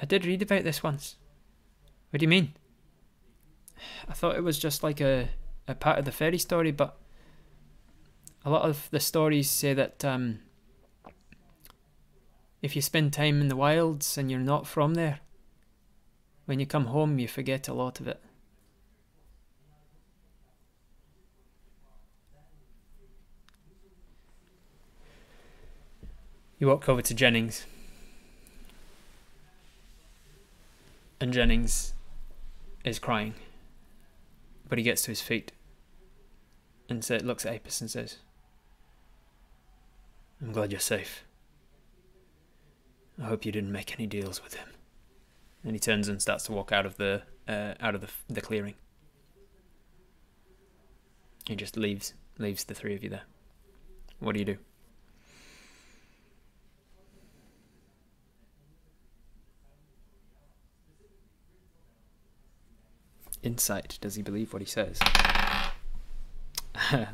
I did read about this once. What do you mean? I thought it was just like a, a part of the fairy story, but a lot of the stories say that um, if you spend time in the wilds and you're not from there, when you come home you forget a lot of it. You walk over to Jennings. And Jennings is crying. But he gets to his feet and sa looks at Apis and says, I'm glad you're safe. I hope you didn't make any deals with him. And he turns and starts to walk out of the uh, out of the, the clearing. He just leaves leaves the three of you there. What do you do? Insight. Does he believe what he says?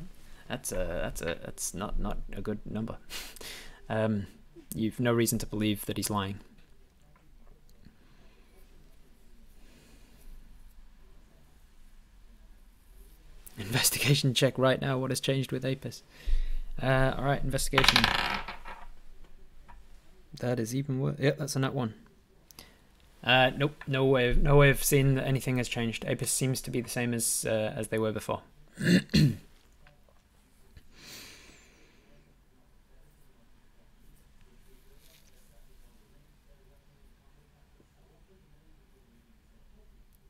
that's a that's a that's not not a good number. um, you've no reason to believe that he's lying. Investigation check right now. What has changed with Apis? Uh, all right, investigation. That is even worse. Yep, that's a nut one. Uh, nope, no way, no way of seeing that anything has changed. Apis seems to be the same as uh, as they were before.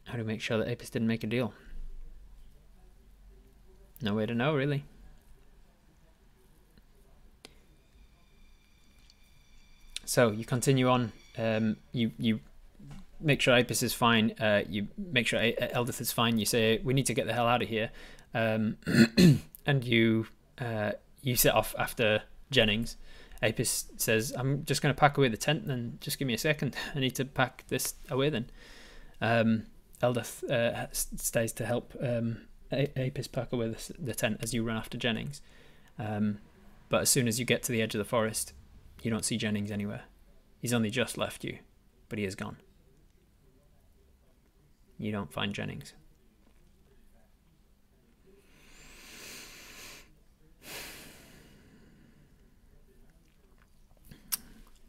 How do we make sure that Apis didn't make a deal? No way to know, really. So you continue on. Um, you you make sure Apis is fine. Uh, you make sure Eldith is fine. You say we need to get the hell out of here, um, and you uh, you set off after Jennings. Apis says, "I'm just going to pack away the tent. Then just give me a second. I need to pack this away." Then um, Eldith uh, stays to help um, Apis pack away the, the, tent as you run after Jennings. Um, but as soon as you get to the edge of the forest, you don't see Jennings anywhere. He's only just left you, but he is gone you don't find Jennings.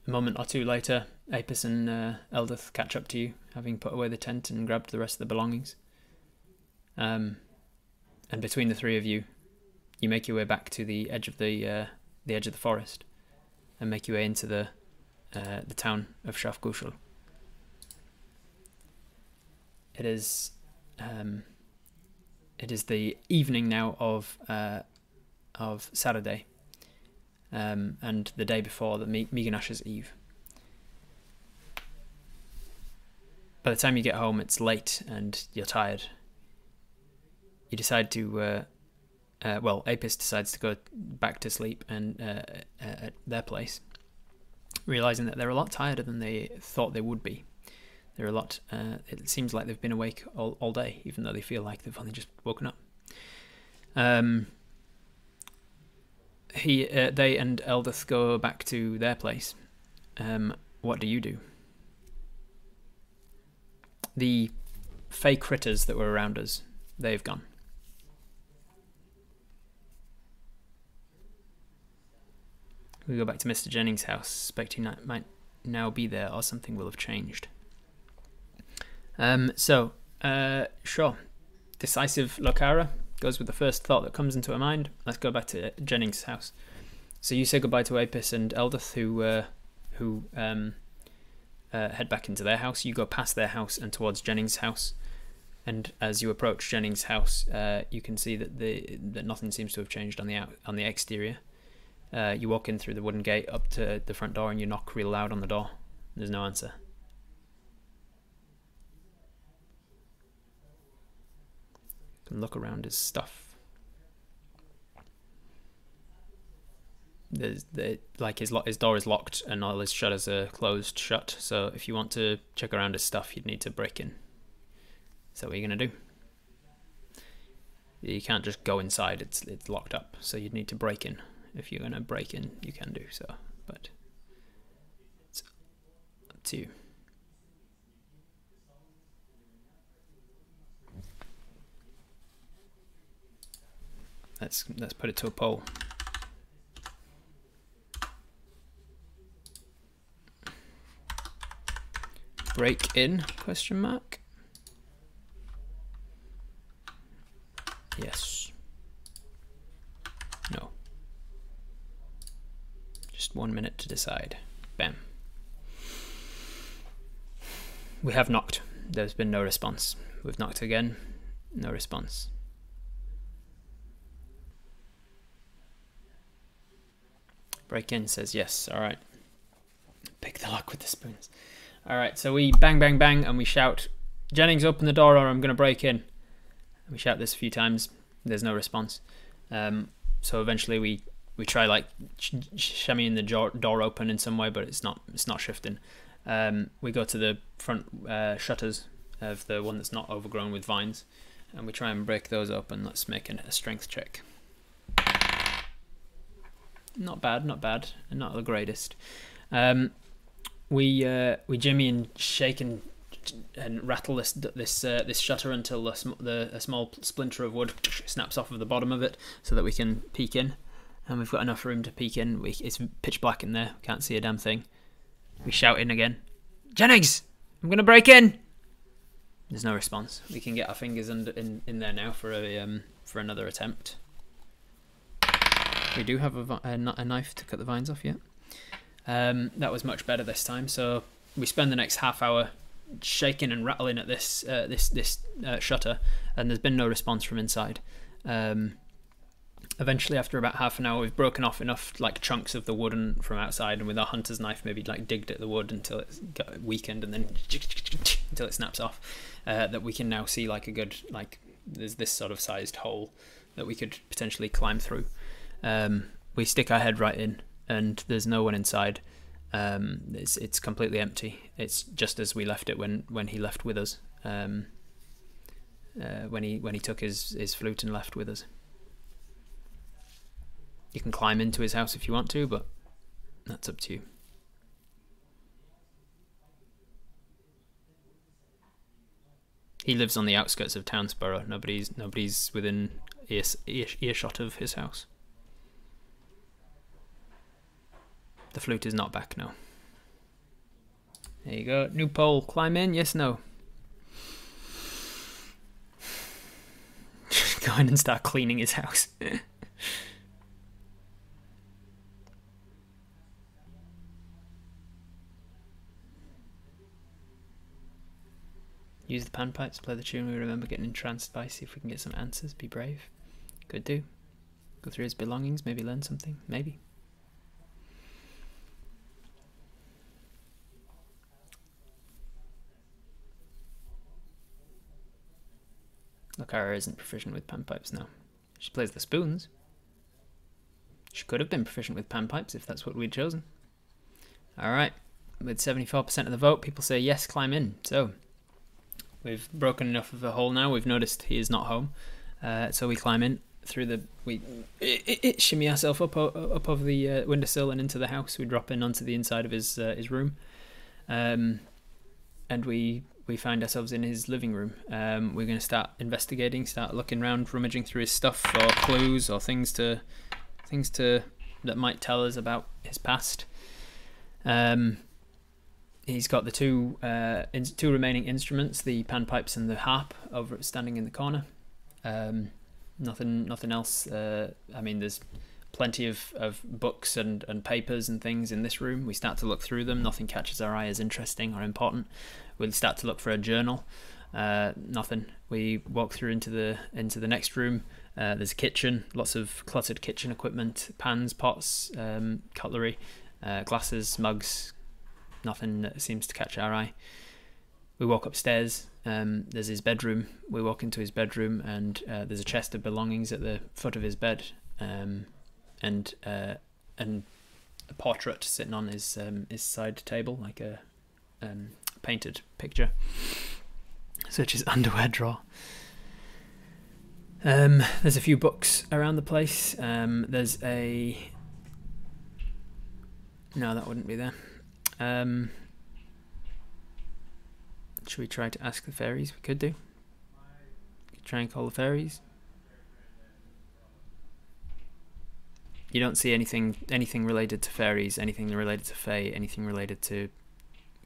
A moment or two later, Apis and uh, Eldith catch up to you, having put away the tent and grabbed the rest of the belongings. Um, and between the three of you, you make your way back to the edge of the uh, the edge of the forest, and make your way into the uh, the town of Shafgushul. It is um, it is the evening now of uh, of Saturday, um, and the day before the Me- Miginash's Eve. By the time you get home, it's late and you're tired. You decide to, uh, uh, well, Apis decides to go back to sleep and uh, at their place, realizing that they're a lot tireder than they thought they would be. They're a lot. Uh, it seems like they've been awake all, all day, even though they feel like they've only just woken up. Um, he, uh, they, and Eldith go back to their place. Um, what do you do? The fake critters that were around us, they've gone. We go back to Mr. Jennings' house, suspecting that might now be there or something will have changed. Um, so, uh, sure. Decisive Lokara goes with the first thought that comes into her mind. Let's go back to Jennings' house. So you say goodbye to Apis and Eldith, who uh, who um, uh, head back into their house. You go past their house and towards Jennings' house. And as you approach Jennings' house, uh, you can see that the that nothing seems to have changed on the out, on the exterior. Uh, you walk in through the wooden gate up to the front door, and you knock real loud on the door. There's no answer. Can look around his stuff. There's the like his his door is locked and all his shutters are closed shut. So if you want to check around his stuff, you'd need to break in. Is that what you're gonna do? You can't just go inside; it's it's locked up. So you'd need to break in. If you're gonna break in, you can do so, but it's up to you. Let's let's put it to a poll. Break in? Question mark. Yes. No. Just one minute to decide. Bam. We have knocked. There's been no response. We've knocked again. No response. Break in says yes. All right. Pick the lock with the spoons. All right. So we bang, bang, bang, and we shout, "Jennings, open the door, or I'm going to break in." We shout this a few times. There's no response. Um, so eventually we we try like sh- shimmying the door, door open in some way, but it's not it's not shifting. Um, we go to the front uh, shutters of the one that's not overgrown with vines, and we try and break those open. Let's make an, a strength check. Not bad, not bad, and not the greatest. Um, we uh, we jimmy and shake and and rattle this this uh, this shutter until the, sm- the a small splinter of wood snaps off of the bottom of it, so that we can peek in. And we've got enough room to peek in. We, it's pitch black in there. We can't see a damn thing. We shout in again. Jennings, I'm gonna break in. There's no response. We can get our fingers under in, in there now for a um, for another attempt. We do have a, a, a knife to cut the vines off. Yeah. Um, that was much better this time. So we spend the next half hour shaking and rattling at this uh, this this uh, shutter, and there's been no response from inside. Um, eventually, after about half an hour, we've broken off enough like chunks of the wooden from outside, and with our hunter's knife, maybe like digged at the wood until it's got weakened, and then until it snaps off. Uh, that we can now see like a good like there's this sort of sized hole that we could potentially climb through. Um, we stick our head right in, and there's no one inside. Um, it's it's completely empty. It's just as we left it when, when he left with us. Um, uh, when he when he took his, his flute and left with us. You can climb into his house if you want to, but that's up to you. He lives on the outskirts of Townsborough. Nobody's nobody's within ear, ear, earshot of his house. The flute is not back now. There you go. New poll. Climb in. Yes, no. go in and start cleaning his house. Use the panpipes, play the tune we remember getting entranced by, see if we can get some answers, be brave. Could do. Go through his belongings, maybe learn something, maybe. Lokara isn't proficient with panpipes now. She plays the spoons. She could have been proficient with panpipes if that's what we'd chosen. Alright. with 74% of the vote, people say yes, climb in. So we've broken enough of a hole now. We've noticed he is not home. Uh, so we climb in through the we it, it, it shimmy ourselves up up over the uh, windowsill and into the house. We drop in onto the inside of his uh, his room, um, and we we find ourselves in his living room. Um, we're going to start investigating, start looking around, rummaging through his stuff for clues or things to things to that might tell us about his past. Um, he's got the two uh, in, two remaining instruments, the panpipes and the harp, over standing in the corner. Um, nothing, nothing else. Uh, I mean, there's plenty of, of books and, and papers and things in this room. We start to look through them. Nothing catches our eye as interesting or important. We'll start to look for a journal. Uh, nothing. We walk through into the into the next room. Uh, there's a kitchen, lots of cluttered kitchen equipment, pans, pots, um, cutlery, uh, glasses, mugs. Nothing that seems to catch our eye. We walk upstairs. Um, there's his bedroom. We walk into his bedroom, and uh, there's a chest of belongings at the foot of his bed, um, and uh, and a portrait sitting on his um, his side table, like a um, painted picture. Such as underwear drawer. Um, there's a few books around the place. Um, there's a. No, that wouldn't be there. Um, should we try to ask the fairies? We could do. Could try and call the fairies. You don't see anything anything related to fairies, anything related to fae, anything related to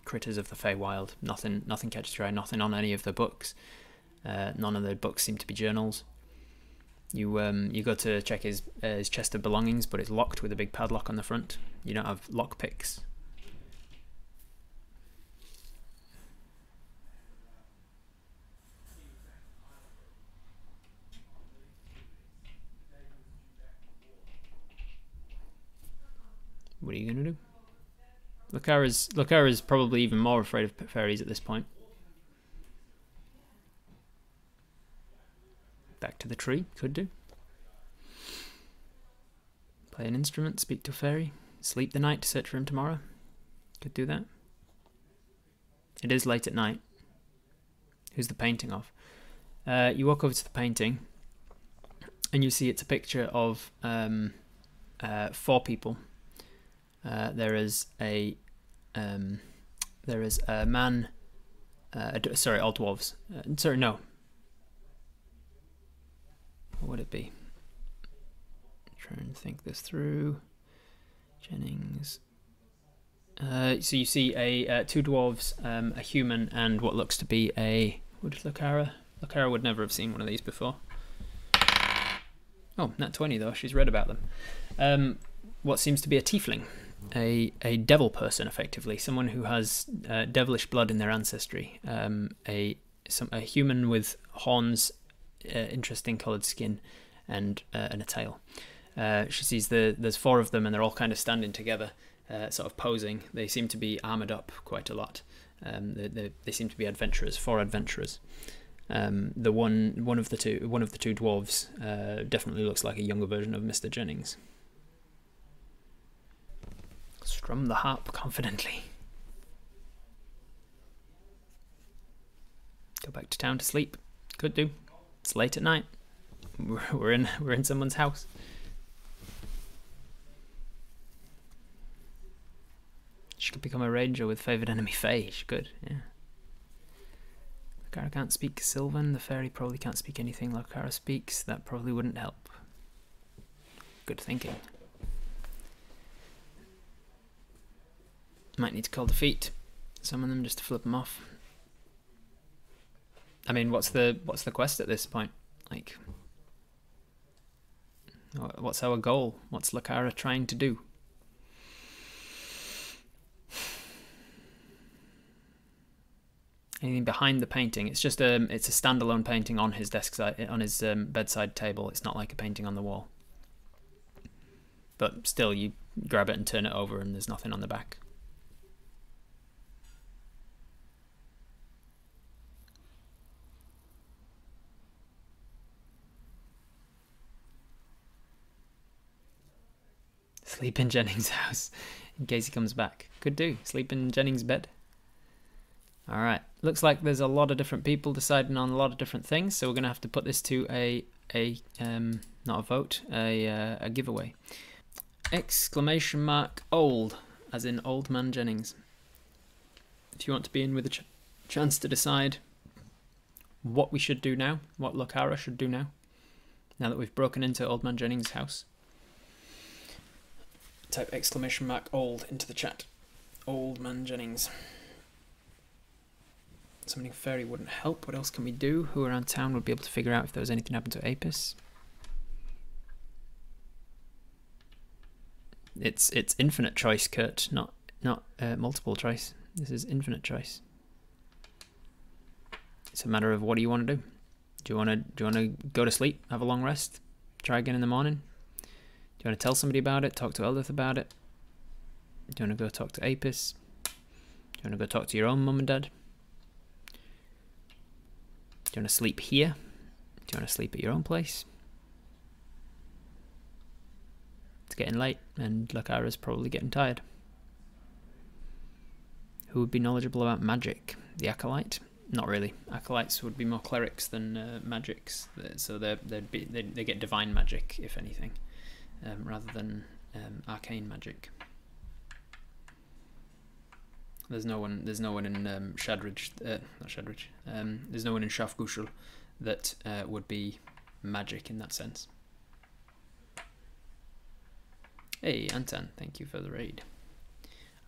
critters of the Feywild. Nothing nothing catches your eye. Nothing on any of the books. Uh, none of the books seem to be journals. You um you go to check his uh, his chest of belongings, but it's locked with a big padlock on the front. You don't have lock picks. What are you gonna do? Lokara's Lokara's probably even more afraid of fairies at this point. Back to the tree, could do. Play an instrument, speak to a fairy, sleep the night to search for him tomorrow. Could do that. It is late at night. Who's the painting of? Uh, you walk over to the painting, and you see it's a picture of um, uh, four people. Uh, there is a um, there is a man. Uh, sorry, all dwarves. Uh, sorry, no. What would it be? Trying to think this through. Jennings. Uh, so you see a uh, two dwarves, um, a human, and what looks to be a. Would Lokara? Lokara would never have seen one of these before. Oh, not twenty though. She's read about them. Um, what seems to be a tiefling a a devil person, effectively, someone who has uh, devilish blood in their ancestry. Um, a some a human with horns, uh, interesting coloured skin, and uh, and a tail. Uh, she sees the there's four of them, and they're all kind of standing together, uh, sort of posing. They seem to be armored up quite a lot. Um, they, they, they seem to be adventurers, four adventurers. Um, the one one of the two one of the two dwarves uh, definitely looks like a younger version of Mister Jennings. Strum the harp confidently. Go back to town to sleep. Could do. It's late at night. We're, in we're in someone's house. She could become a ranger with favoured enemy Fae. She could, yeah. Lokara can't speak Sylvan. The fairy probably can't speak anything Lokara speaks. That probably wouldn't help. Good thinking. Might need to call defeat. some of them just to flip them off. I mean, what's the what's the quest at this point? Like, what's our goal? What's Lokara trying to do? Anything behind the painting? It's just a it's a standalone painting on his desk side, on his um, bedside table. It's not like a painting on the wall. But still, you grab it and turn it over, and there's nothing on the back. Sleep in Jennings' house in case he comes back. Could do. Sleep in Jennings' bed. All right. Looks like there's a lot of different people deciding on a lot of different things, so we're gonna have to put this to a a um not a vote, a uh, a giveaway. Exclamation mark old, as in old man Jennings. If you want to be in with a ch- chance to decide what we should do now, what Lokara should do now, now that we've broken into old man Jennings' house, type exclamation mark old into the chat. Old man Jennings. Summoning fairy wouldn't help. What else can we do? Who around town would be able to figure out if there was anything happened to Apis? It's it's infinite choice, Kurt, not not uh, multiple choice. This is infinite choice. It's a matter of what do you want to do. Do you want to do you want to go to sleep, have a long rest, try again in the morning? You want to tell somebody about it? Talk to Eldith about it? Do you want to go talk to Apis? Do you want to go talk to your own mum and dad? Do you want to sleep here? Do you want to sleep at your own place? It's getting late, and Lokara's probably getting tired. Who would be knowledgeable about magic? The acolyte? Not really. Acolytes would be more clerics than uh, magics, so they they they get divine magic, if anything, um, rather than um, arcane magic. There's no one. There's no one in um, Shadridge. Uh, not Shadridge. Um, there's no one in Shafgushul that uh, would be magic in that sense. Hey, Anton, thank you for the raid.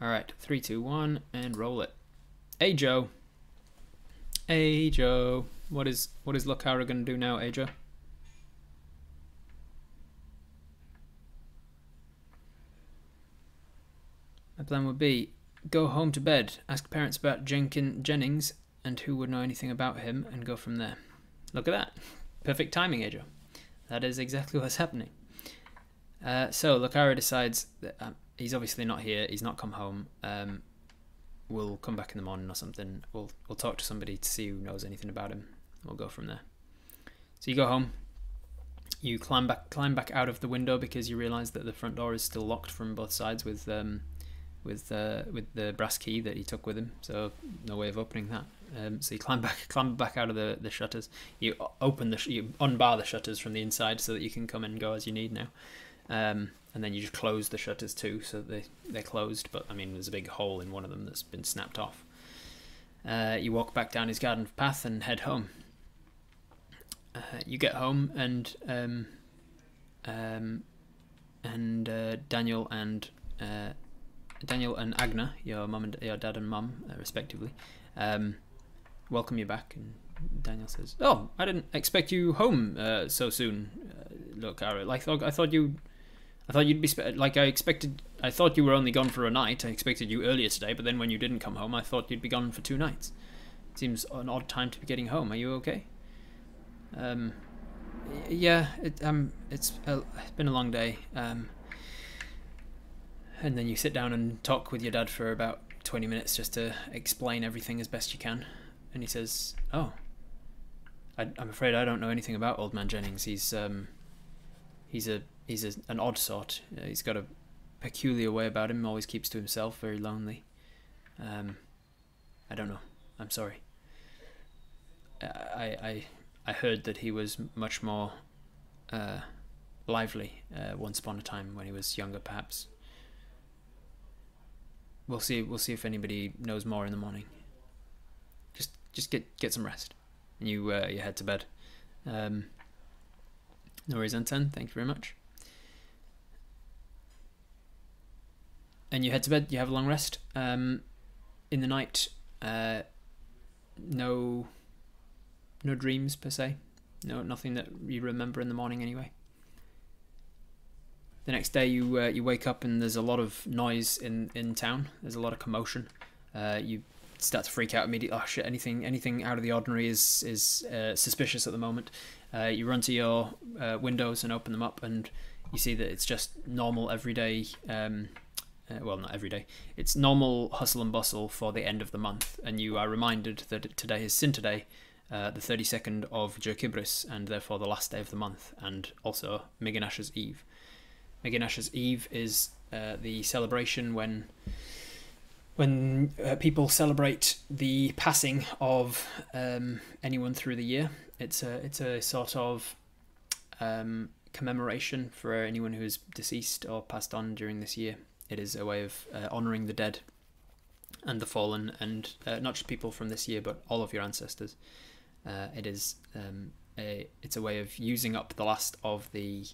All right, three, two, one, and roll it. Hey, Joe. Hey, Joe. What is what is Lokara gonna do now, Ajo? My plan would be go home to bed, ask parents about Jenkin Jennings and who would know anything about him, and go from there. Look at that. Perfect timing, Ajo. That is exactly what's happening. Uh, so, Lokara decides that um, he's obviously not here, he's not come home. Um, we'll come back in the morning or something. We'll, we'll talk to somebody to see who knows anything about him. We'll go from there. So, you go home. You climb back, climb back out of the window because you realise that the front door is still locked from both sides with um, with uh, with the brass key that he took with him. So no way of opening that. Um, so you climb back, climb back out of the, the shutters. You open the, you unbar the shutters from the inside so that you can come and go as you need now. Um, and then you just close the shutters too, so they they're closed. But I mean, there's a big hole in one of them that's been snapped off. Uh, you walk back down his garden path and head home. Uh, you get home and um, um, and uh, Daniel and uh, Daniel and Agna, your mum and your dad and mum, uh, respectively, um, welcome you back. And Daniel says, "Oh, I didn't expect you home uh, so soon. Uh, look, Ara, like I thought you, I thought you'd be spe- like I expected. I thought you were only gone for a night. I expected you earlier today, but then when you didn't come home, I thought you'd be gone for two nights. Seems an odd time to be getting home. Are you okay?" Um, yeah, it, um, it's, uh, it's been a long day. Um, and then you sit down and talk with your dad for about 20 minutes just to explain everything as best you can. And he says, "Oh, I, I'm afraid I don't know anything about Old Man Jennings. He's um, he's a he's a, an odd sort. Uh, he's got a peculiar way about him. Always keeps to himself. Very lonely. Um, I don't know. I'm sorry. I I I heard that he was much more uh, lively uh, once upon a time when he was younger, perhaps." We'll see. We'll see if anybody knows more in the morning. Just, just get get some rest, and you uh, you head to bed. Um, no worries, Anton. Thank you very much. And you head to bed. You have a long rest. Um, in the night, uh, no, no dreams per se. No, nothing that you remember in the morning anyway. The next day, you uh, you wake up and there's a lot of noise in, in town. There's a lot of commotion. Uh, you start to freak out immediately. Oh shit! Anything anything out of the ordinary is is uh, suspicious at the moment. Uh, you run to your uh, windows and open them up, and you see that it's just normal everyday. Um, uh, well, not every day. It's normal hustle and bustle for the end of the month, and you are reminded that today is Sinterday, uh, the 32nd of Jerkibris, and therefore the last day of the month, and also Miginash's Eve. Miginash's Eve is uh, the celebration when when uh, people celebrate the passing of um, anyone through the year. It's a it's a sort of um, commemoration for anyone who is deceased or passed on during this year. It is a way of uh, honouring the dead and the fallen, and uh, not just people from this year, but all of your ancestors. Uh, it is um, a it's a way of using up the last of the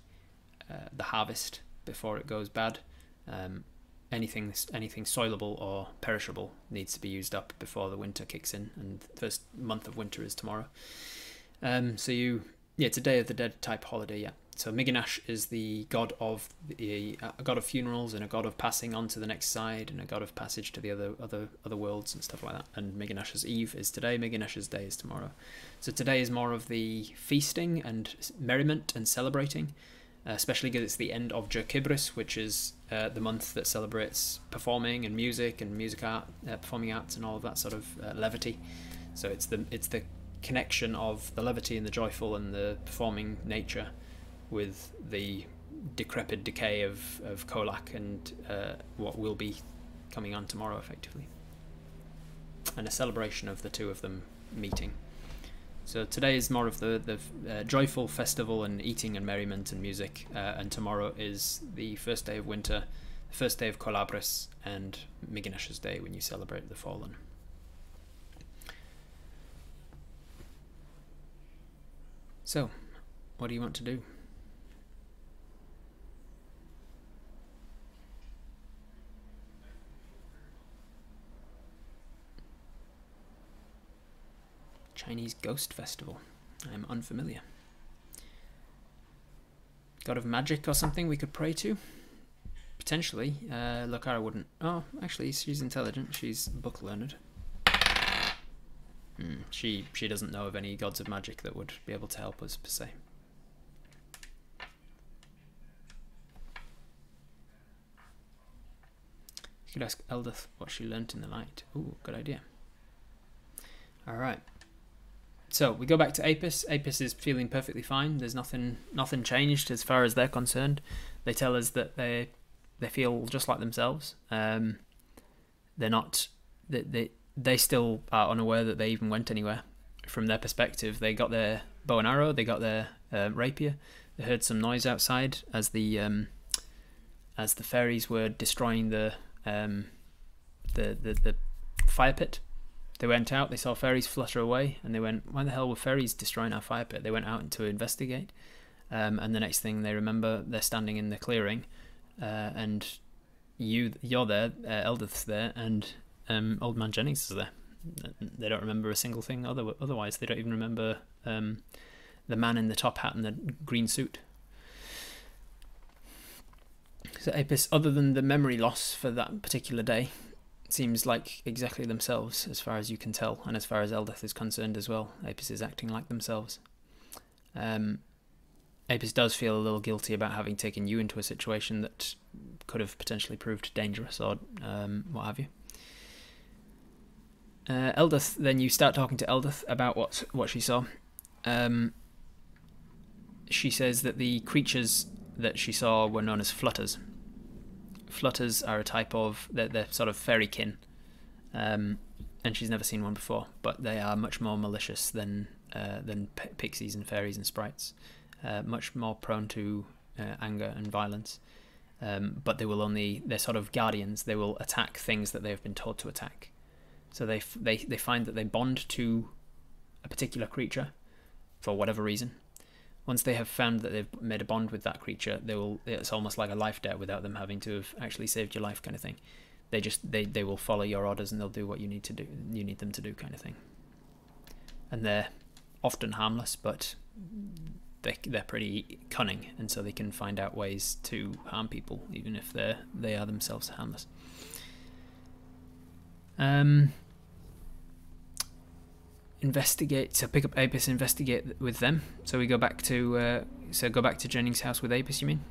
uh, the harvest before it goes bad. Um, anything anything soilable or perishable needs to be used up before the winter kicks in, and the first month of winter is tomorrow. Um, so you yeah, it's a Day of the Dead type holiday. Yeah. So Miginash is the god of the a god of funerals and a god of passing on to the next side and a god of passage to the other other other worlds and stuff like that. And Miginash's Eve is today. Miginash's Day is tomorrow. So today is more of the feasting and merriment and celebrating, uh, especially because it's the end of Jerkibris, which is uh, the month that celebrates performing and music and music art, uh, performing arts and all of that sort of uh, levity. So it's the it's the connection of the levity and the joyful and the performing nature with the decrepit decay of, of Kolak and uh, what will be coming on tomorrow, effectively. And a celebration of the two of them meeting. So today is more of the, the uh, joyful festival and eating and merriment and music, uh, and tomorrow is the first day of winter, the first day of Kolabris, and Miginash's day when you celebrate the fallen. So, what do you want to do? Chinese Ghost Festival. I'm unfamiliar. God of Magic or something we could pray to? Potentially. Uh, Lokara wouldn't. Oh, actually, she's intelligent. She's book learned. Hmm, she she doesn't know of any gods of magic that would be able to help us per se. You could ask Eldith what she learnt in the light. Ooh, good idea. Alright. So we go back to Apis. Apis is feeling perfectly fine. There's nothing nothing changed as far as they're concerned. They tell us that they they feel just like themselves. Um, they're not they, they they still are unaware that they even went anywhere. From their perspective, they got their bow and arrow, they got their uh, rapier. They heard some noise outside as the um, as the fairies were destroying the um, the, the the fire pit. They went out, they saw fairies flutter away, and they went, "Why the hell were fairies destroying our fire pit?" They went out to investigate, um, and the next thing they remember, they're standing in the clearing, uh, and you you're there, uh, Eldith's there, and um, Old Man Jennings is there. They don't remember a single thing. Other otherwise, they don't even remember um, the man in the top hat and the green suit. So Apis, other than the memory loss for that particular day, seems like exactly themselves as far as you can tell, and as far as Eldith is concerned as well. Apis is acting like themselves. Um, Apis does feel a little guilty about having taken you into a situation that could have potentially proved dangerous or um, what have you. Uh, Eldith, then you start talking to Eldith about what what she saw. Um, she says that the creatures that she saw were known as flutters. Flutters are a type of they're, they're sort of fairy kin, um, and she's never seen one before. But they are much more malicious than uh, than pixies and fairies and sprites. Uh, much more prone to uh, anger and violence. Um, but they will only they're sort of guardians. They will attack things that they have been taught to attack. So they they they find that they bond to a particular creature for whatever reason. Once they have found that they've made a bond with that creature, they will. It's almost like a life debt without them having to have actually saved your life, kind of thing. They just they they will follow your orders and they'll do what you need to do. You need them to do, kind of thing. And they're often harmless, but they they're pretty cunning, and so they can find out ways to harm people, even if they're they are themselves harmless. Um, investigate. So pick up Apis, investigate with them. So we go back to uh, so go back to Jennings' house with Apis. You mean?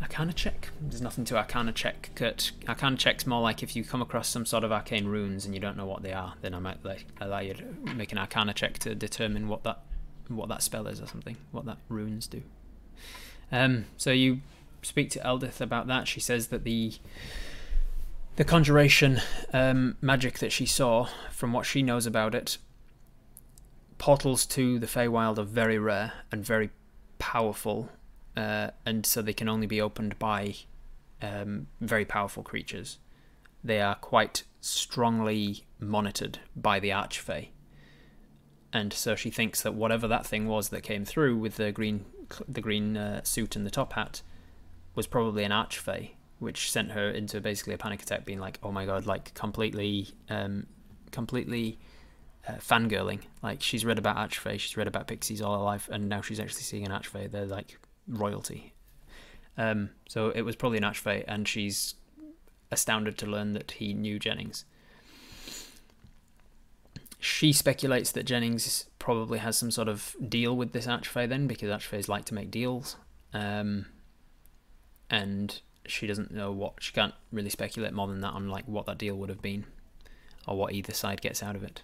Arcana check. There's nothing to Arcana check, Kurt. Arcana check's more like if you come across some sort of arcane runes and you don't know what they are, then I might like allow you to make an Arcana check to determine what that what that spell is or something, what that runes do. Um, so you speak to Eldith about that. She says that the the conjuration um, magic that she saw, from what she knows about it, portals to the Feywild are very rare and very powerful, uh, and so they can only be opened by um, very powerful creatures. They are quite strongly monitored by the Archfey, and so she thinks that whatever that thing was that came through with the green the green uh, suit and the top hat was probably an Archfey, which sent her into basically a panic attack, being like, "Oh my god!" Like completely, um, completely uh, fangirling. Like she's read about Archfey, she's read about pixies all her life, and now she's actually seeing an Archfey. They're like royalty. Um, so it was probably an Archfey, and she's astounded to learn that he knew Jennings. She speculates that Jennings probably has some sort of deal with this Archfey then, because Archfeys like to make deals. Um, and she doesn't know what she can't really speculate more than that on like what that deal would have been or what either side gets out of it.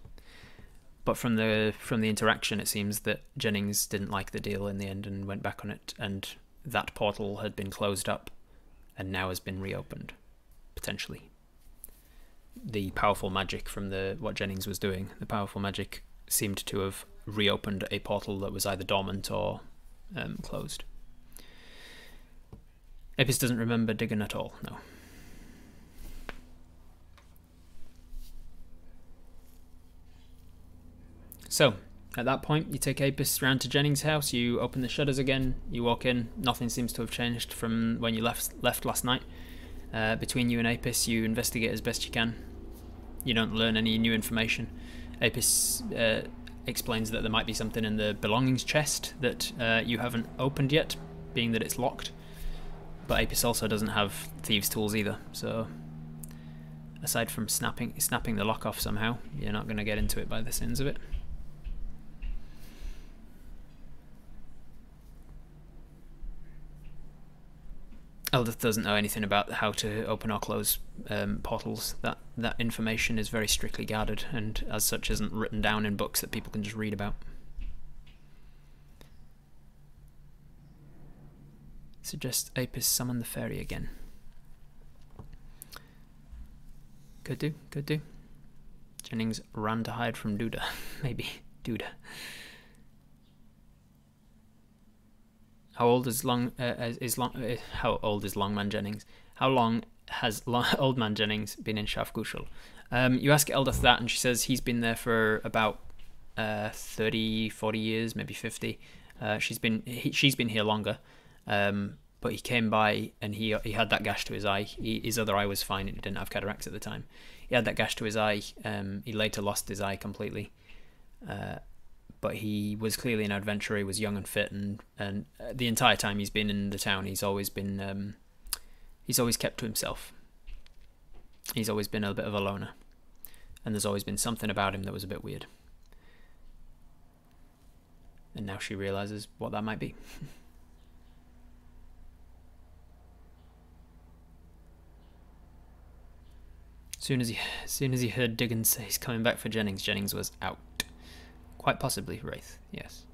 But from the from the interaction it seems that Jennings didn't like the deal in the end and went back on it and that portal had been closed up and now has been reopened potentially. The powerful magic from the what Jennings was doing the powerful magic seemed to have reopened a portal that was either dormant or um, closed Apis doesn't remember Diggan at all, no. So, at that point, you take Apis round to Jennings' house, you open the shutters again, you walk in, nothing seems to have changed from when you left left last night. Uh, between you and Apis, you investigate as best you can. You don't learn any new information. Apis uh, explains that there might be something in the belongings chest that uh, you haven't opened yet, being that it's locked. But Apis also doesn't have thieves' tools either, so aside from snapping snapping the lock off somehow, you're not going to get into it by the sins of it. Eldith doesn't know anything about how to open or close um, portals. That that information is very strictly guarded, and as such, isn't written down in books that people can just read about. Suggest Apis summon the fairy again. Could do, could do. Jennings ran to hide from Duda. Maybe Duda. How old is Long? Uh, is Long? Uh, how old is Longman Jennings? How long has long, Old Man Jennings been in Shafgushel? Um, you ask Eldith that, and she says he's been there for about uh, 30, 40 years, maybe 50. Uh, she's been he, she's been here longer, um, but he came by and he he had that gash to his eye. He, his other eye was fine; he didn't have cataracts at the time. He had that gash to his eye. Um, he later lost his eye completely. Uh, but he was clearly an adventurer. He was young and fit, and and uh, the entire time he's been in the town, he's always been um, he's always kept to himself. He's always been a bit of a loner, and there's always been something about him that was a bit weird. And now she realizes what that might be. soon as he, as soon as he heard Diggins say he's coming back for Jennings, Jennings was out. Quite possibly Wraith, yes.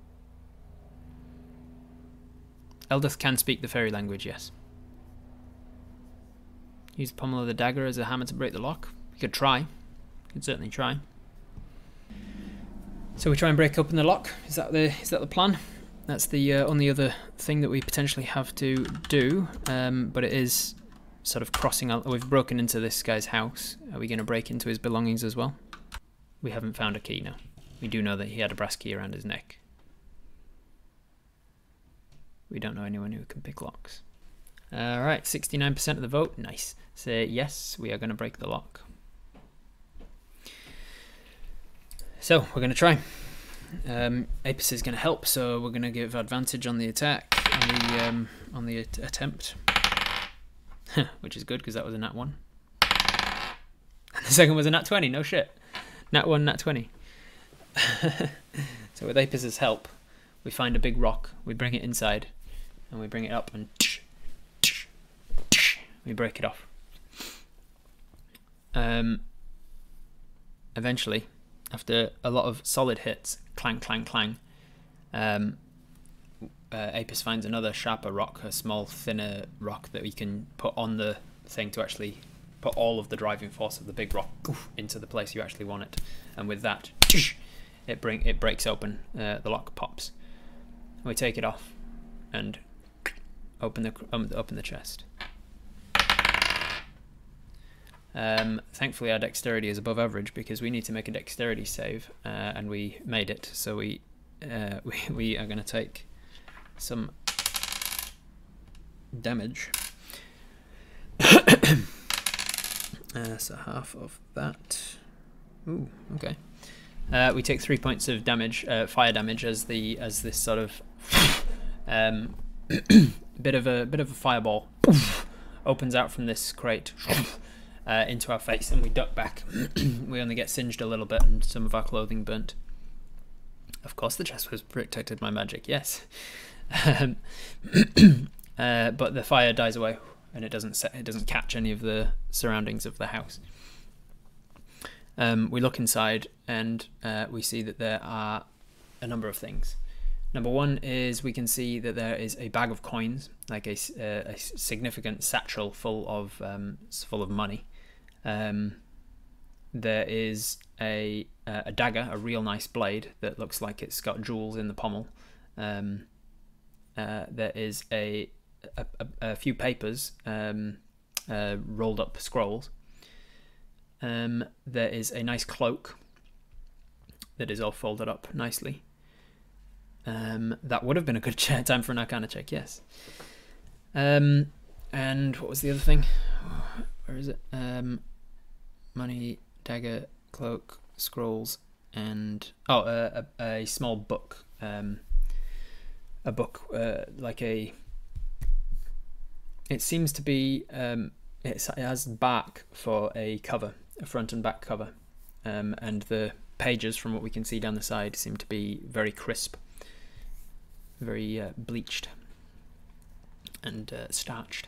Eldith can speak the fairy language, yes. Use the pommel of the dagger as a hammer to break the lock. We could try. We could certainly try. So we try and break open the lock. Is that the is that the plan? That's the uh, only other thing that we potentially have to do. Um, but it is sort of crossing out. We've broken into this guy's house. Are we going to break into his belongings as well? We haven't found a key now. We do know that he had a brass key around his neck. We don't know anyone who can pick locks. Alright, 69% of the vote. Nice. Say yes, we are going to break the lock. So, we're going to try. Um, Apis is going to help, so we're going to give advantage on the attack, on the, um, on the attempt. Which is good, because that was a nat 1. And the second was a nat 20, no shit. Nat 1, nat 20. so with Apis's help, we find a big rock, we bring it inside, and we bring it up and we break it off. Um, eventually, after a lot of solid hits, clang, clang, clang, um, uh, Apis finds another sharper rock, a small, thinner rock that we can put on the thing to actually put all of the driving force of the big rock into the place you actually want it. And with that, it bring it breaks open. Uh, the lock pops. We take it off and open the um, open the chest. Um, thankfully, our dexterity is above average because we need to make a dexterity save, uh, and we made it. So we uh, we, we are going to take some damage. uh, so half of that. Ooh, okay. Uh, we take three points of damage, uh, fire damage, as the as this sort of um, bit of a bit of a fireball opens out from this crate uh, into our face, and we duck back. we only get singed a little bit, and some of our clothing burnt. Of course, the chest was protected by magic. Yes, um, uh, but the fire dies away, and it doesn't set, it doesn't catch any of the surroundings of the house. Um, we look inside, and uh, we see that there are a number of things. Number one is we can see that there is a bag of coins, like a, uh, a significant satchel full of um, full of money. Um, there is a uh, a dagger, a real nice blade that looks like it's got jewels in the pommel. Um, uh, there is a a, a, few papers, um, uh, rolled up scrolls. Um, there is a nice cloak that is all folded up nicely. Um, that would have been a good chair time for an Arcana check, yes. Um, and what was the other thing? Where is it? Um, money, dagger, cloak, scrolls, and oh, uh, a, a small book. Um, a book uh, like a. It seems to be. Um, it has back for a cover, a front and back cover, um, and the pages, from what we can see down the side, seem to be very crisp, very uh, bleached, and uh, starched.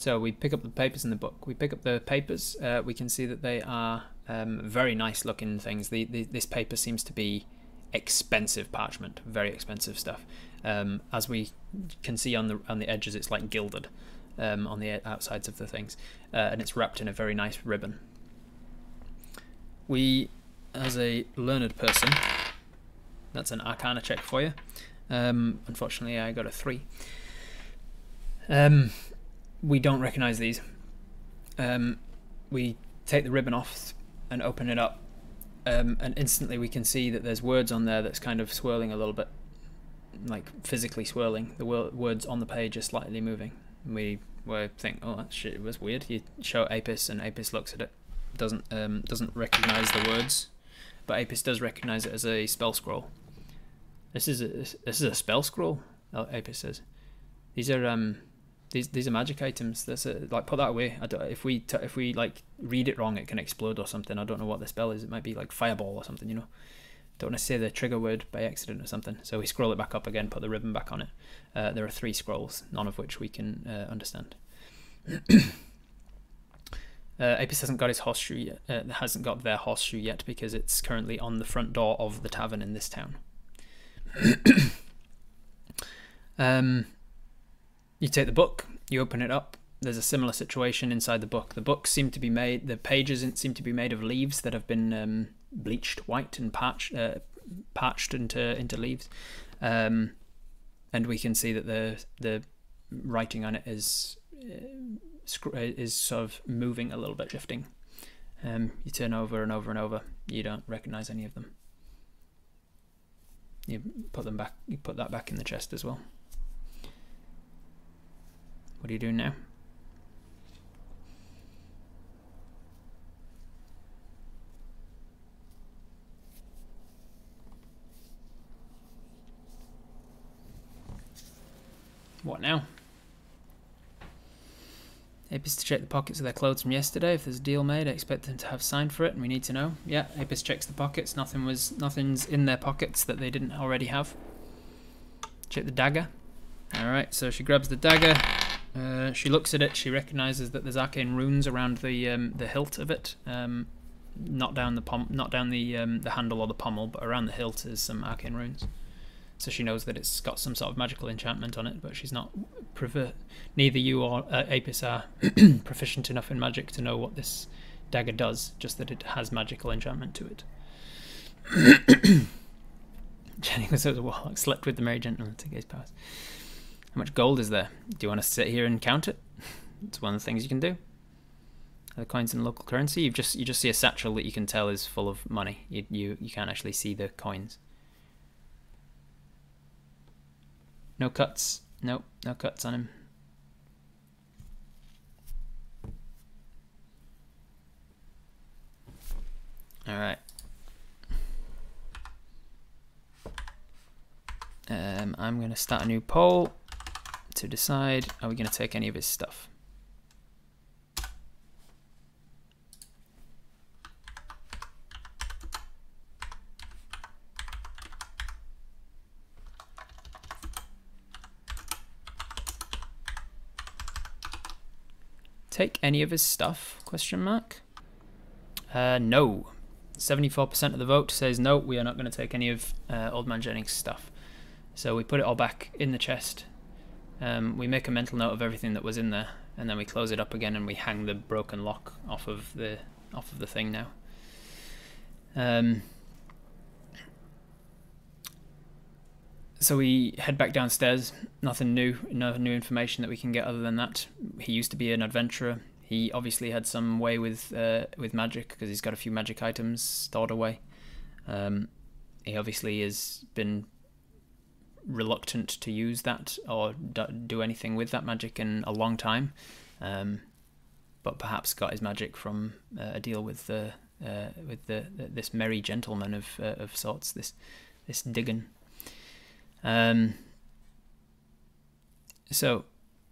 So we pick up the papers in the book. We pick up the papers. Uh, we can see that they are um, very nice looking things. The, the, this paper seems to be expensive parchment, very expensive stuff. Um, as we can see on the on the edges, it's like gilded um, on the outsides of the things, uh, and it's wrapped in a very nice ribbon. We, as a learned person, that's an Arcana check for you. Um, unfortunately, I got a three. Um, we don't recognize these. Um, we take the ribbon off and open it up, um, and instantly we can see that there's words on there that's kind of swirling a little bit, like physically swirling. The wor- words on the page are slightly moving. We were think, oh, that shit was weird. You show Apis, and Apis looks at it, doesn't um, doesn't recognize the words, but Apis does recognize it as a spell scroll. This is a this is a spell scroll. Apis says, "These are um these these are magic items. That's a, like put that away. I don't, if we t- if we like read it wrong, it can explode or something. I don't know what the spell is. It might be like fireball or something. You know, don't want to say the trigger word by accident or something. So we scroll it back up again, put the ribbon back on it. Uh, there are three scrolls, none of which we can uh, understand. Uh, Apis hasn't got his horseshoe yet. Uh, hasn't got their horseshoe yet because it's currently on the front door of the tavern in this town. um, you take the book, you open it up. There's a similar situation inside the book. The books seem to be made, the pages seem to be made of leaves that have been um, bleached white and patched, uh, patched into into leaves, um, and we can see that the the writing on it is uh, is sort of moving a little bit, shifting. Um, you turn over and over and over. You don't recognize any of them. You put them back. You put that back in the chest as well. What are you doing now? What now? Apis to check the pockets of their clothes from yesterday. If there's a deal made, I expect them to have signed for it, and we need to know. Yeah, Apis checks the pockets. Nothing was, nothing's in their pockets that they didn't already have. Check the dagger. All right, so she grabs the dagger, Uh, she looks at it. She recognizes that there's arcane runes around the um, the hilt of it. Um, not down the pom- not down the um, the handle or the pommel, but around the hilt is some arcane runes. So she knows that it's got some sort of magical enchantment on it, but she's not. Prefer- neither you or uh, Apis are proficient enough in magic to know what this dagger does. Just that it has magical enchantment to it. Jenny was at the warlock, slept with the merry gentleman to gaze past. How much gold is there? Do you want to sit here and count it? It's one of the things you can do. The coins in local currency? You just you just see a satchel that you can tell is full of money. You you, you can't actually see the coins. No cuts. Nope, no cuts on him. All right. Um, I'm going to start a new poll to decide are we going to take any of his stuff. Take any of his stuff? Question mark. Uh, no. 74% of the vote says no, we are not going to take any of uh, Old Man Jennings' stuff. So we put it all back in the chest. Um, we make a mental note of everything that was in there, and then we close it up again, and we hang the broken lock off of the off of the thing now. Um, so we head back downstairs. Nothing new, no new information that we can get other than that. He used to be an adventurer. He obviously had some way with uh, with magic because he's got a few magic items stored away. Um, he obviously has been reluctant to use that or do anything with that magic in a long time, um, but perhaps got his magic from uh, a deal with the uh, with the, this merry gentleman of uh, of sorts, this this Diggan. Um, so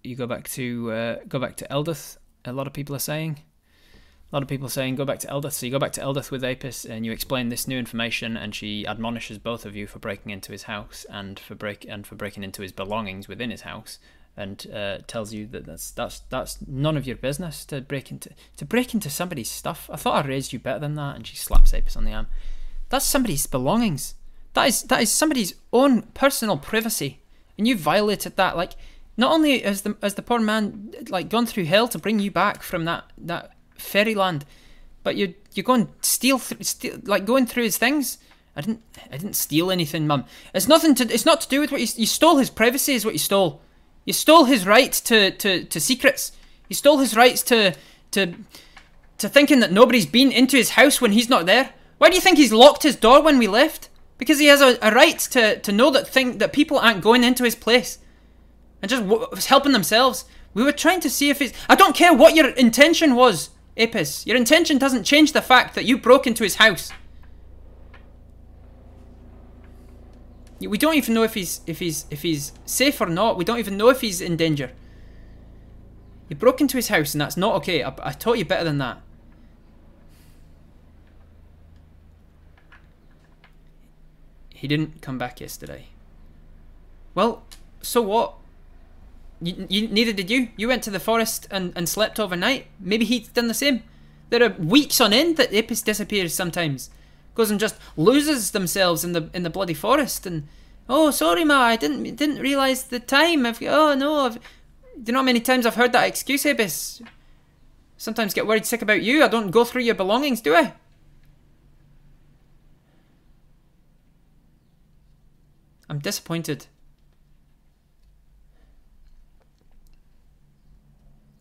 you go back to uh, go back to Eldith. A lot of people are saying. A lot of people saying go back to Eldith. So you go back to Eldith with Apis and you explain this new information, and she admonishes both of you for breaking into his house and for break and for breaking into his belongings within his house, and uh, tells you that that's that's that's none of your business to break into to break into somebody's stuff. I thought I raised you better than that. And she slaps Apis on the arm. That's somebody's belongings. That is that is somebody's own personal privacy, and you violated that. Like, not only has the has the poor man like gone through hell to bring you back from that that fairyland, but you you go and steal, th- steal like going through his things. I didn't I didn't steal anything, mum. It's nothing to. It's not to do with what you you stole. His privacy is what you stole. You stole his right to to to secrets. You stole his rights to to to thinking that nobody's been into his house when he's not there. Why do you think he's locked his door when we left? Because he has a, a right to, to know that thing that people aren't going into his place and just w- helping themselves. We were trying to see if it's. I don't care what your intention was. Apis, your intention doesn't change the fact that you broke into his house. We don't even know if he's if he's if he's safe or not. We don't even know if he's in danger. You broke into his house and that's not okay. I, I taught you better than that. He didn't come back yesterday. Well, so what? You, you, neither did you. You went to the forest and, and slept overnight. Maybe he's done the same. There are weeks on end that Apis disappears sometimes. Goes and just loses themselves in the in the bloody forest and oh sorry ma I didn't didn't realise the time. I've, oh no I've, do you know how many times I've heard that excuse Apis? Sometimes get worried sick about you. I don't go through your belongings, do I? I'm disappointed.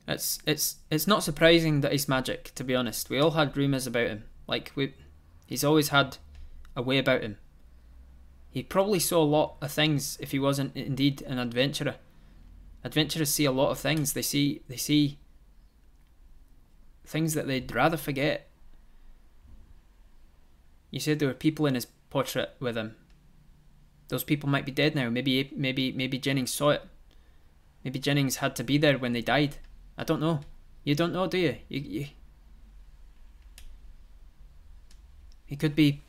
It's it's it's not surprising that he's magic, to be honest. We all had rumours about him. Like we he's always had a way about him. He probably saw a lot of things if he wasn't indeed an adventurer. Adventurers see a lot of things. They see they see things that they'd rather forget. You said there were people in his portrait with him. Those people might be dead now. Maybe maybe maybe Jennings saw it. Maybe Jennings had to be there when they died. I don't know. You don't know, do you? You, you he could be.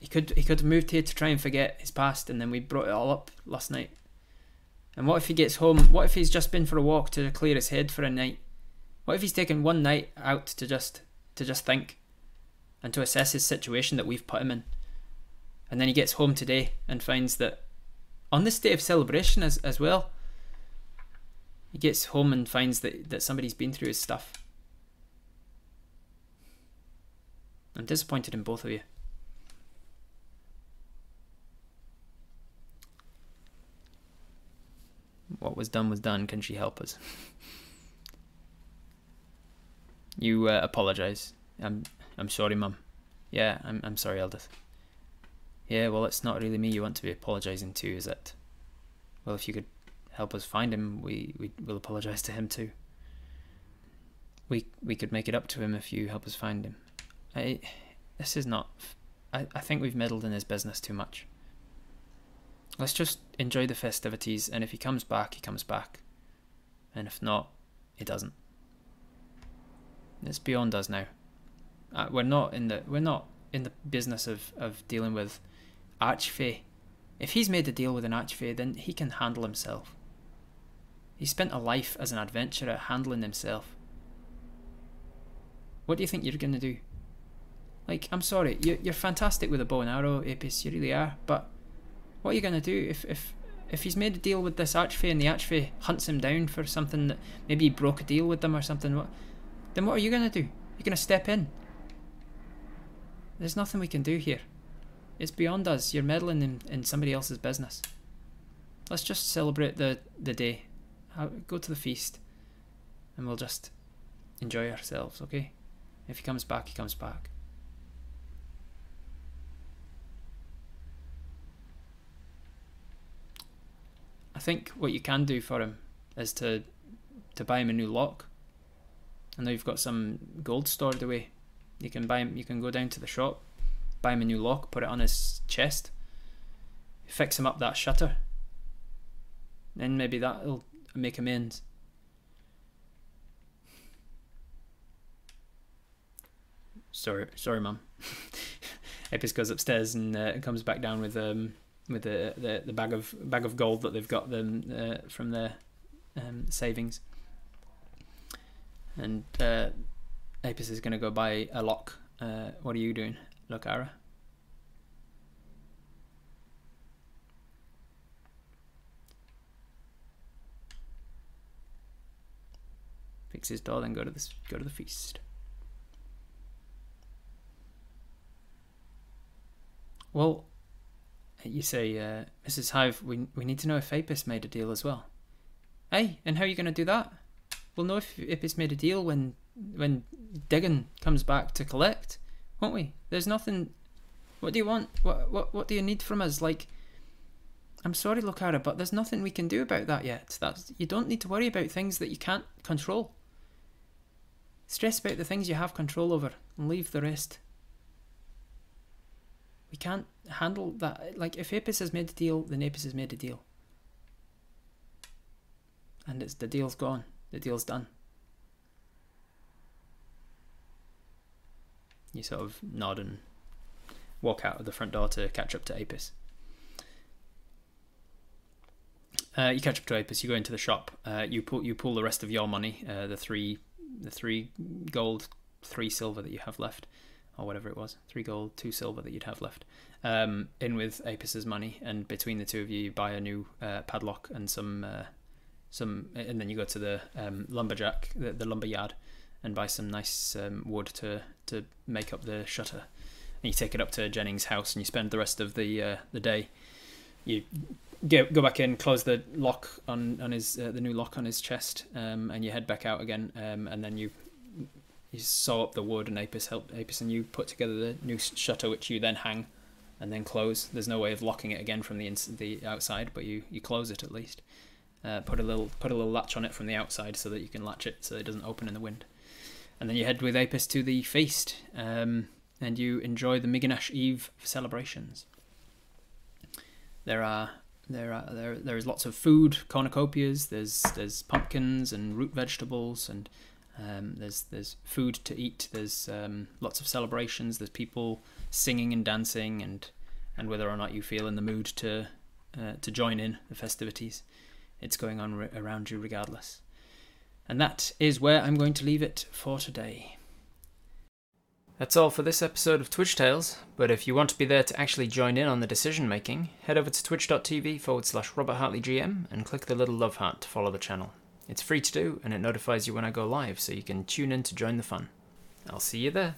He could he could have moved here to try and forget his past, and then we brought it all up last night. And what if he gets home? What if he's just been for a walk to clear his head for a night? What if he's taken one night out to just to just think and to assess his situation that we've put him in? And then he gets home today and finds that on this day of celebration as as well, he gets home and finds that, that somebody's been through his stuff. I'm disappointed in both of you. What was done was done. Can she help us? you uh, apologize. I'm I'm sorry, Mum. Yeah, I'm I'm sorry, Eldith. Yeah, well, it's not really me you want to be apologizing to, is it? Well, if you could help us find him, we we will apologize to him too. We we could make it up to him if you help us find him. I, this is not. I I think we've meddled in his business too much. Let's just enjoy the festivities, and if he comes back, he comes back, and if not, he doesn't. It's beyond us now. Uh, we're not in the we're not in the business of of dealing with Archfey. If he's made a deal with an Archfey, then he can handle himself. He spent a life as an adventurer handling himself. What do you think you're going to do? Like, I'm sorry, you're, you're fantastic with a bow and arrow, Apis, you really are, but what are you going to do if, if, if he's made a deal with this Archfey and the Archfey hunts him down for something that maybe he broke a deal with them or something, what, then what are you going to do? You're going to step in. There's nothing we can do here. It's beyond us. You're meddling in, in somebody else's business. Let's just celebrate the, the day. Go to the feast. And we'll just enjoy ourselves, okay? If he comes back, he comes back. I think what you can do for him is to to buy him a new lock. I know you've got some gold stored away. You can buy him. You can go down to the shop, buy him a new lock, put it on his chest, fix him up that shutter. Then maybe that'll make amends. Sorry, sorry, mum. Apis goes upstairs and uh, comes back down with um with the, the the bag of bag of gold that they've got them uh, from their um, savings. And uh, Apis is going to go buy a lock. Uh, what are you doing, Lokara? Fix his door, then go to the go to the feast. Well, you say, uh, Mrs. Hive, we we need to know if Apis made a deal as well. Hey, and how are you going to do that? We'll know if Apis made a deal when when Diggan comes back to collect, won't we? There's nothing. What do you want? What what what do you need from us? Like, I'm sorry, Lokara, but there's nothing we can do about that yet. That's you don't need to worry about things that you can't control. Stress about the things you have control over and leave the rest. We can't handle that. Like, if Apis has made a deal, then Apis has made a deal. And it's the deal's gone. The deal's done. You sort of nod and walk out of the front door to catch up to Apis. Uh, you catch up to Apis. You go into the shop. Uh, you pull you pull the rest of your money, uh, the three the three gold, three silver that you have left, or whatever it was, three gold, two silver that you'd have left, um, in with Apis's money, and between the two of you, you buy a new uh, padlock and some, uh, some, and then you go to the um, lumberjack, the, the lumber yard, and buy some nice um, wood to to make up the shutter. And you take it up to Jennings' house, and you spend the rest of the uh, the day. You go go back in, close the lock on on his uh, the new lock on his chest, um, and you head back out again, um, and then you you saw up the wood, and Apis help Apis, and you put together the new shutter, which you then hang, and then close. There's no way of locking it again from the ins- the outside, but you you close it at least. Uh, put a little put a little latch on it from the outside so that you can latch it so it doesn't open in the wind. And then you head with Apis to the feast, um, and you enjoy the Miginash Eve celebrations. There are there are there there is lots of food cornucopias. There's there's pumpkins and root vegetables and um, there's there's food to eat. There's um, lots of celebrations. There's people singing and dancing and and whether or not you feel in the mood to uh, to join in the festivities, it's going on around you regardless. And that is where I'm going to leave it for today. That's all for this episode of Twitch Tales, but if you want to be there to actually join in on the decision making, head over to twitch.tv forward slash Robert Hartley GM and click the little love heart to follow the channel. It's free to do and it notifies you when I go live, so you can tune in to join the fun. I'll see you there.